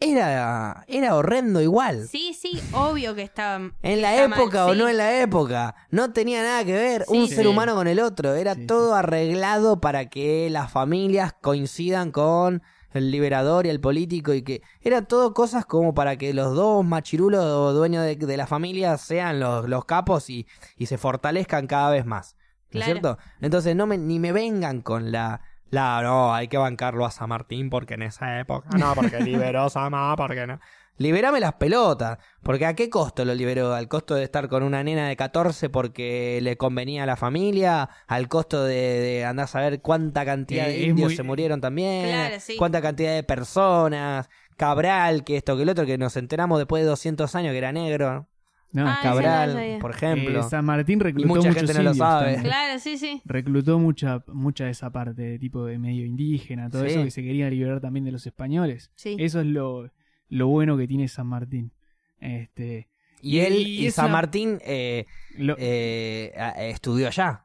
A: Era, era horrendo igual.
C: Sí, sí, obvio que estaba.
A: En la
C: está mal,
A: época o
C: sí.
A: no en la época. No tenía nada que ver
C: Sí,
A: un
C: sí.
A: ser humano con el otro. Era
B: Sí, sí.
A: todo arreglado para que las familias coincidan con el liberador y el político y que era todo cosas como para que los dos machirulos o dueños de, de la familia sean los, los capos y, y se fortalezcan cada vez más. ¿No es
C: Claro.
A: cierto? Entonces no me, ni me vengan con la... La, no, hay que bancarlo a San Martín porque en esa época. No, porque liberó Sama, porque no. Liberame las pelotas. Porque a qué costo lo liberó? ¿Al costo de estar con una nena de 14 porque le convenía a la familia? ¿Al costo de, de andar a saber cuánta cantidad
B: Eh,
A: de
B: es
A: indios
B: muy-
A: se murieron también?
C: Claro, sí.
A: ¿Cuánta cantidad de personas? Cabral, que esto, que el otro, que nos enteramos después de 200 años que era negro.
B: no,
C: Ah, no
A: Cabral, por ejemplo.
B: eh, San Martín reclutó
A: mucha
B: muchos
A: gente no lo sabe.
B: también.
C: Claro, sí, sí.
B: Reclutó mucha, mucha de esa parte, de tipo de medio indígena, todo
A: Sí.
B: eso que se quería liberar también de los españoles.
C: Sí.
B: Eso es lo, lo bueno que tiene San Martín. Este,
A: Y él
B: Y
A: San
B: una-
A: Martín eh,
B: lo-
A: eh, estudió allá.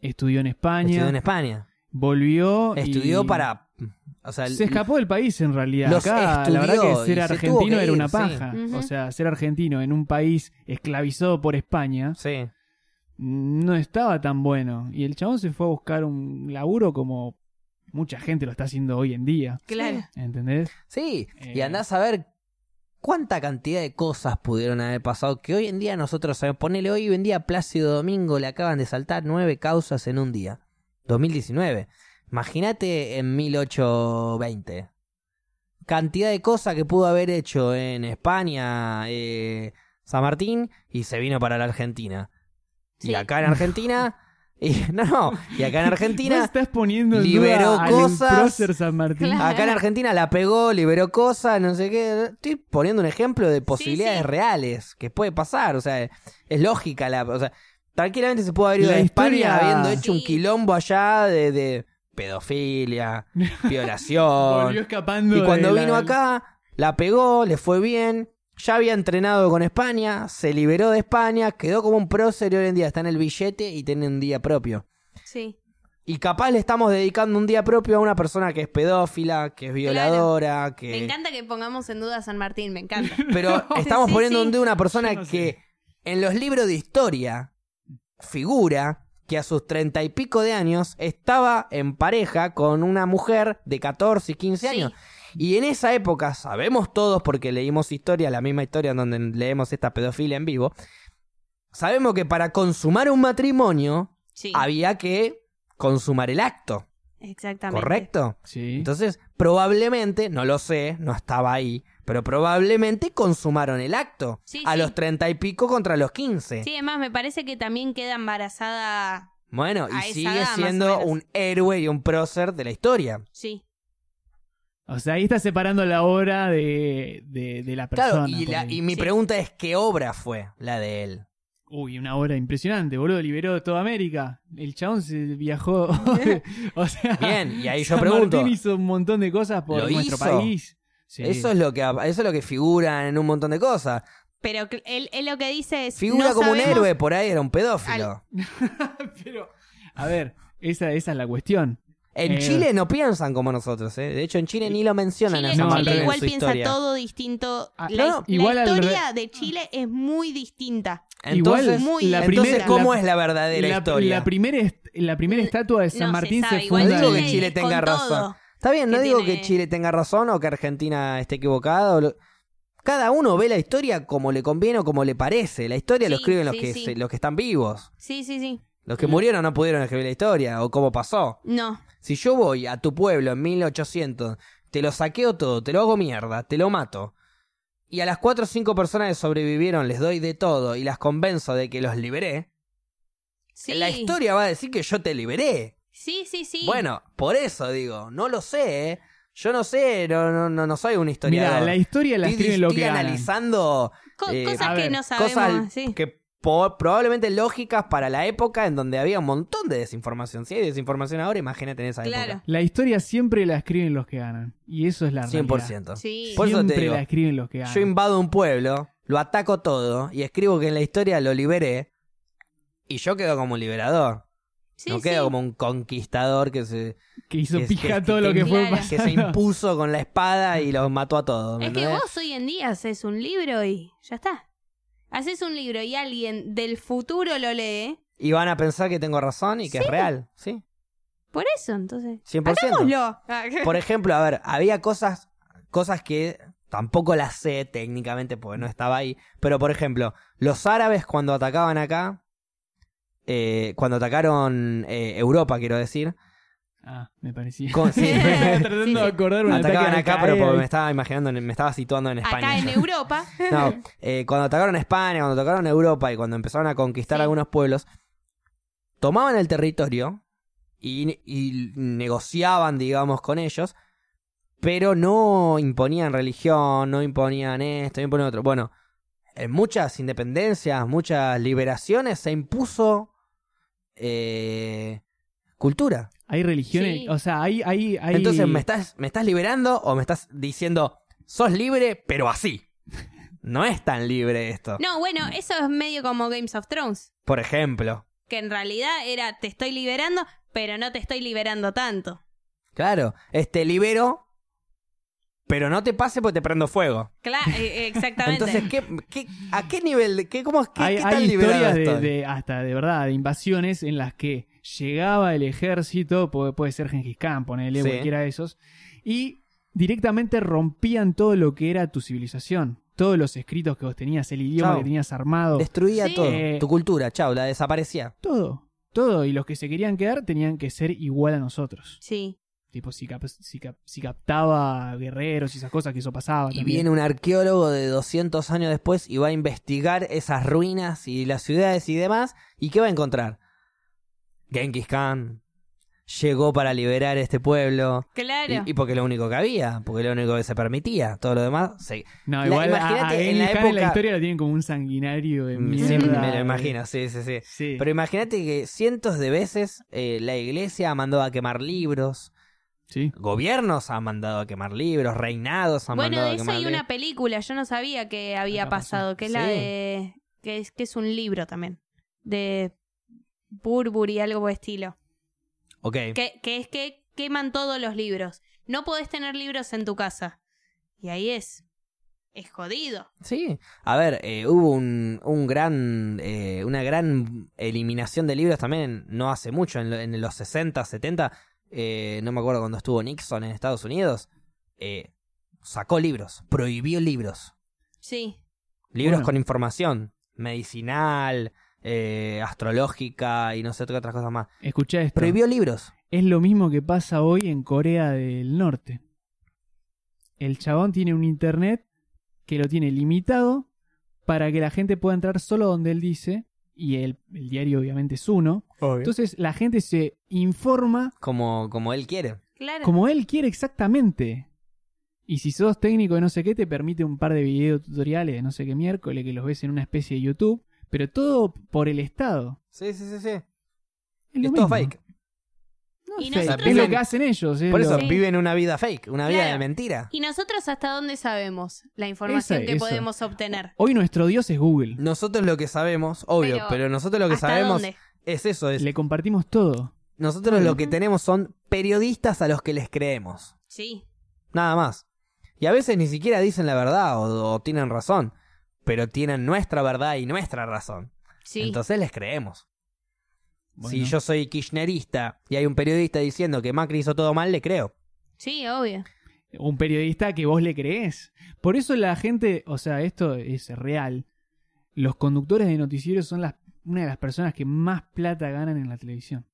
B: estudió en España,
A: Estudió en España.
B: volvió y
A: Estudió para... O sea,
B: se escapó del país en realidad.
A: Los
B: Acá la verdad
A: estudió
B: que ser argentino
A: que
B: era una
A: sí.
B: paja. O sea, ser argentino en un país esclavizado por España
A: Sí.
B: no estaba tan bueno. Y el chabón se fue a buscar un laburo como mucha gente lo está haciendo hoy en día.
C: Claro.
B: ¿Entendés?
A: Sí, y
B: Eh.
A: andás a ver cuánta cantidad de cosas pudieron haber pasado que hoy en día nosotros sabemos. Ponele hoy en día a Plácido Domingo le acaban de saltar nueve causas en un día. 2019. Imagínate en 1820. Cantidad de cosas que pudo haber hecho en España eh, San Martín y se vino para la Argentina.
C: Sí.
A: Y acá en Argentina... Y, no, no, y acá en Argentina...
B: estás poniendo en
A: liberó
B: duda
A: cosas.
B: San Martín.
C: Claro.
A: Acá en Argentina la pegó, liberó cosas, no sé qué. Estoy poniendo un ejemplo de posibilidades
C: sí.
A: reales que puede pasar. O sea, es lógica la. O sea, tranquilamente se pudo haber ido
B: La
A: a España
B: historia-
A: habiendo hecho un quilombo allá de, de pedofilia, violación.
B: Volvió escapando
A: y cuando
B: la-
A: vino acá, la pegó, le fue bien. Ya había entrenado con España, se liberó de España, quedó como un prócer y hoy en día está en el billete y tiene un día propio.
C: Sí.
A: Y capaz le estamos dedicando un día propio a una persona que es pedófila, que es violadora,
C: Me
A: que...
C: encanta que pongamos en duda a San Martín, me encanta.
A: Pero estamos
C: Sí,
A: poniendo
C: sí.
A: un día a una persona
B: sé.
A: que en los libros de historia figura que a sus treinta y pico de años estaba en pareja con una mujer de 14 y 15
C: Sí.
A: Y en esa época, sabemos todos porque leímos historia, la misma historia en donde leemos esta pedofilia en vivo, sabemos que para consumar un matrimonio
C: Sí,
A: había que consumar el acto,
C: exactamente.
A: ¿correcto?
B: Sí.
A: Entonces, probablemente, no lo sé, no estaba ahí, pero probablemente consumaron el acto
C: Sí,
A: a
C: sí.
A: los treinta y pico contra los quince.
C: Sí, además me parece que también queda embarazada.
A: Bueno,
C: A
A: y
C: esa
A: sigue
C: edad,
A: siendo un héroe y un prócer de la historia.
C: Sí.
B: O sea, ahí está separando la obra de, de, de la persona.
A: Claro, y, la- mi
C: Sí.
A: pregunta es, ¿qué obra fue la de él?
B: Uy, una obra impresionante, boludo. Liberó toda América. El chabón se viajó. o sea.
A: Bien, y ahí yo
B: San
A: pregunto,
B: Martín hizo un montón de cosas por
A: ¿Lo
B: nuestro
A: hizo?
B: país. Sí.
A: Eso es lo que eso es lo que figura en un montón de cosas.
C: Pero él, él lo que dice es.
A: Figura
C: no
A: como un héroe, por ahí era un pedófilo.
B: Pero, a ver, esa, esa es la cuestión.
A: En
B: Eh,
A: Chile no piensan como nosotros, ¿eh? De hecho, en Chile ni lo mencionan
C: Chile,
A: a San
B: No,
A: Martín
C: Chile igual piensa
A: historia.
C: todo distinto.
B: Ah,
C: la,
A: no,
C: la historia de Chile es muy distinta.
A: Entonces,
B: Igual
C: muy
B: la
A: entonces, ¿cómo
B: la-
A: es la verdadera
B: la,
A: historia?
B: la primera, est- la primera estatua de San
C: No se
B: Martín se,
C: igual
B: funda
A: No digo que Chile tenga
C: con
A: razón.
C: todo.
A: Está bien, no
C: que
A: digo
C: tiene-
A: que Chile tenga razón o que Argentina esté equivocada. lo- Cada uno ve la historia como le conviene o como le parece. La historia lo
C: Sí,
A: escriben los, que,
C: sí.
A: se- los que están vivos.
C: Sí, sí, sí.
A: Los que murieron no pudieron escribir la historia o cómo pasó.
C: No.
A: Si yo voy a tu pueblo en 1800, te lo saqueo todo, te lo hago mierda, te lo mato. Y a las cuatro o cinco personas que sobrevivieron les doy de todo y las convenzo de que los liberé.
C: Sí.
A: La historia va a decir que yo te liberé.
C: Sí, sí, sí.
A: Bueno, por eso digo, no lo sé, ¿eh? Yo no sé, no, no, no, no soy un historiador.
B: Mirá, la historia la
A: Estoy-
B: escriben lo
A: estoy
B: que
A: analizando
C: Co-
A: eh,
C: cosas que
B: ver,
C: no sabemos.
A: cosas
C: sí.
A: que po- probablemente lógicas para la época en donde había un montón de desinformación. Si hay desinformación ahora, imagínate en esa
C: Claro.
A: época.
B: La historia siempre la escriben los que ganan. Y eso es la realidad.
A: 100%.
C: Sí.
A: Por eso te
B: siempre
A: digo,
B: la escriben los que ganan.
A: Yo invado un pueblo, lo ataco todo y escribo que en la historia lo liberé y yo quedo como un liberador.
C: Sí,
A: no
C: sí.
A: quedo como un conquistador que se,
B: que hizo
A: que-
B: pija
A: que-
B: todo lo
A: que-
B: fue
C: Claro.
A: que se impuso con la espada y los mató a todos. ¿me
C: Es que
A: entendés?
C: vos hoy en día haces un libro y ya está. Haces un libro y alguien del futuro lo lee.
A: Y van a pensar que tengo razón y que es real, ¿sí?
C: Por eso, entonces.
A: 100%.
C: Hagámoslo.
A: Por ejemplo, a ver, había cosas, cosas que tampoco las sé técnicamente porque no estaba ahí. Pero, por ejemplo, los árabes cuando atacaban acá, eh, cuando atacaron eh, Europa, quiero decir,
B: Ah, me parecía.
A: con- sí,
B: Tratando
C: Sí, sí.
B: de acordar un
A: atacaban
B: ataque
A: acá, pero porque me estaba imaginando, me estaba situando en España.
C: Acá en. Europa.
A: No, eh, cuando atacaron España, cuando atacaron Europa y cuando empezaron a conquistar
C: Sí.
A: algunos pueblos, tomaban el territorio y, y negociaban, digamos, con ellos, pero no imponían religión, no imponían esto, no imponían otro. Bueno, en muchas independencias, muchas liberaciones se impuso eh, cultura.
B: Hay religiones,
C: Sí.
B: o sea, hay, hay, hay...
A: Entonces, ¿me estás, ¿me estás liberando o me estás diciendo, sos libre, pero así? No es tan libre esto.
C: No, bueno, eso es medio como Games of Thrones.
A: Por ejemplo.
C: Que en realidad era te estoy liberando, pero no te estoy liberando tanto.
A: Claro, este libero, pero no te pase porque te prendo fuego.
C: Claro, exactamente.
A: Entonces, ¿qué, qué, ¿a qué nivel? de- Qué, cómo, qué,
B: hay,
A: qué
B: hay
A: tan
B: historias de, hasta de verdad de invasiones en las que llegaba el ejército, puede, puede ser Gengis Khan, ponele
A: Sí.
B: cualquiera de esos, y directamente rompían todo lo que era tu civilización, todos los escritos que vos tenías, el idioma que tenías armado,
A: Destruía
C: Sí.
A: todo.
B: Eh,
A: tu cultura, chao, la desaparecía.
B: todo, todo, y los que se querían quedar tenían que ser igual a nosotros.
C: Sí.
B: Tipo, si, cap- si, cap- si captaba guerreros y esas cosas que eso pasaba.
A: Y
B: también.
A: viene un arqueólogo de 200 años después y va a investigar esas ruinas y las ciudades y demás. ¿Y qué va a encontrar? Genghis Khan llegó para liberar este pueblo.
C: Claro.
A: Y, y porque es lo único que había, porque es lo único que se permitía. Todo lo demás se,
B: No,
A: La-
B: igual
A: imagínate,
B: a
A: en la
B: en la
A: época-
B: historia lo tienen como un sanguinario de
A: Mm,
B: mierda.
A: Sí, me lo imagino, sí, sí, sí.
B: Sí.
A: Pero imagínate que cientos de veces eh, la iglesia mandado a quemar libros,
B: Sí.
A: gobiernos han mandado a quemar libros, reinados han
C: Bueno,
A: mandado
C: de
A: a
C: eso
A: quemar
C: hay
A: libros.
C: una película, yo no sabía que había
B: Acá
C: pasado, que es la de... Que es, que es un libro también. De Burberry, algo por estilo.
A: Ok.
C: Que, que es que queman todos los libros. No podés tener libros en tu casa. Y ahí es. Es jodido.
A: Sí. A ver, eh, hubo un, un gran, eh, una gran eliminación de libros también no hace mucho, en, lo- en los 60, 70. Eh, no me acuerdo cuando estuvo Nixon en Estados Unidos. eh, sacó libros, prohibió libros.
C: Sí.
A: Libros
B: Bueno.
A: con información medicinal, eh, astrológica y no sé qué otras cosas más.
B: Escuchá esto.
A: Prohibió libros.
B: Es lo mismo que pasa hoy en Corea del Norte. El chabón tiene un internet que lo tiene limitado para que la gente pueda entrar solo donde él dice, y el, el diario obviamente es uno. Entonces la gente se informa
A: Como, como él quiere.
C: Claro.
B: como él quiere exactamente. Y si sos técnico de no sé qué, te permite un par de video tutoriales de no sé qué miércoles que los ves en una especie de YouTube, pero todo por el Estado.
A: Sí, sí, sí, sí.
B: Es,
A: es todo fake.
B: No
C: Y
B: sé,
C: nosotros-
B: es lo que hacen ellos. es
A: Por
B: lo-
A: eso
C: Sí.
A: viven una vida fake, una vida
C: Claro.
A: de mentira.
C: ¿Y nosotros hasta dónde sabemos la información
B: Esa-
C: que
B: eso.
C: podemos obtener?
B: Hoy nuestro dios es Google.
A: Nosotros lo que sabemos, obvio, pero,
C: Pero,
A: nosotros lo que
C: ¿Hasta
A: sabemos
C: dónde?
A: es eso, es
B: Le compartimos todo.
A: nosotros lo que tenemos son periodistas a los que les creemos,
C: Sí.
A: nada más. Y a veces ni siquiera dicen la verdad o, o tienen razón, pero tienen nuestra verdad y nuestra razón.
C: Sí.
A: Entonces les creemos.
B: Bueno,
A: Si yo soy kirchnerista y hay un periodista diciendo que Macri hizo todo mal, le creo.
C: Sí, obvio.
B: Un periodista que vos le creés. Por eso la gente, o sea, esto es real. Los conductores de noticieros son las, una de las personas que más plata ganan en la televisión.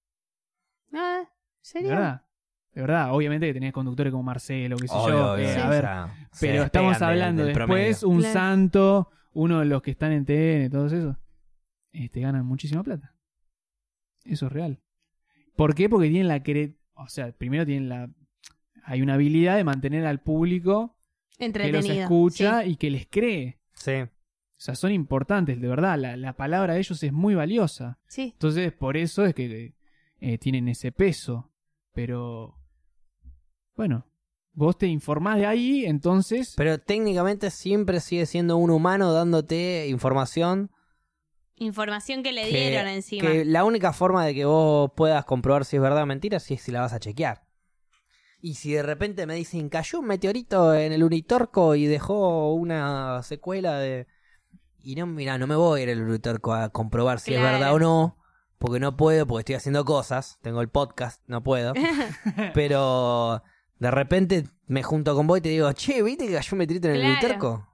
C: Ah,
B: De
C: ¿serio?
B: verdad. De verdad, obviamente que tenés conductores como Marcelo, qué sé
A: Obvio,
B: yo.
A: obvio,
B: eh, a ver, pero estamos
A: del-
B: hablando
A: del
B: después,
A: promedio.
B: un
C: Claro.
B: santo, uno de los que están en TN, todos esos, este, ganan muchísima plata. Eso es real. ¿Por qué? Porque tienen la cre... O sea, primero tienen la... Hay una habilidad de mantener al público que los escucha y que les cree.
A: Sí.
B: O sea, son importantes, de verdad. La, la palabra de ellos es muy valiosa.
C: Sí.
B: Entonces, por eso es que eh, tienen ese peso. Pero, bueno, vos te informás de ahí, entonces...
A: Pero técnicamente siempre sigue siendo un humano dándote información
C: Información que le
A: que,
C: dieron encima.
A: que la única forma de que vos puedas comprobar si es verdad o mentira es si, si la vas a chequear. Y si de repente me dicen cayó un meteorito en el Unitorco y dejó una secuela de... Y no, mira, no me voy a ir al Unitorco a comprobar si es verdad o no, porque no puedo, porque estoy haciendo cosas, tengo el podcast, no puedo. Pero de repente me junto con vos y te digo, che, ¿viste que cayó un meteorito en el. Unitorco?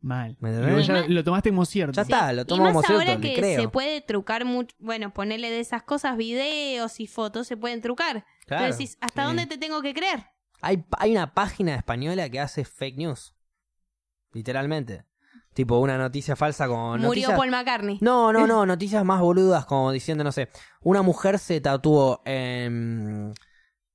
B: Mal.
A: ¿Me
B: Y ya
C: Y
B: lo tomaste como cierto.
A: Ya está, lo
C: y
A: tomo
C: más
A: como cierto,
C: ahora que
A: creo.
C: se puede trucar mucho, bueno, ponerle de esas cosas, videos y fotos se pueden trucar.
A: Claro.
C: Entonces decís, ¿hasta
B: sí.
C: dónde te tengo que creer?
A: Hay, hay una página española que hace fake news. Literalmente. Tipo una noticia falsa con
C: Murió
A: noticias...
C: Paul McCartney.
A: No, no, no, noticias más boludas como diciendo, no sé, una mujer se tatuó en,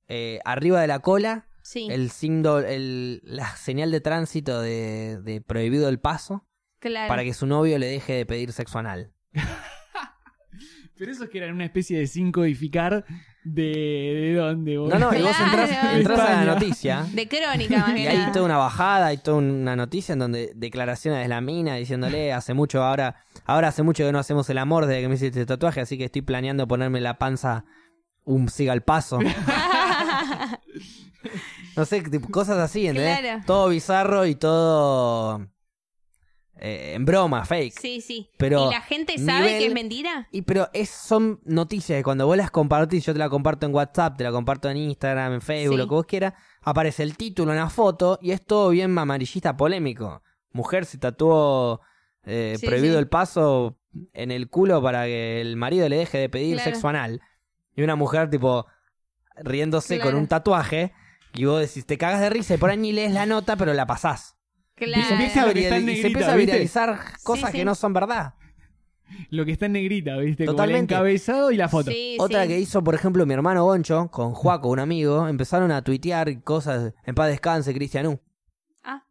A: eh, arriba de la cola
C: Sí,
A: el signo, el, la señal de tránsito de, de prohibido el paso
C: claro.
A: para que su novio le deje de pedir sexo anal.
B: Pero eso es que era una especie de sin codificar de, de dónde vos.
A: No, no, y vos entras, entras a la noticia
C: De crónica, más
A: Y hay toda una bajada, hay toda una noticia en donde declaraciones de la mina diciéndole hace mucho, ahora, ahora hace mucho que no hacemos el amor desde que me hiciste este tatuaje, así que estoy planeando ponerme la panza un siga al paso. no sé, tipo, cosas así, ¿entendés?
C: Claro.
A: Todo bizarro y todo eh, en broma, fake.
C: Sí, sí.
A: Pero
C: ¿Y la gente sabe
A: nivel-
C: que es mentira?
A: Y pero es, son noticias que cuando vos las compartís, yo te la comparto en WhatsApp, te la comparto en Instagram, en Facebook,
C: Sí.
A: lo que vos quieras, aparece el título, una foto, y es todo bien amarillista polémico. Mujer se tatuó eh,
C: Sí,
A: prohibido
C: sí.
A: el paso en el culo para que el marido le deje de pedir
C: Claro.
A: sexo anal. Y una mujer tipo riéndose con un tatuaje, y vos decís, te cagas de risa y por ahí ni lees la nota, pero la pasás. Y se
C: Claro.
A: empieza a,
B: en
A: y se empieza a
B: ¿viste?
A: viralizar cosas
C: sí.
A: que no son verdad.
B: Lo que está en negrita, ¿viste? Como el
A: Totalmente.
B: encabezado y la foto.
C: Sí,
A: Otra
C: sí.
A: que hizo, por ejemplo, mi hermano Goncho con Juaco, un amigo, empezaron a tuitear cosas. En paz descanse, Cristianú.
C: Ah.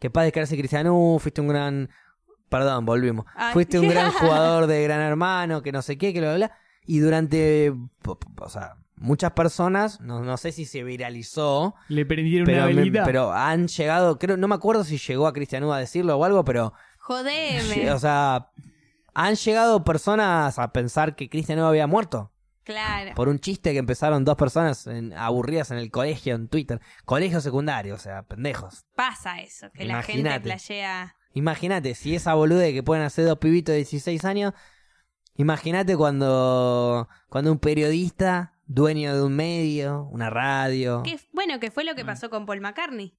A: Que paz descanse, Cristianú. Fuiste un gran. Perdón, volvimos.
C: Ay.
A: Fuiste un gran jugador de Gran Hermano, que no sé qué, que lo bla. Y durante. O sea, muchas personas, no, no sé si se viralizó,
B: Le prendieron
A: pero,
B: una
A: me-
B: velita.
A: pero han llegado. creo No me acuerdo si llegó a Cristianú a decirlo o algo, pero.
C: Jodeme.
A: O sea, han llegado personas a pensar que Cristianú había muerto.
C: Claro.
A: Por un chiste que empezaron dos personas en- aburridas en el colegio, en Twitter. Colegio secundario, o sea, pendejos.
C: Pasa eso, que la gente
A: Imagínate.
C: flashea.
A: Imagínate, si esa bolude que pueden hacer dos pibitos de 16 años, imagínate cuando, cuando un periodista, dueño de un medio, una radio,
C: Que, bueno, que fue lo que pasó con Paul McCartney.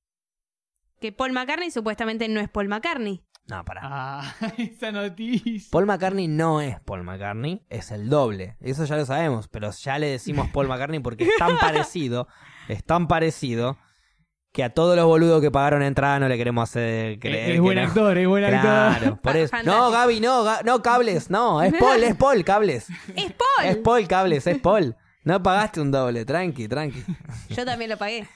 C: Que Paul McCartney supuestamente no es Paul McCartney.
A: no, pará.
B: Ah, esa noticia.
A: Paul McCartney no es Paul McCartney, es el doble. Eso ya lo sabemos, pero ya le decimos Paul McCartney porque es tan parecido, es tan parecido, que a todos los boludos que pagaron entrada no le queremos hacer creer.
B: Es, buen
A: no.
B: actor, es buen actor.
A: Claro, por eso. No, Gaby, no, Ga- no, cables, no, es Paul, es Paul, cables.
C: ¡Es Paul!
A: Es Paul, cables, es Paul. No pagaste un doble, tranqui, tranqui.
C: Yo también lo pagué.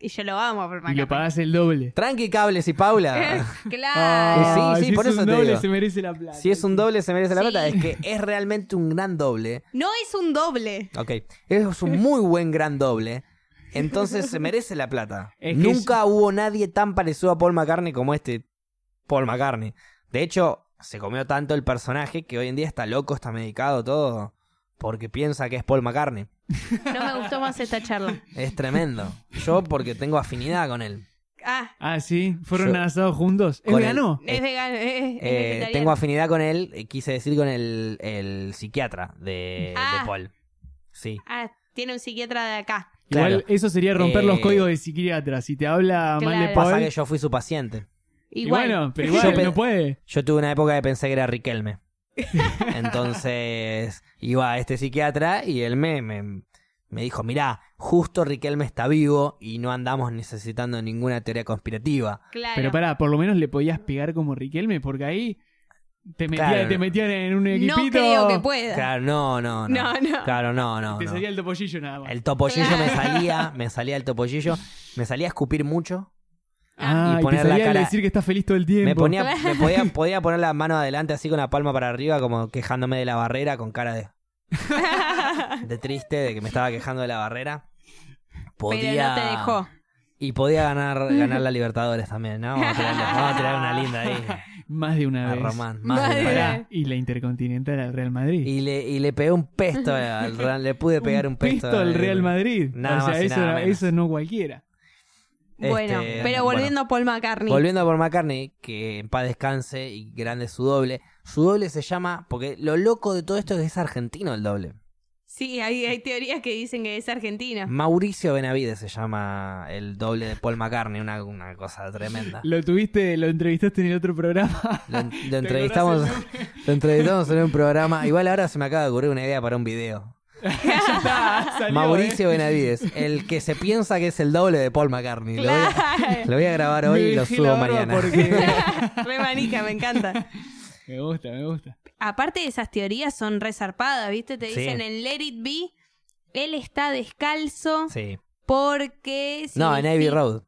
C: Y yo lo amo a Paul
B: Y
C: McCartney.
B: lo pagás el doble.
A: Tranqui, cables y Paula.
C: claro.
A: sí, sí,
B: si
A: por
B: es
A: eso
B: un
A: te
B: doble
A: digo.
B: se merece la plata.
A: Si es un doble, se merece la
C: Sí.
A: plata. Es que es realmente un gran doble.
C: No es un doble.
A: Ok, es un muy buen gran doble. Entonces se merece la plata.
B: Es que
A: Nunca hubo nadie tan parecido a Paul McCartney como este Paul McCartney. De hecho, se comió tanto el personaje que hoy en día está loco, está medicado, todo. Porque piensa que es Paul McCartney.
C: No me gustó más esta charla.
A: Es tremendo. Yo porque tengo afinidad con él.
C: Ah,
B: Ah, sí. Fueron
A: Yo-
B: asados juntos. ¿Es
A: Con
B: vegano?
C: es vegano. Es, es
A: Eh,
C: vegetariano.
A: tengo afinidad con él, eh, quise decir con el, el psiquiatra de,
C: Ah.
A: de Paul. Sí.
C: Ah, tiene un psiquiatra de acá.
A: Claro.
B: Igual eso sería romper los
A: Eh,
B: códigos de psiquiatra. Si te habla mal de
C: Claro.
A: Pasa
B: Paul.
A: que yo fui su paciente.
B: Y
C: Igual.
B: bueno, pero
A: Yo
B: igual
A: pe-
B: no puede.
A: Yo tuve una época que pensé que era Riquelme. Entonces iba a este psiquiatra y él me, me, me dijo, mirá, justo Riquelme está vivo y no andamos necesitando ninguna teoría conspirativa.
C: Claro.
B: Pero pará, por lo menos le podías pegar como Riquelme, porque ahí te, metía-
A: Claro.
B: te metían en un
C: no
B: equipito.
C: creo que pueda.
A: Claro, no, no, no.
C: No, no.
A: Claro, no, no.
B: Te
A: no.
B: salía el topollillo nada más.
A: El topollillo
C: Claro.
A: me salía, me salía el topollillo, me salía a escupir mucho.
B: Ah,
A: y
B: y,
A: poner
B: te
A: la cara-
B: decir que estás feliz todo el tiempo.
A: Me ponía, me podía, podía poner la mano adelante así con la palma para arriba, como quejándome de la barrera, con cara de, de triste, de que me estaba quejando de la barrera. Podía,
C: Pero no te dejó.
A: Y podía ganar, ganar la Libertadores también, ¿no? Vamos a tirarle, vamos a tirar una linda ahí.
B: Más de una
A: A
B: vez.
A: Román. Más
C: Madre
A: de una vez.
B: Y la Intercontinental al Real Madrid.
A: Y le, y le pegué un pesto al Real, le pude pegar un, pesto,
B: al Real Madrid.
A: Nada
B: o sea,
A: más y
B: eso,
A: nada menos.
B: eso no cualquiera.
C: Bueno,
A: Este,
C: pero
A: bueno.
C: volviendo a Paul McCartney.
A: Volviendo a por McCartney, que en paz descanse y grande su doble. Su doble se llama, porque lo loco de todo esto es que es argentino el doble.
C: Sí, hay, hay teorías que dicen que es argentina.
A: Mauricio Benavides se llama el doble de Paul McCartney, una, una cosa tremenda.
B: Lo tuviste, lo entrevistaste en el otro programa.
A: Lo, lo entrevistamos, lo entrevistamos en un programa. Igual ahora se me acaba de ocurrir una idea para un video.
B: Ya está, salió,
A: Mauricio
B: eh.
A: Benavides, el que se piensa que es el doble de Paul McCartney. Lo voy a,
C: Claro.
A: lo voy a grabar hoy
B: Me
A: y lo subo mañana.
B: Porque...
C: Re manica, me encanta.
B: me gusta, me gusta.
C: Aparte esas teorías son resarpadas, ¿viste? Te
A: Sí.
C: dicen en Let It Be, él está descalzo
A: Sí.
C: porque...
A: No, en Abbey Road.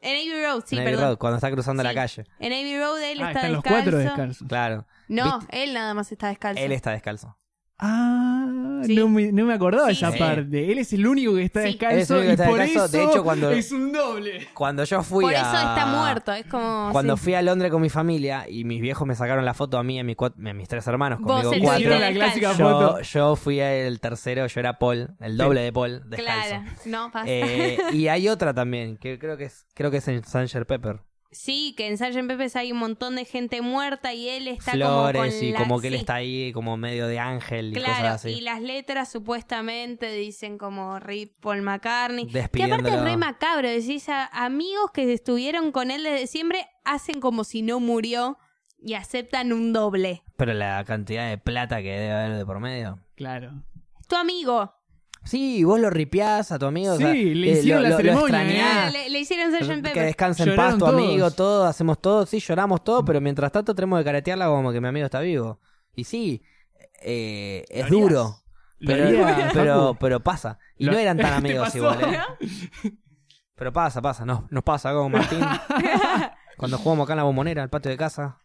C: En Abbey Road, sí,
A: en Abbey
C: perdón.
A: Road, cuando está cruzando la calle.
C: En Abbey Road él
B: Ah,
C: está
B: están los
C: descalzo.
B: cuatro descalzos.
A: Claro.
C: No,
A: ¿Viste?
C: él nada más está descalzo.
A: Él está descalzo.
B: Ah,
C: Sí.
B: no, me, no me acordaba
C: Sí,
B: esa
A: sí.
B: parte. Él es el único que está
C: Sí.
B: descalzo
A: Él es el único que
B: y
A: está
B: por
A: descalzo.
B: eso
A: De hecho, cuando-
B: es un doble.
A: Cuando yo fui
C: Por
A: a...
C: eso está muerto, es como...
A: Cuando
C: sí.
A: fui a Londres con mi familia y mis viejos me sacaron la foto a mí y a, mis cuat- a mis tres hermanos, conmigo cuatro.
B: Hicieron
C: Cuatro.
B: la clásica
A: Yo,
B: foto.
A: yo fui el tercero, yo era Paul, el doble de Paul, descalzo.
C: Claro, no pasa.
A: Eh, y hay otra también, que creo que es, creo que es en Sanger Pepper.
C: Sí, que en Sgt. Pepper's hay un montón de gente muerta y él está
A: Flores
C: como con
A: y
C: la-
A: como que él
C: sí,
A: está ahí como medio de ángel y cosas
C: Claro,
A: así.
C: y las letras supuestamente dicen como Rip Paul McCartney. Que aparte es re macabro, decís, a- amigos que estuvieron con él desde siempre hacen como si no murió y aceptan un doble.
A: Pero la cantidad de plata que debe haber de por medio.
B: Claro.
C: Tu amigo.
A: Sí, vos lo ripiás a tu amigo. o
B: Sí,
A: sea,
B: le
A: eh,
B: hicieron
A: lo-
B: la
A: lo- lo
B: ceremonia,
A: extrañás.
B: ¿eh?
C: Le, le hicieron Sgt.
A: Que
C: Pepper.
A: descanse en paz tu
B: todos.
A: amigo, todo, hacemos todo, sí, lloramos todo, pero mientras tanto tenemos que caretearla como que mi amigo está vivo. Y sí, eh, es duro,
B: ¿Lo
A: pero, pero, pasa. Y
B: Lo-
A: no eran tan
B: ¿Te
A: amigos igual, ¿eh? Pero pasa, pasa, no, nos pasa con Martín. Cuando jugamos acá en la bombonera, al patio de casa.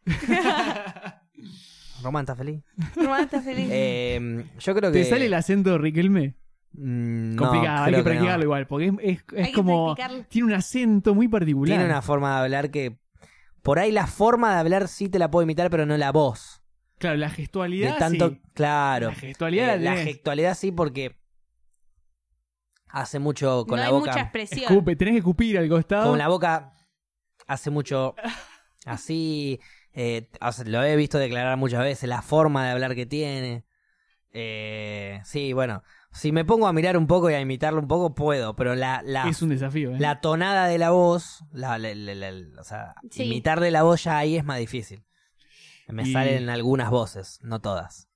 A: Román está feliz.
C: Román está feliz.
A: Eh, yo creo que...
B: ¿Te sale el acento
A: Mm,
B: Riquelme?
A: No,
B: Complicado, hay que
A: no.
B: practicarlo igual, porque es, es- como... Tiene un acento muy particular.
A: Tiene una forma de hablar que... Por ahí la forma de hablar sí te la puedo imitar, pero no la voz.
B: Claro, la
A: De
B: gestualidad.
A: tanto,
B: sí.
A: claro.
B: La gestualidad
A: Eh,
B: la
A: gestualidad sí porque hace mucho con
C: no
A: la
C: hay
A: boca.
C: mucha expresión.
B: Escupe, tenés que escupir al costado.
A: Con la boca hace mucho así. eh, o sea, lo he visto declarar muchas veces, la forma de hablar que tiene. Eh, sí, bueno, si me pongo a mirar un poco y a imitarlo un poco, puedo, pero la, la,
B: Es un desafío, ¿eh?
A: la tonada de la voz, la, la- la- la- o sea,
C: Sí.
A: imitarle la voz ya ahí es más difícil. Me
B: Y-
A: salen algunas voces, no todas.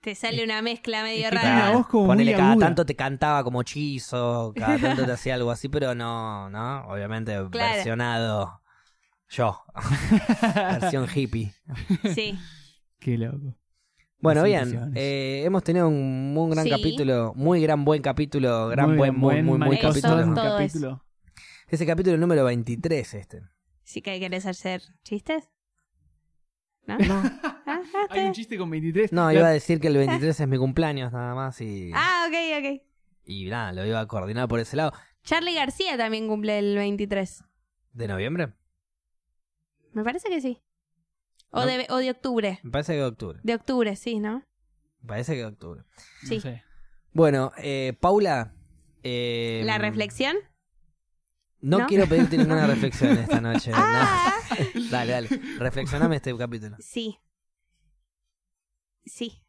C: Te sale una mezcla medio
B: Es que tiene
C: rara.
B: una voz como muy
A: Ponele, cada
B: aguda.
A: tanto te cantaba como hechizo, cada tanto te hacía algo así, pero no, no, obviamente
C: Claro.
A: versionado yo. Versión hippie.
C: Sí.
B: Qué loco.
A: Bueno, bien, eh, hemos tenido un muy gran
C: Sí.
A: capítulo, muy gran buen capítulo, gran
B: Muy
A: buen, muy, muy, muy capítulo.
B: Capítulo.
A: Ese capítulo número 23 este.
C: Sí que querés hacer chistes. ¿No?
A: No,
C: Ah,
B: Hay un chiste con 23.
A: no iba a decir que el 23 es mi cumpleaños nada más y,
C: Ah, ok, ok.
A: y nada, lo iba a coordinar por ese lado.
C: Charlie García también cumple el 23.
A: ¿De noviembre?
C: Me parece que sí. O,
A: No.
C: de, o de octubre.
A: Me parece que de octubre.
C: De octubre, sí, ¿no?
A: Me parece que de octubre.
B: no
C: Sí.
B: sé.
A: Bueno, eh, Paula. eh,
C: ¿La reflexión?
A: No,
C: ¿No?
A: quiero pedirte ninguna reflexión esta noche.
C: Ah,
A: no. Dale, dale. Reflexioname este capítulo.
C: sí. Sí.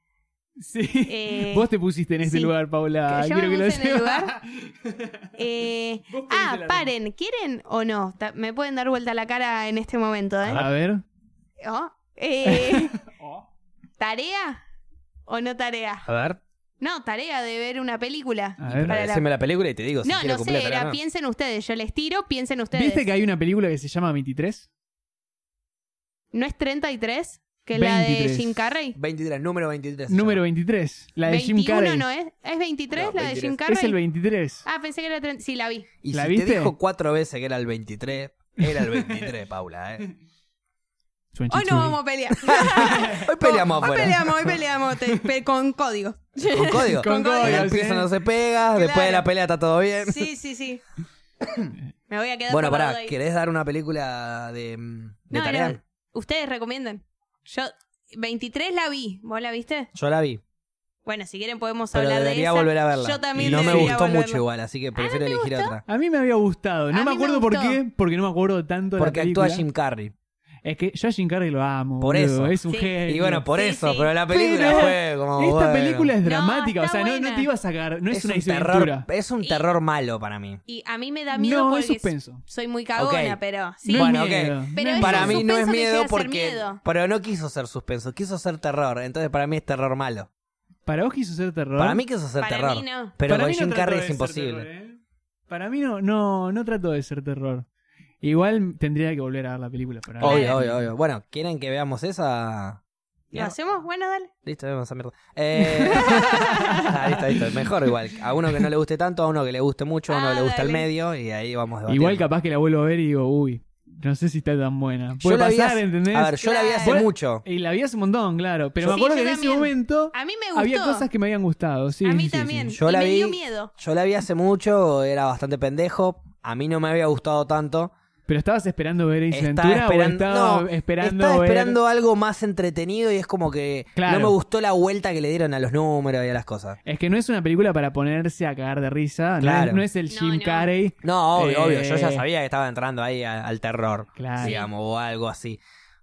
B: Sí.
C: Eh,
B: Vos te pusiste en este
C: sí.
B: lugar, Paula.
C: ¿Que yo
B: Quiero
C: me
B: que lo
C: en el
B: sepas.
C: Eh, ah, paren, ¿quieren o no? Ta- Me pueden dar vuelta la cara en este momento, ¿eh?
B: A ver.
C: Oh, eh,
B: Oh.
C: ¿Tarea o no tarea?
A: A ver,
C: No, tarea de ver una película.
B: A ver.
C: Para la-
A: la película y te digo si
C: No,
A: quiero
C: no sé, era
A: no.
C: piensen ustedes. Yo les tiro, piensen ustedes.
B: ¿Viste que hay una película que se llama 23?
C: ¿No es 33? Que es la de
B: 23.
C: Jim Carrey.
A: 23, número 23. se
B: Número
A: llama.
B: 23. La de Jim
C: 21
B: Carrey.
C: no es. ¿Es 23
A: No,
C: la de
A: 23.
C: Jim Carrey?
B: Es el 23.
C: Ah, pensé que era 30. Sí, la vi.
A: Y
B: ¿La
A: si
B: viste?
A: te dijo cuatro veces que era el 23, era el 23, Paula, ¿eh?
C: Hoy no vamos a pelear.
A: Hoy peleamos
C: Hoy
A: afuera.
C: peleamos, hoy peleamos te- pe- con código.
A: Con código.
B: Con
C: código,
A: el
B: sí.
A: no se pega, después de la pelea está todo bien.
C: Sí, sí, sí. Me voy a quedar
A: Bueno, pará,
C: ahí.
A: ¿querés dar una película de, mm, de
C: No,
A: tarea?
C: no, ustedes recomiendan. Yo, 23 la vi. ¿Vos la viste?
A: Yo la vi,
C: Bueno, si quieren podemos
A: pero
C: hablar de
A: debería
C: esa.
A: volver a verla.
C: Yo también
A: y no me gustó
C: volverla.
A: mucho igual, así que prefiero
C: ¿te
A: elegir
C: gustó?
A: otra.
B: A mí me había gustado. No me
C: me
B: acuerdo por qué, porque no me acuerdo tanto de
A: Porque
B: la
A: actúa
B: película.
A: Jim Carrey.
B: Es que yo a Jim Carrey lo amo.
A: Por
B: boludo,
A: eso.
B: Es un
C: Sí.
B: genio.
A: Y bueno, por eso,
C: sí.
A: pero la película
B: Pero
A: fue como.
B: Esta
A: bueno.
B: película es
C: No,
B: dramática, o sea, no, no te iba a sacar, no es,
A: es
B: una
A: un terror, es un
C: Y-
A: terror malo para mí.
C: Y a mí me da miedo
B: No,
C: porque
B: es suspenso.
C: soy muy cagona, pero sí.
B: No
A: Bueno, ok.
C: Pero
A: Para mí no es miedo porque.
C: miedo.
A: Pero no quiso ser suspenso, quiso ser terror. Entonces para mí es terror malo.
B: Para vos quiso ser terror.
A: Para mí quiso ser
C: Para
A: terror.
C: mí no.
A: Pero
B: Para
A: con
B: mí no
A: Jim Carrey es imposible.
B: terror, ¿eh? Para mí no, no, no trató de ser terror. Igual tendría que volver a ver la película para ver.
A: Obvio, obvio, obvio. Bueno, ¿quieren que veamos esa?
C: ¿Lo hacemos? Bueno, dale.
A: Listo, vemos esa mierda. Eh... ah, listo, listo. Mejor igual. A uno que no le guste tanto, a uno que le guste mucho, a uno
C: Ah,
A: que le gusta el medio y ahí vamos debatiendo.
B: Igual capaz que la vuelvo a ver y digo, uy, no sé si está tan buena.
A: Yo
B: Puede
A: la vi
B: pasar,
A: hace-
B: ¿entendés?
A: A ver, yo la vi hace mucho.
B: Y la vi hace un montón, claro. Pero
C: Yo-
B: me acuerdo
C: Sí,
B: que
C: yo
B: en ese momento
C: A mí me gustó.
B: había cosas que me habían gustado. Sí,
C: a mí
B: sí,
C: también.
B: sí.
A: Yo
C: y
A: la
C: me
A: vi-
C: dio miedo.
A: Yo la vi hace mucho, era bastante pendejo. A mí no me había gustado tanto.
B: Pero estabas esperando ver Ace
A: Estaba
B: Ventura
A: esperando,
B: o estaba
A: no,
B: esperando
A: estaba
B: ver...
A: esperando algo más entretenido y es como que
B: Claro.
A: no me gustó la vuelta que le dieron a los números y a las cosas.
B: Es que no es una película para ponerse a cagar de risa. no
A: Claro.
B: es- No, es, el
C: No,
B: Jim
C: no.
B: Carrey.
A: No, obvio,
B: Eh,
A: obvio. Yo ya sabía que estaba entrando ahí a- al terror,
B: Claro.
A: digamos, o algo así.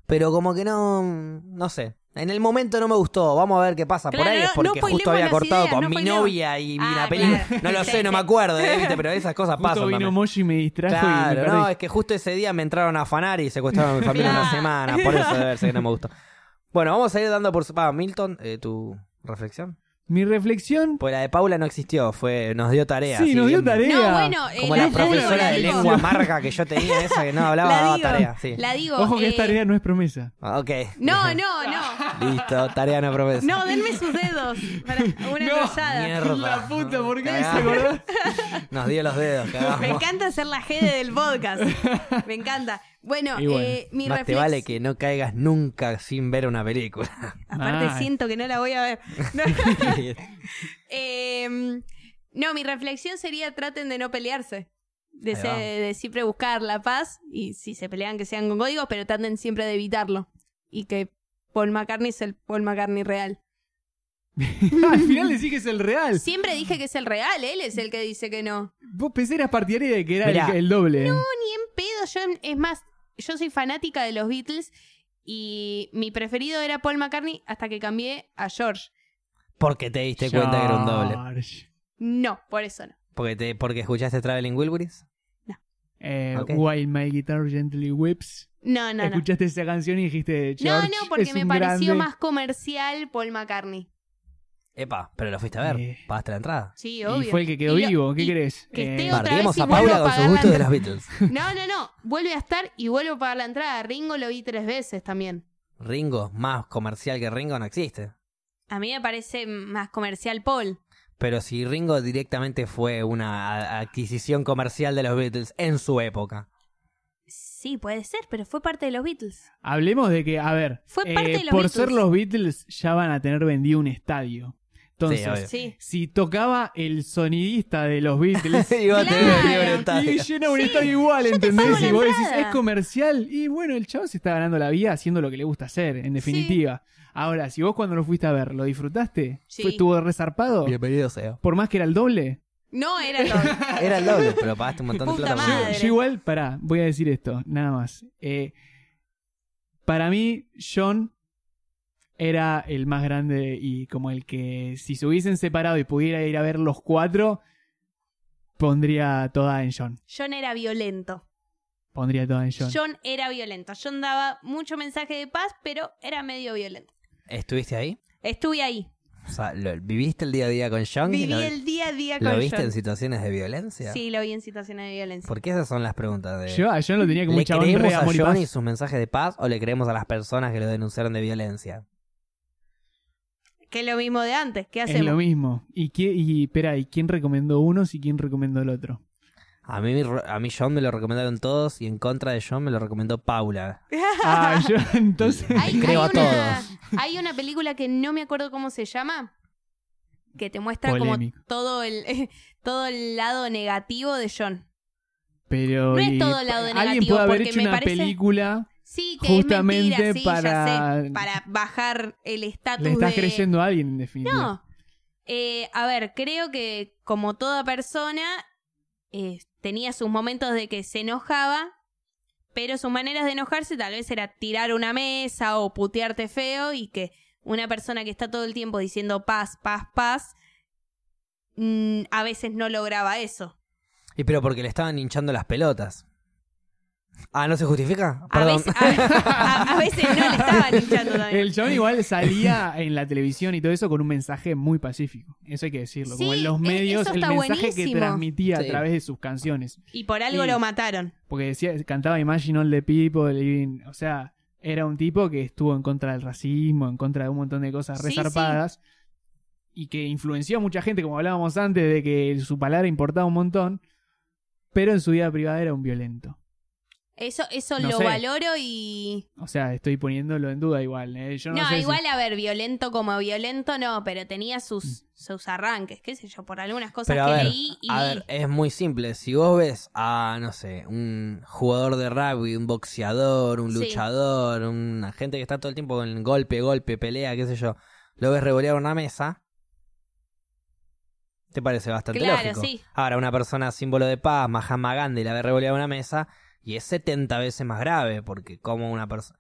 A: Pero como que no, no sé. En el momento no me gustó. Vamos a ver qué pasa. Por ahí es
C: no
A: porque justo había cortado
C: ideas,
A: con
C: no
A: mi novia y vi
C: Ah,
A: una película.
C: claro.
A: No lo sé, no me acuerdo, ¿eh? ¿viste? Pero esas cosas
B: Justo
A: pasan
B: vino
A: también.
B: Moshi y me distrajo y me
A: Claro,
B: perdí.
A: no, es que justo ese día me entraron a afanar y secuestraron a mi familia una semana. Por eso debe ser que no me gustó. Bueno, vamos a ir dando por... Ah, Milton, eh, tu reflexión.
B: Mi reflexión...
A: Pues la de Paula no existió, fue nos dio tarea.
B: Sí, nos dio
A: bien-
B: tarea.
C: No, bueno, eh,
A: Como
C: la,
A: la
C: la
A: profesora
C: digo, la
A: de
C: digo.
A: lengua amarga que yo tenía, esa que no hablaba,
C: La
A: daba
C: digo,
A: tarea. Sí.
C: La digo.
B: Ojo que
C: eh,
B: esta tarea no es promesa.
A: Ah, Ok.
C: No, no, no.
A: Listo, tarea no promesa.
C: No, denme sus dedos. Para una
B: No.
A: Mierda.
B: La puta, ¿por qué acordás?
A: Nos dio los dedos, cagamos.
C: Me encanta hacer la G del podcast. Me encanta. Bueno, eh, mi
A: Más te vale que no caigas nunca sin ver una película.
C: Aparte siento que no la voy a ver. No. Em, no, mi reflexión sería traten de no pelearse. De, se- de siempre buscar la paz y si se pelean que sean con códigos, pero traten siempre de evitarlo. Y que Paul McCartney es el Paul McCartney real.
B: Al final decís que es el real.
C: Siempre dije que es el real, él es el que dice que no.
B: Vos pensé eras partidaria de que era
A: Mirá.
B: el, el doble.
C: Ni en pedo, yo, es más, yo soy fanática de los Beatles y mi preferido era Paul McCartney hasta que cambié a George.
A: Porque te diste cuenta que era un doble.
C: No, por eso no.
A: Porque, te, porque escuchaste Traveling Wilburys.
B: Eh,
A: Ok.
B: While My Guitar Gently Whips.
C: No, no, no.
B: Escuchaste esa canción y dijiste,
C: No, no, porque
B: es
C: me pareció
B: grande.
C: más comercial Paul McCartney.
A: Epa, pero lo fuiste a ver.
B: Eh.
A: Pagaste la entrada.
C: Sí,
B: Y
C: obvio.
B: fue el que quedó
C: Y lo-
B: vivo. ¿Qué
C: y-
B: querés?
C: que
B: Eh,
C: esté otra
A: Perdimos
C: vez
A: a
C: y
A: Paula
C: a
A: con sus gustos
C: la-
A: de los Beatles.
C: No, no, no. Vuelve a estar y vuelvo a pagar la entrada. Ringo lo vi tres veces también.
A: Ringo, más comercial que Ringo, no existe.
C: A mí me parece más comercial Paul.
A: Pero si Ringo directamente fue una adquisición comercial de los Beatles en su época.
C: Sí, puede ser, pero fue parte de los Beatles.
B: Hablemos de que, a ver,
C: Fue parte
B: eh,
C: de los
B: por
C: Beatles.
B: ser los Beatles ya van a tener vendido un estadio. Entonces.
C: Sí.
B: si tocaba el sonidista de los Beatles,
A: Iba a tener
C: Claro.
B: y llena un estadio igual, ¿entendés? Y vos decís, es comercial. Y bueno, el chavo se está ganando la vida haciendo lo que le gusta hacer, en definitiva. Ahora, si vos cuando lo fuiste a ver, ¿lo disfrutaste?
C: Sí.
B: ¿Fue, ¿Estuvo resarpado?
A: Bienvenido sea.
B: Por más que era el doble.
C: No era todo.
A: Era el doble, pero pagaste un montón de plata.
B: Yo,
C: madre.
B: yo igual, pará, voy a decir esto, nada más. Eh, para mí, John era el más grande y como el que si se hubiesen separado y pudiera ir a ver los cuatro, pondría toda en John.
C: John era violento.
B: Pondría toda en John.
C: John era violento. John daba mucho mensaje de paz, pero era medio violento.
A: ¿Estuviste ahí?
C: Estuve ahí.
A: O sea, lo- ¿viviste el día a día con John?
C: Viví
A: ¿Lo,
C: el día a día
A: lo
C: con
A: viste
C: John.
A: en situaciones de violencia?
C: Sí, lo vi en situaciones de violencia.
A: Porque esas son las preguntas de...
B: Yo a John lo tenía como
A: ¿Le
B: un chabón
A: creemos
B: re
A: a
B: amor y
A: John
B: paz.
A: y sus mensajes de paz o le creemos a las personas que lo denunciaron de violencia?
C: Que es lo mismo de antes. ¿Qué
B: Es
C: hacemos?
B: lo mismo. ¿Y, qué, y espera, ¿y quién recomendó unos y quién recomendó el otro?
A: A mí, a mí John me lo recomendaron todos y en contra de John me lo recomendó Paula.
B: Ah, yo entonces...
C: Hay,
A: Creo
C: hay
A: a
C: una,
A: todos.
C: hay una película que no me acuerdo cómo se llama. Que te muestra
B: Polémico.
C: como todo el, todo el lado negativo de John.
B: Pero
C: No es todo lado
B: alguien
C: negativo,
B: puede haber
C: porque
B: hecho
C: me
B: una
C: parece-
B: película
C: Sí, que
B: Justamente
C: es mentira, sí,
B: para-
C: ya sé. Para bajar el estatus
B: le estás
C: de...
B: creyendo a alguien en definitiva.
C: No. Eh, a ver, creo que como toda persona eh, tenía sus momentos de que se enojaba, pero sus maneras de enojarse tal vez era tirar una mesa o putearte feo y que una persona que está todo el tiempo diciendo paz, paz, paz, mm, a veces no lograba eso.
A: Y pero porque le estaban hinchando las pelotas. Ah, ¿no se justifica?
C: A
A: Perdón.
C: veces, a, a- a veces no le estaban hinchando también.
B: El chabón igual salía en la televisión y todo eso con un mensaje muy pacífico. Eso hay que decirlo. Como en los
C: e-
B: medios, el mensaje que transmitía
A: Sí.
B: a través de sus canciones.
C: Y por algo lo mataron.
B: Porque decía, cantaba Imagine All the People. y- o sea, era un tipo que estuvo en contra del racismo, en contra de un montón de cosas
C: Sí,
B: resarpadas. Y que influenció a mucha gente, como hablábamos antes, de que su palabra importaba un montón. Pero en su vida privada era un violento.
C: Eso, eso
B: No
C: lo
B: sé.
C: valoro y
B: O sea, estoy poniéndolo en duda igual. ¿eh? Yo no,
C: No,
B: sé si-
C: igual a ver, violento como violento no, pero tenía
B: Mm.
C: sus, sus arranques, qué sé yo, por algunas cosas
A: Pero a
C: que
A: ver,
C: leí y
A: a ver, es muy simple. Si vos ves a, no sé, un jugador de rugby, un boxeador, un
C: Sí.
A: luchador, una gente que está todo el tiempo con golpe, golpe, pelea, qué sé yo, lo ves revolear una mesa, te parece bastante
C: Claro,
A: lógico.
C: sí.
A: Ahora, una persona símbolo de paz, Mahatma Gandhi, la ve revolear una mesa y es 70 veces más grave, porque como una persona...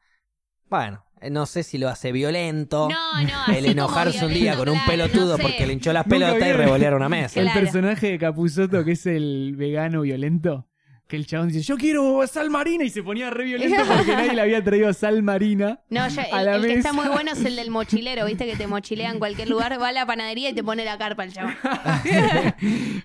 A: Bueno, eh, no sé si lo hace violento.
C: No, no,
A: el enojarse un día con un
C: claro,
A: pelotudo
C: no sé.
A: porque le hinchó las pelotas y
B: vieron
A: revolear una mesa.
B: El
C: Claro.
B: personaje de Capuzoto, que es el vegano violento, que el chabón dice, yo quiero sal marina, y se ponía re violento porque nadie le había traído sal marina.
C: No,
B: a
C: el,
B: la
C: el que está muy bueno es el del mochilero, viste que te mochilea en cualquier lugar, va a la panadería y te pone la carpa el chavo.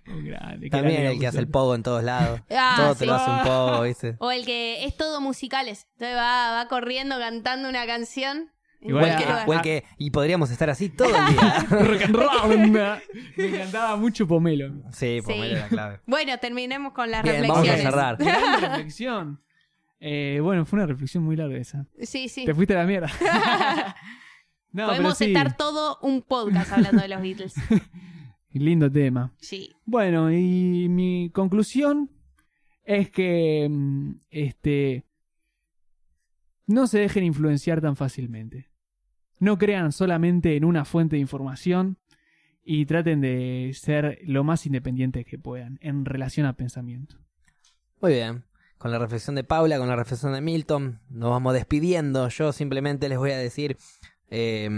B: Un grande, qué
A: También
B: grande
A: el que hace el pogo en todos lados.
C: Ah,
A: Todo te lo hace un pogo, ¿viste?
C: O el que es todo musicales, entonces va, va corriendo cantando una canción.
B: Igual
A: el,
C: cualquier
A: que, y podríamos estar así todo el día.
B: Rock and roll. Me encantaba mucho Pomelo.
A: sí,
C: Sí.
A: me la clave.
C: Bueno, terminemos con las
A: Bien, vamos a
C: reflexiones.
A: cerrar.
B: Gran reflexión. Eh, bueno, fue una reflexión muy larga esa.
C: Sí, sí.
B: Te fuiste a la mierda. no,
C: Podemos
B: sí,
C: estar todo un podcast hablando de los Beatles.
B: lindo tema.
C: Sí.
B: Bueno, y mi conclusión es que mm, este no se dejen influenciar tan fácilmente. No crean solamente en una fuente de información y traten de ser lo más independientes que puedan en relación al pensamiento.
A: Muy bien. Con la reflexión de Paula, con la reflexión de Milton, nos vamos despidiendo. Yo simplemente les voy a decir, eh,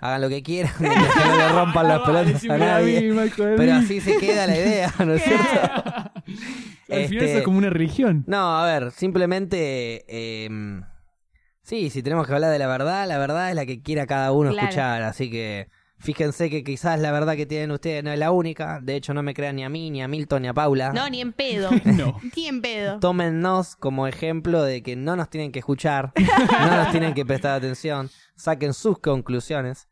A: hagan lo que quieran, mientras que no le rompan las pelotas a nadie. Pero así se queda la idea, ¿no es cierto?
B: Al final
A: Este-
B: eso es como una religión.
A: No, a ver, simplemente... eh, sí, si tenemos que hablar de la verdad, la verdad es la que quiera cada uno
C: Claro.
A: escuchar. Así que fíjense que quizás la verdad que tienen ustedes no es la única. De hecho, no me crean ni a mí, ni a Milton, ni a Paula.
C: No, ni en pedo.
B: No.
C: ni en pedo.
A: Tómennos como ejemplo de que no nos tienen que escuchar, no nos tienen que prestar atención, saquen sus conclusiones.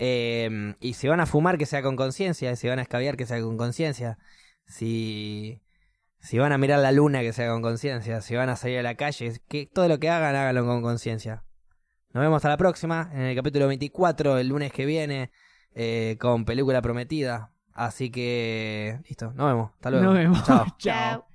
A: Eh, y si van a fumar, que sea con conciencia, si van a escabiar, que sea con conciencia. Si, si van a mirar la luna, que sea con conciencia. Si van a salir a la calle, que todo lo que hagan, háganlo con conciencia. Nos vemos hasta la próxima, en el capítulo 24, el lunes que viene, eh, con Película Prometida. Así que, listo, nos vemos. Hasta luego.
B: Nos vemos.
A: Chao.
B: Chao.